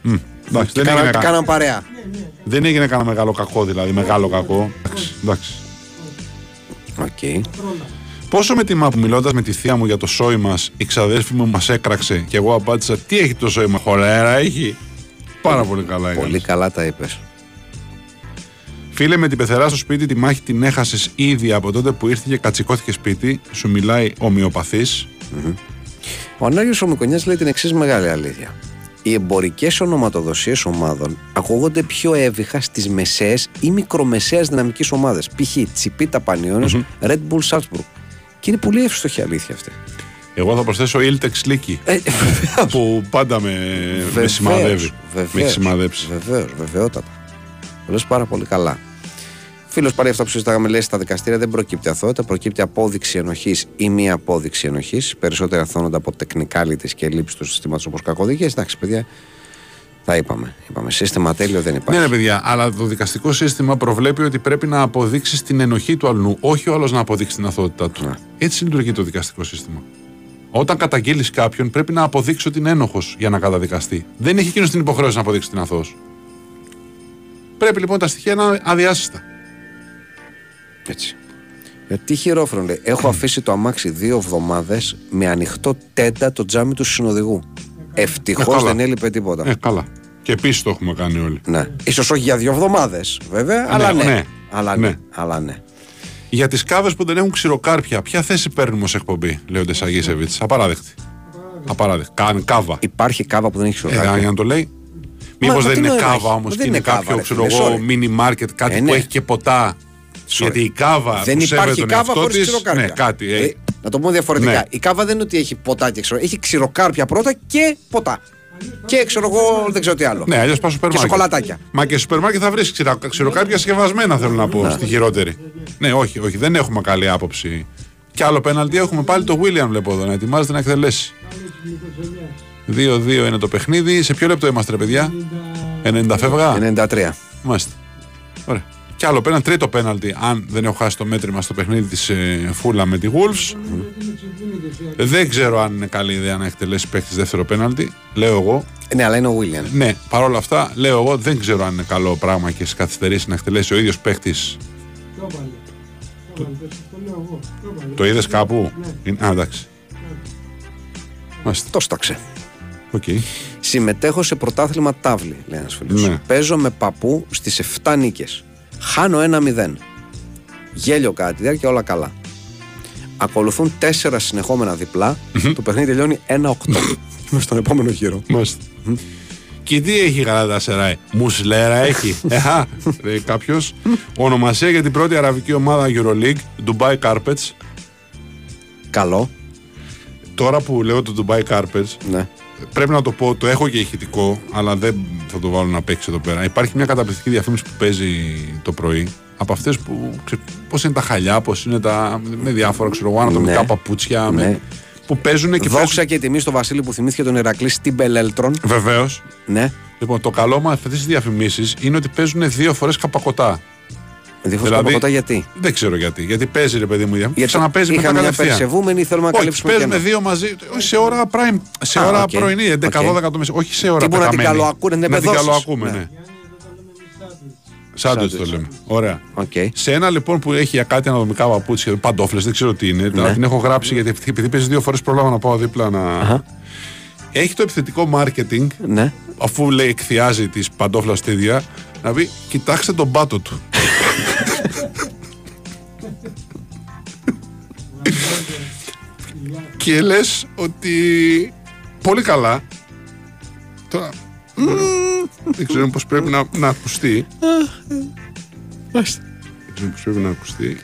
Μμ, Εντάξει, δεν, Κάνα, έγινε, κα- κάναν παρέα. δεν έγινε κανένα μεγάλο κακό, δηλαδή μεγάλο κακό. Εντάξει, εντάξει. Οκ. Πόσο με τιμά που μιλώντας με τη θεία μου για το σόι μας, η ξαδέρφη μου μας έκραξε και εγώ απάντησα: Τι έχει το σόι μας, χολέρα έχει; Πάρα πολύ καλά έκανες. Πολύ καλά τα είπες. Φίλε, με την πεθερά στο σπίτι τη μάχη την έχασες ήδη από τότε που ήρθε και κατσικώθηκε σπίτι. Σου μιλάει ομοιοπαθής. Ο Ανάγιος Ομικονιάς λέει την εξής μεγάλη αλήθεια. Οι εμπορικές ονοματοδοσίες ομάδων ακούγονται πιο εύηχα στις μεσαίες ή μικρομεσαίες δυναμική ομάδες. Π.χ. Τσιπίτα Πανιώνιος, Red Bull Salzburg. Και είναι πολύ εύστοχη αλήθεια αυτή. Εγώ θα προσθέσω Iltex Leaky. Ε, που πάντα με, με σημαδεύει. Με έχει σημαδέψει. Βεβαίως, βεβαιότατα. Το λες πάρα πολύ καλά. Φίλος, πάλι αυτό που συζητάγαμε, λέει στα δικαστήρια δεν προκύπτει αθωότητα, προκύπτει απόδειξη ενοχής ή μία απόδειξη ενοχής. Περισσότερα αθώνονται από τεκνικάλιτε και λήψη του συστήματος όπως κακοδικίε. Εντάξει, παιδιά, τα είπαμε. είπαμε. Σύστημα τέλειο δεν Ναι, υπάρχει. ρε παιδιά, αλλά το δικαστικό σύστημα προβλέπει ότι πρέπει να αποδείξει την ενοχή του αλλού, όχι ο άλλος να αποδείξει την αθωότητά του. Ναι. Έτσι λειτουργεί το δικαστικό σύστημα. Όταν καταγγείλεις κάποιον, πρέπει να αποδείξει ότι είναι ένοχος για να καταδικαστεί. Δεν έχει εκείνος την υποχρέωση να αποδείξει την αθώος. Πρέπει λοιπόν τα στοιχεία να είναι αδιάσυστα. Έτσι. Γιατί τι χειρόφρονο λέει. Έχω αφήσει το αμάξι δύο εβδομάδες με ανοιχτό τέντα το τζάμι του συνοδηγού. Ευτυχώς Ε, καλά. δεν έλειπε τίποτα. Ε, καλά. Και επίσης το έχουμε κάνει όλοι. Ναι. Ίσως όχι για δύο εβδομάδες, βέβαια, αλλά ναι. ναι. Αλλά ναι. Ναι. Αλλά ναι. Για τις κάβες που δεν έχουν ξηροκάρπια, ποια θέση παίρνουμε ως εκπομπή, λέει ο Ντεσαγίσεβιτς. Απαράδεκτη. Απαράδεκτη. Καν κάβα. Υπάρχει κάβα που δεν έχει Ε, σοκάρια. για να το λέει. Μήπως μα δεν τι είναι νόημα κάβα έχει. όμως Δεν και είναι είναι κάβα, κάποιο ρε ξέρω φίλε, εγώ sorry. mini market, κάτι Ε, που ναι. έχει και ποτά. Γιατί η κάβα Δεν που υπάρχει σέβεται τον κάβα εαυτό χωρίς της, ξηροκάρπια. Ναι, κάτι. ε, Ε, να το πούμε διαφορετικά. Ναι. Η κάβα δεν είναι ότι έχει ποτά και ξηροκάρπια. Έχει ξηροκάρπια πρώτα και ποτά. Και ξέρω εγώ δεν ξέρω τι άλλο. Ναι, αλλιώς πάω στο σούπερ Και μάρκετ. σοκολατάκια. Μα και στο σούπερ μάρκετ θα βρεις ξηροκάρπια συσκευασμένα, θέλω να πω, στη χειρότερη. Ναι, όχι, όχι, δεν έχουμε καλή άποψη. Και άλλο πέναλτι έχουμε πάλι το William, βλέπω εδώ, να ετοιμάζεται να εκτελέσει. 2-2 είναι το παιχνίδι. Σε ποιο λεπτό είμαστε, ρε παιδιά, 90 φεύγα; 93. Μάλιστα. Ωραία. Και άλλο πέναλτι, τρίτο πέναλτι, αν δεν έχω χάσει το μέτρημα στο παιχνίδι της ε, Φούλα με τη Wolves. Δεν ξέρω αν είναι καλή ιδέα να εκτελέσει παίχτη δεύτερο πέναλτι. Λέω εγώ. Ναι, αλλά είναι ο Βίλιαν. Ναι, παρόλα αυτά, λέω εγώ δεν ξέρω αν είναι καλό πράγμα και στι καθυστερήσει να εκτελέσει ο ίδιος παίχτη. Το έβαλε. Το έβαλε, το λέω εγώ. Το έβαλε. Το είδες κάπου; Ναι. Είναι- Α, εντάξει. Μάλιστα. Το στάξε. Οκ. Συμμετέχω σε πρωτάθλημα τάβλι, λέει ένας φίλος. Ναι. Παίζω με παππού στις 7 νίκες. Χάνω 1-0. Γέλιο κατά τη διάρκεια, όλα καλά. Ακολουθούν τέσσερα συνεχόμενα διπλά. Το παιχνίδι τελειώνει 1-8. Είμαι στον επόμενο γύρο. Μάλιστα. Και τι έχει καλά τα σεράι; Μουσλέρα έχει. Εχά, λέει κάποιος. Ονομασία για την πρώτη αραβική ομάδα Euroleague, Dubai Carpets. Καλό. Τώρα που λέω το Dubai Carpets, Ναι. Πρέπει να το πω, το έχω και ηχητικό, αλλά δεν θα το βάλω να παίξει εδώ πέρα. Υπάρχει μια καταπληκτική διαφήμιση που παίζει το πρωί. Από αυτές που. Πώς είναι τα χαλιά, πώς είναι τα. με διάφορα ξέρω εγώ, ανατομικά Ναι. παπούτσια. Ναι. Με, που παίζουν και Δόξα και τιμή στο Βασίλη που θυμήθηκε τον Ηρακλή στην Πελέλτρον. Βεβαίως. Ναι. Λοιπόν, το καλό με αυτές τις διαφημίσεις είναι ότι παίζουν δύο φορές καπακωτά. Δίχως Δηλαδή- δηλαδή... γιατί; Δεν ξέρω γιατί. Γιατί παίζει ρε παιδί μου η διαφήμιση. Γιατί Ξαναπέζει μετά είχαμε μια κατευθείαν. περσεβούμενη ή θέλουμε να Όχι, καλύψουμε παίζουμε κενό. δύο μαζί. Όχι σε ώρα prime. Σε Α, ώρα οκ. πρωινή, 11-12 Οκ. το μεσημέρι. Όχι σε ώρα Τι μπορεί να την πεθαμένη. καλοακούνε, να Να την παιδώσεις. καλοακούμε, Ναι. ναι. Σάντουιτ το Σάντουιτς. λέμε. Ωραία. Οκ. Σε ένα λοιπόν που έχει κάτι αναδομικά παπούτσια, παντόφλες, δεν ξέρω τι είναι. Ναι. Την έχω γράψει γιατί επειδή παίζει δύο φορές πρόλαβα να πάω δίπλα να. Έχει το επιθετικό marketing, Ναι. αφού λέει εκθιάζει τις παντόφλας στίδια, να πει κοιτάξτε τον πάτο του. και λες ότι πολύ καλά. Τώρα. δεν ξέρω πώς πρέπει να, να ακουστεί. Δεν ξέρω πώς πρέπει να ακουστεί.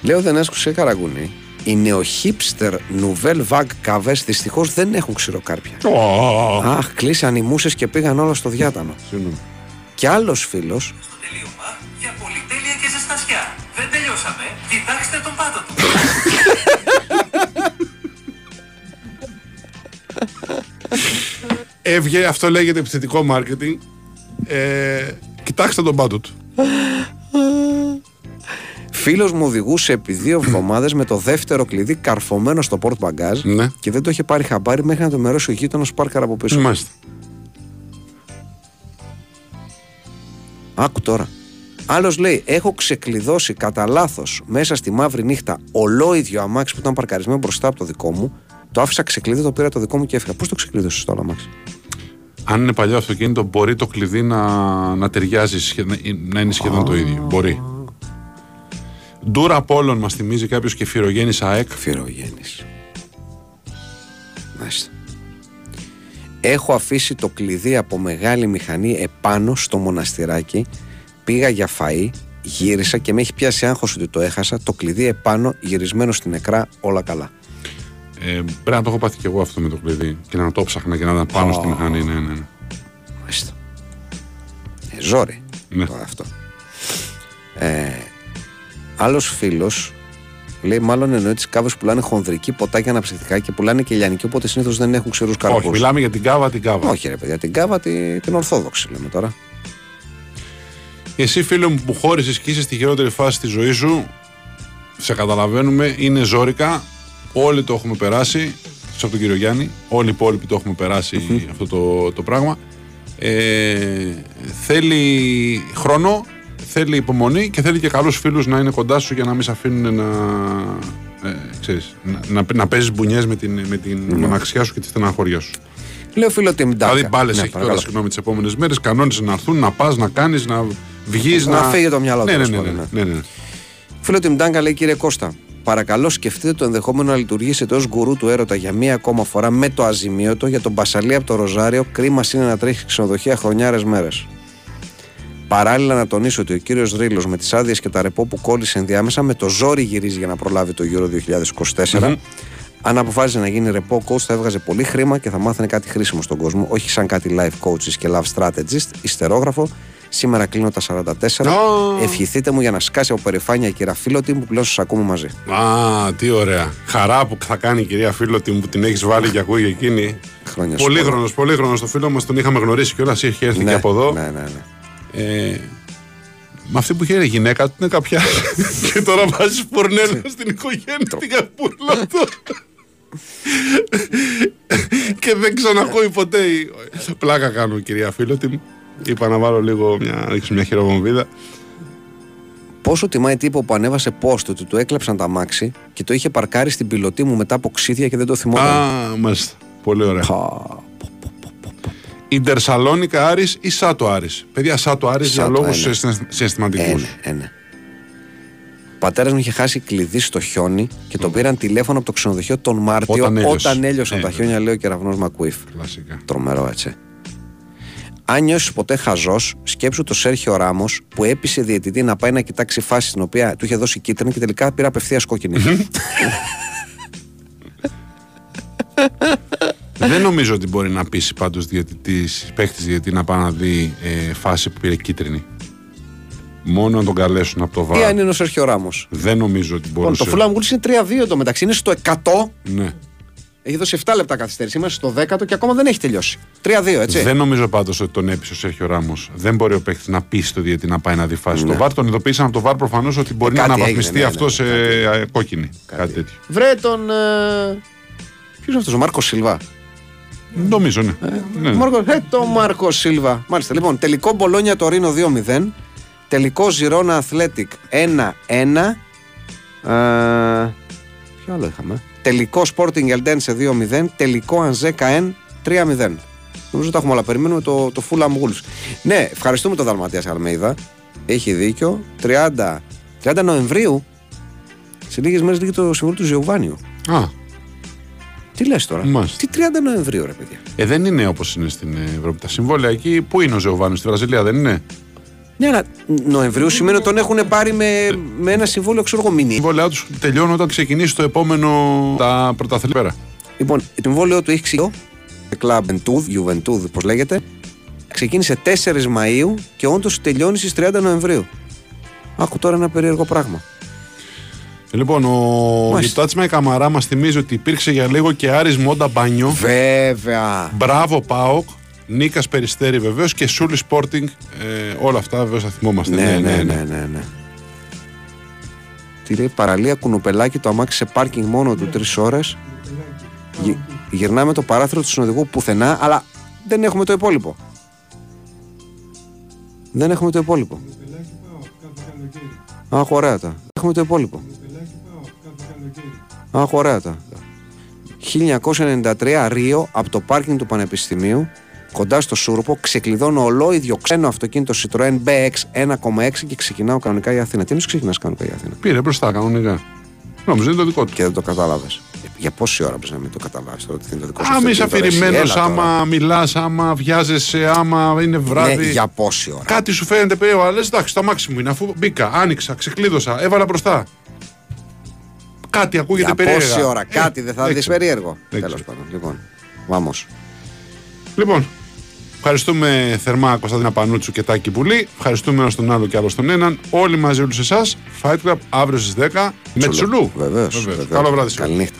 Λέω δεν έσκουσε καραγκούνι. Οι νεοχίπστερ νουβέλ βαγ καβές δυστυχώς δεν έχουν ξηροκάρπια. Ω, Αχ, κλείσαν οι μουσες και πήγαν όλα στο διάτανο. συγγνώμη. Και άλλος φίλος, στο τελείωμα για πολυτέλεια και ζεστασιά. Δεν τελειώσαμε. Κοιτάξτε τον πάτο του. Έβγε, αυτό λέγεται επιθετικό marketing. Ε, κοιτάξτε τον πάτο του. φίλος μου οδηγούσε επί δύο εβδομάδες με το δεύτερο κλειδί καρφωμένο στο πόρτ μπαγκάζ Ναι. και δεν το είχε πάρει χαμπάρι μέχρι να το μερώσει ο γείτονας πάρκαρα από πίσω. Μάλιστα. Άκου τώρα. Άλλος λέει: Έχω ξεκλειδώσει κατά λάθος μέσα στη μαύρη νύχτα ολόιδιο αμάξι που ήταν παρκαρισμένο μπροστά από το δικό μου. Το άφησα ξεκλείδι, το πήρα το δικό μου και έφυγα. Πώς το ξεκλείδωσες το άλλο αμάξι; Αν είναι παλιό αυτοκίνητο, μπορεί το κλειδί να, να ταιριάζει, σχεδόν- να είναι σχεδόν το ίδιο. Μπορεί. Ντούρα Πόλων μας θυμίζει κάποιος και φυρογέννη ΑΕΚ. Φυρογέννη. Μάλιστα. Έχω αφήσει το κλειδί από μεγάλη μηχανή επάνω στο μοναστηράκι. Πήγα για φαΐ, γύρισα και με έχει πιάσει άγχος ότι το έχασα. Το κλειδί επάνω, γυρισμένο στην νεκρά, όλα καλά. Ε, πρέπει να το έχω πάθει και εγώ αυτό με το κλειδί και να το ψάχνα και να ήταν πάνω στη μηχανή. Ναι, ναι, ναι. Μάλιστα. Ε, ζόρι. Ναι. Τώρα αυτό. Ε, άλλος φίλος λέει μάλλον εννοεί τις κάβες που πουλάνε χονδρική ποτάκια αναψυκτικά και πουλάνε και λιανική οπότε συνήθως δεν έχουν ξερούς καρπούς. Όχι, μιλάμε για την κάβα, την κάβα. Όχι ρε παιδιά, την κάβα τη- την ορθόδοξη λέμε τώρα. Εσύ, φίλο μου, που χώρισες και είσαι στη χειρότερη φάση της ζωής σου, σε καταλαβαίνουμε, είναι ζώρικα. Όλοι το έχουμε περάσει. από τον κύριο Γιάννη. Όλοι οι υπόλοιποι το έχουμε περάσει αυτό το, το πράγμα. Ε, θέλει χρόνο, θέλει υπομονή και θέλει και καλούς φίλους να είναι κοντά σου για να μην σε αφήνουν να, ε, ξέρεις, να, να, να παίζεις μπουνιές με την, με την μοναξιά σου και τη στεναχώρια σου. Λέω φίλο Τιμντάκα. Δηλαδή μπάλε Ναι, έχει παρακαλώ. τώρα συγγνώμη τις επόμενες μέρες. Κανόνισε να έρθουν, να πας, να κάνεις, να βγεις. Να φύγει το μυαλό ναι, τέλος ναι, ναι, πάντων, ναι, ναι, ναι. Φίλο Τιμντάγκα λέει κύριε Κώστα, παρακαλώ σκεφτείτε το ενδεχόμενο να λειτουργήσετε ως γκουρού του έρωτα για μία ακόμα φορά με το αζημίωτο για τον Μπασαλή από το Ροζάριο. Κρίμα είναι να τρέχει ξενοδοχεία χρονιάρες μέρες. Παράλληλα, να τονίσω ότι ο κύριος Ρήλο με τις άδειες και τα ρεπό που κόλλησε ενδιάμεσα με το ζόρι γυρίζει για να προλάβει το Euro 2024. Αν αποφάσιζε να γίνει ρεπό coach, θα έβγαζε πολύ χρήμα και θα μάθαινε κάτι χρήσιμο στον κόσμο, όχι σαν κάτι life coaches και love strategist. Ιστερόγραφο. Σήμερα κλείνω τα 44. Ω. Ευχηθείτε μου για να σκάσει από περηφάνεια η κυραφίλωτη που πλέον σας ακούμε μαζί. Α, τι ωραία. Χαρά που θα κάνει η κυρία Φίλωτη μου που την έχεις βάλει και ακούει εκείνη. Χρόνια σου Πολύχρονος, πολύχρονος. Το φίλο μας τον είχαμε γνωρίσει κιόλας. Είχε έρθει και από εδώ. Ναι, ναι, ναι. Ε, με αυτή που είχε ρε, γυναίκα του είναι κάποια. και τώρα βάζεις φορνέλα στην οικογένεια την καπούλα του. και δεν ξανακούει ποτέ. η- Πλάκα κάνω, κυρία Φίλωτη μου. Είπα να βάλω λίγο μια, ρίξω μια χειροβομβίδα. Πόσο τιμάει τύπο που ανέβασε post ότι του έκλεψαν τα μάξι και το είχε παρκάρει στην πιλωτή μου μετά από ξύδια και δεν το θυμόταν. Α, μάλιστα. Πολύ ωραία. Πω. Ιντερσαλόνικα Άρης ή Σάτο Άρης; Παιδιά, Σάτο Άρης για Σάτο, λόγους ένα. συναισθηματικούς. Ε, ναι, ε, ναι. Ο πατέρας μου είχε χάσει κλειδί στο χιόνι και τον πήραν τηλέφωνο από το ξενοδοχείο τον Μάρτιο Όταν έλειωσε. όταν έλειωσαν Ε, τα βέβαια. χιόνια, λέει ο κεραυνός Μακουίφ. Κλασικά. Τρομερό έτσι. Αν νιώσεις ποτέ χαζός, σκέψου το Σέρχιο Ράμος που έπεισε διαιτητή να πάει να κοιτάξει φάση στην οποία του είχε δώσει κίτρινη και τελικά πήρε απευθείας κόκκινη. Δεν νομίζω ότι μπορεί να πείσει πάντως διαιτητή, παίχτη διαιτητή να πάει να δει ε, φάση που πήρε κίτρινη. Μόνο να τον καλέσουν από το Ή αν βάρο. είναι ο Σέρχιο Ράμος. Δεν νομίζω ότι Λοιπόν, μπορούσε. το Φουλάμ Γκούλ είναι 3-2 το μεταξύ. Είναι στο 100. Ναι. Έχει δώσει 7 λεπτά καθυστέρηση. Είμαστε στο 10ο και ακόμα δεν έχει τελειώσει. 3-2, έτσι. Δεν νομίζω πάντως ότι τον έπεισε ο Σέρχιο Ράμος. Δεν μπορεί ο παίχτης να πείσει το διαιτητή να πάει να δει φάση. Ναι. Το βάρ τον ειδοποίησαν από το βάρ προφανώς ότι μπορεί Ε, να κάτι αναβαθμιστεί έγινε, ναι, αυτός ναι, σε κάτι ε, κόκκινη. Κάτι τέτοιο. Βρε τον. Ε... Ποιος είναι αυτός, ο Μάρκος Σίλβα. Νομίζω, ναι. ναι. Μάρκο, ε, το Μάρκο Σίλβα. Μάλιστα. Λοιπόν, τελικό Μπολόνια το Ρήνο 2-0. Τελικό Ζιρόνα Αθλέτικ 1-1. Ε, ποιο άλλο είχαμε; Τελικό Sporting Ελντένσε 2-0. Τελικό Ανζέκα 1 3-0. Νομίζω τα έχουμε όλα. Περιμένουμε το, το Fulham Wolves. Ναι, ευχαριστούμε τον Δαλματίας Αλμέιδα. Έχει δίκιο. 30, 30 Νοεμβρίου. Σε λίγες μέρες λύγει το συμβόλαιο του Ζεοβάνιου. Α, Τι λες τώρα; Μάλιστα. Τι 30 Νοεμβρίου, ρε παιδιά. ε, δεν είναι όπως είναι στην Ευρώπη. Τα συμβόλαια εκεί, πού είναι ο Ζεοβάνης, στη Βραζιλία, δεν είναι; Ναι, αλλά Νοεμβρίου σημαίνει ότι τον έχουν πάρει με, με ένα συμβόλαιο, ξέρω εγώ, Τα μηνύ. συμβόλαιά τους τελειώνουν όταν ξεκινήσει το επόμενο. τα πρωταθλήματα. πέρα. Λοιπόν, το συμβόλαιο του έχει ξεκινήσει. Club Juventud, Juventud, πώς λέγεται. Ξεκίνησε 4 Μαου και όντως τελειώνει στις 30 Νοεμβρίου. Άκου τώρα ένα περίεργο πράγμα. Ε, Λοιπόν, ο Μάλιστα. Γιουτάτσμα η Καμαρά μας θυμίζει ότι υπήρξε για λίγο και Άρης Μόντα Μπάνιο. Βέβαια. Μπράβο Πάοκ. Νίκας Περιστέρη βεβαίως και Σούλη Sporting. Ε, όλα αυτά βεβαίως θα θυμόμαστε. Ναι, ναι, ναι, ναι, ναι. Τι λέει, παραλία κουνουπελάκι το αμάξι σε πάρκινγκ μόνο του τρεις ώρες. Γυρνάμε το παράθυρο του συνοδηγού πουθενά, αλλά δεν έχουμε το υπόλοιπο. Δεν έχουμε το υπόλοιπο. Πελάκι πάω κάθε καλοκαίρι. Αχ, ωραία τα. Έχουμε το υπόλοιπο. Πελάκι πάω κάθε καλοκαίρι. Αχ, ωραία τα. 1993 Ρίο από το πάρκινγκ του Πανεπιστημίου κοντά στο Σούρπο ξεκλειδώνω ολόιδιο ξένο αυτοκίνητο Citroën BX 1,6 και ξεκινάω κανονικά για Αθήνα. Τι εννοείς ξεκινάς κανονικά για Αθήνα; Πήρε μπροστά κανονικά. Νόμιζα είναι το δικό του. Και δεν το κατάλαβες. Για πόση ώρα πρέπει να μην το καταλάβεις τώρα ότι είναι το δικό σου. Άμα είσαι αυτοκίνητο, ρε, εσύ. αφηρημένος, Έλα τώρα. άμα μιλάς, άμα βιάζεσαι, άμα είναι βράδυ. Ναι, για πόση ώρα; Κάτι σου φαίνεται περίεργο, αλλά λες, εντάξει, το αμάξι μου είναι. Αφού μπήκα, άνοιξα, ξεκλείδωσα, έβαλα μπροστά. Κάτι ακούγεται Για περίεργα. πόση ώρα. Ε, Κάτι δεν θα δεν δεις ξέρω. περίεργο. Δεν Τέλος ξέρω. πάντων. Λοιπόν, vamos. Λοιπόν, ευχαριστούμε θερμά Κωνσταντίνα Πανούτσου και Τάκη Πουλή. Ευχαριστούμε ένα τον άλλο και άλλο τον έναν. Όλοι μαζί όλους εσάς. Fight Club αύριο στις 10 με Τσουλού. Τσουλού. Βεβαίως, Βεβαίως. βεβαίως. Καλό βράδυ σε όλους. Καληνύχτα.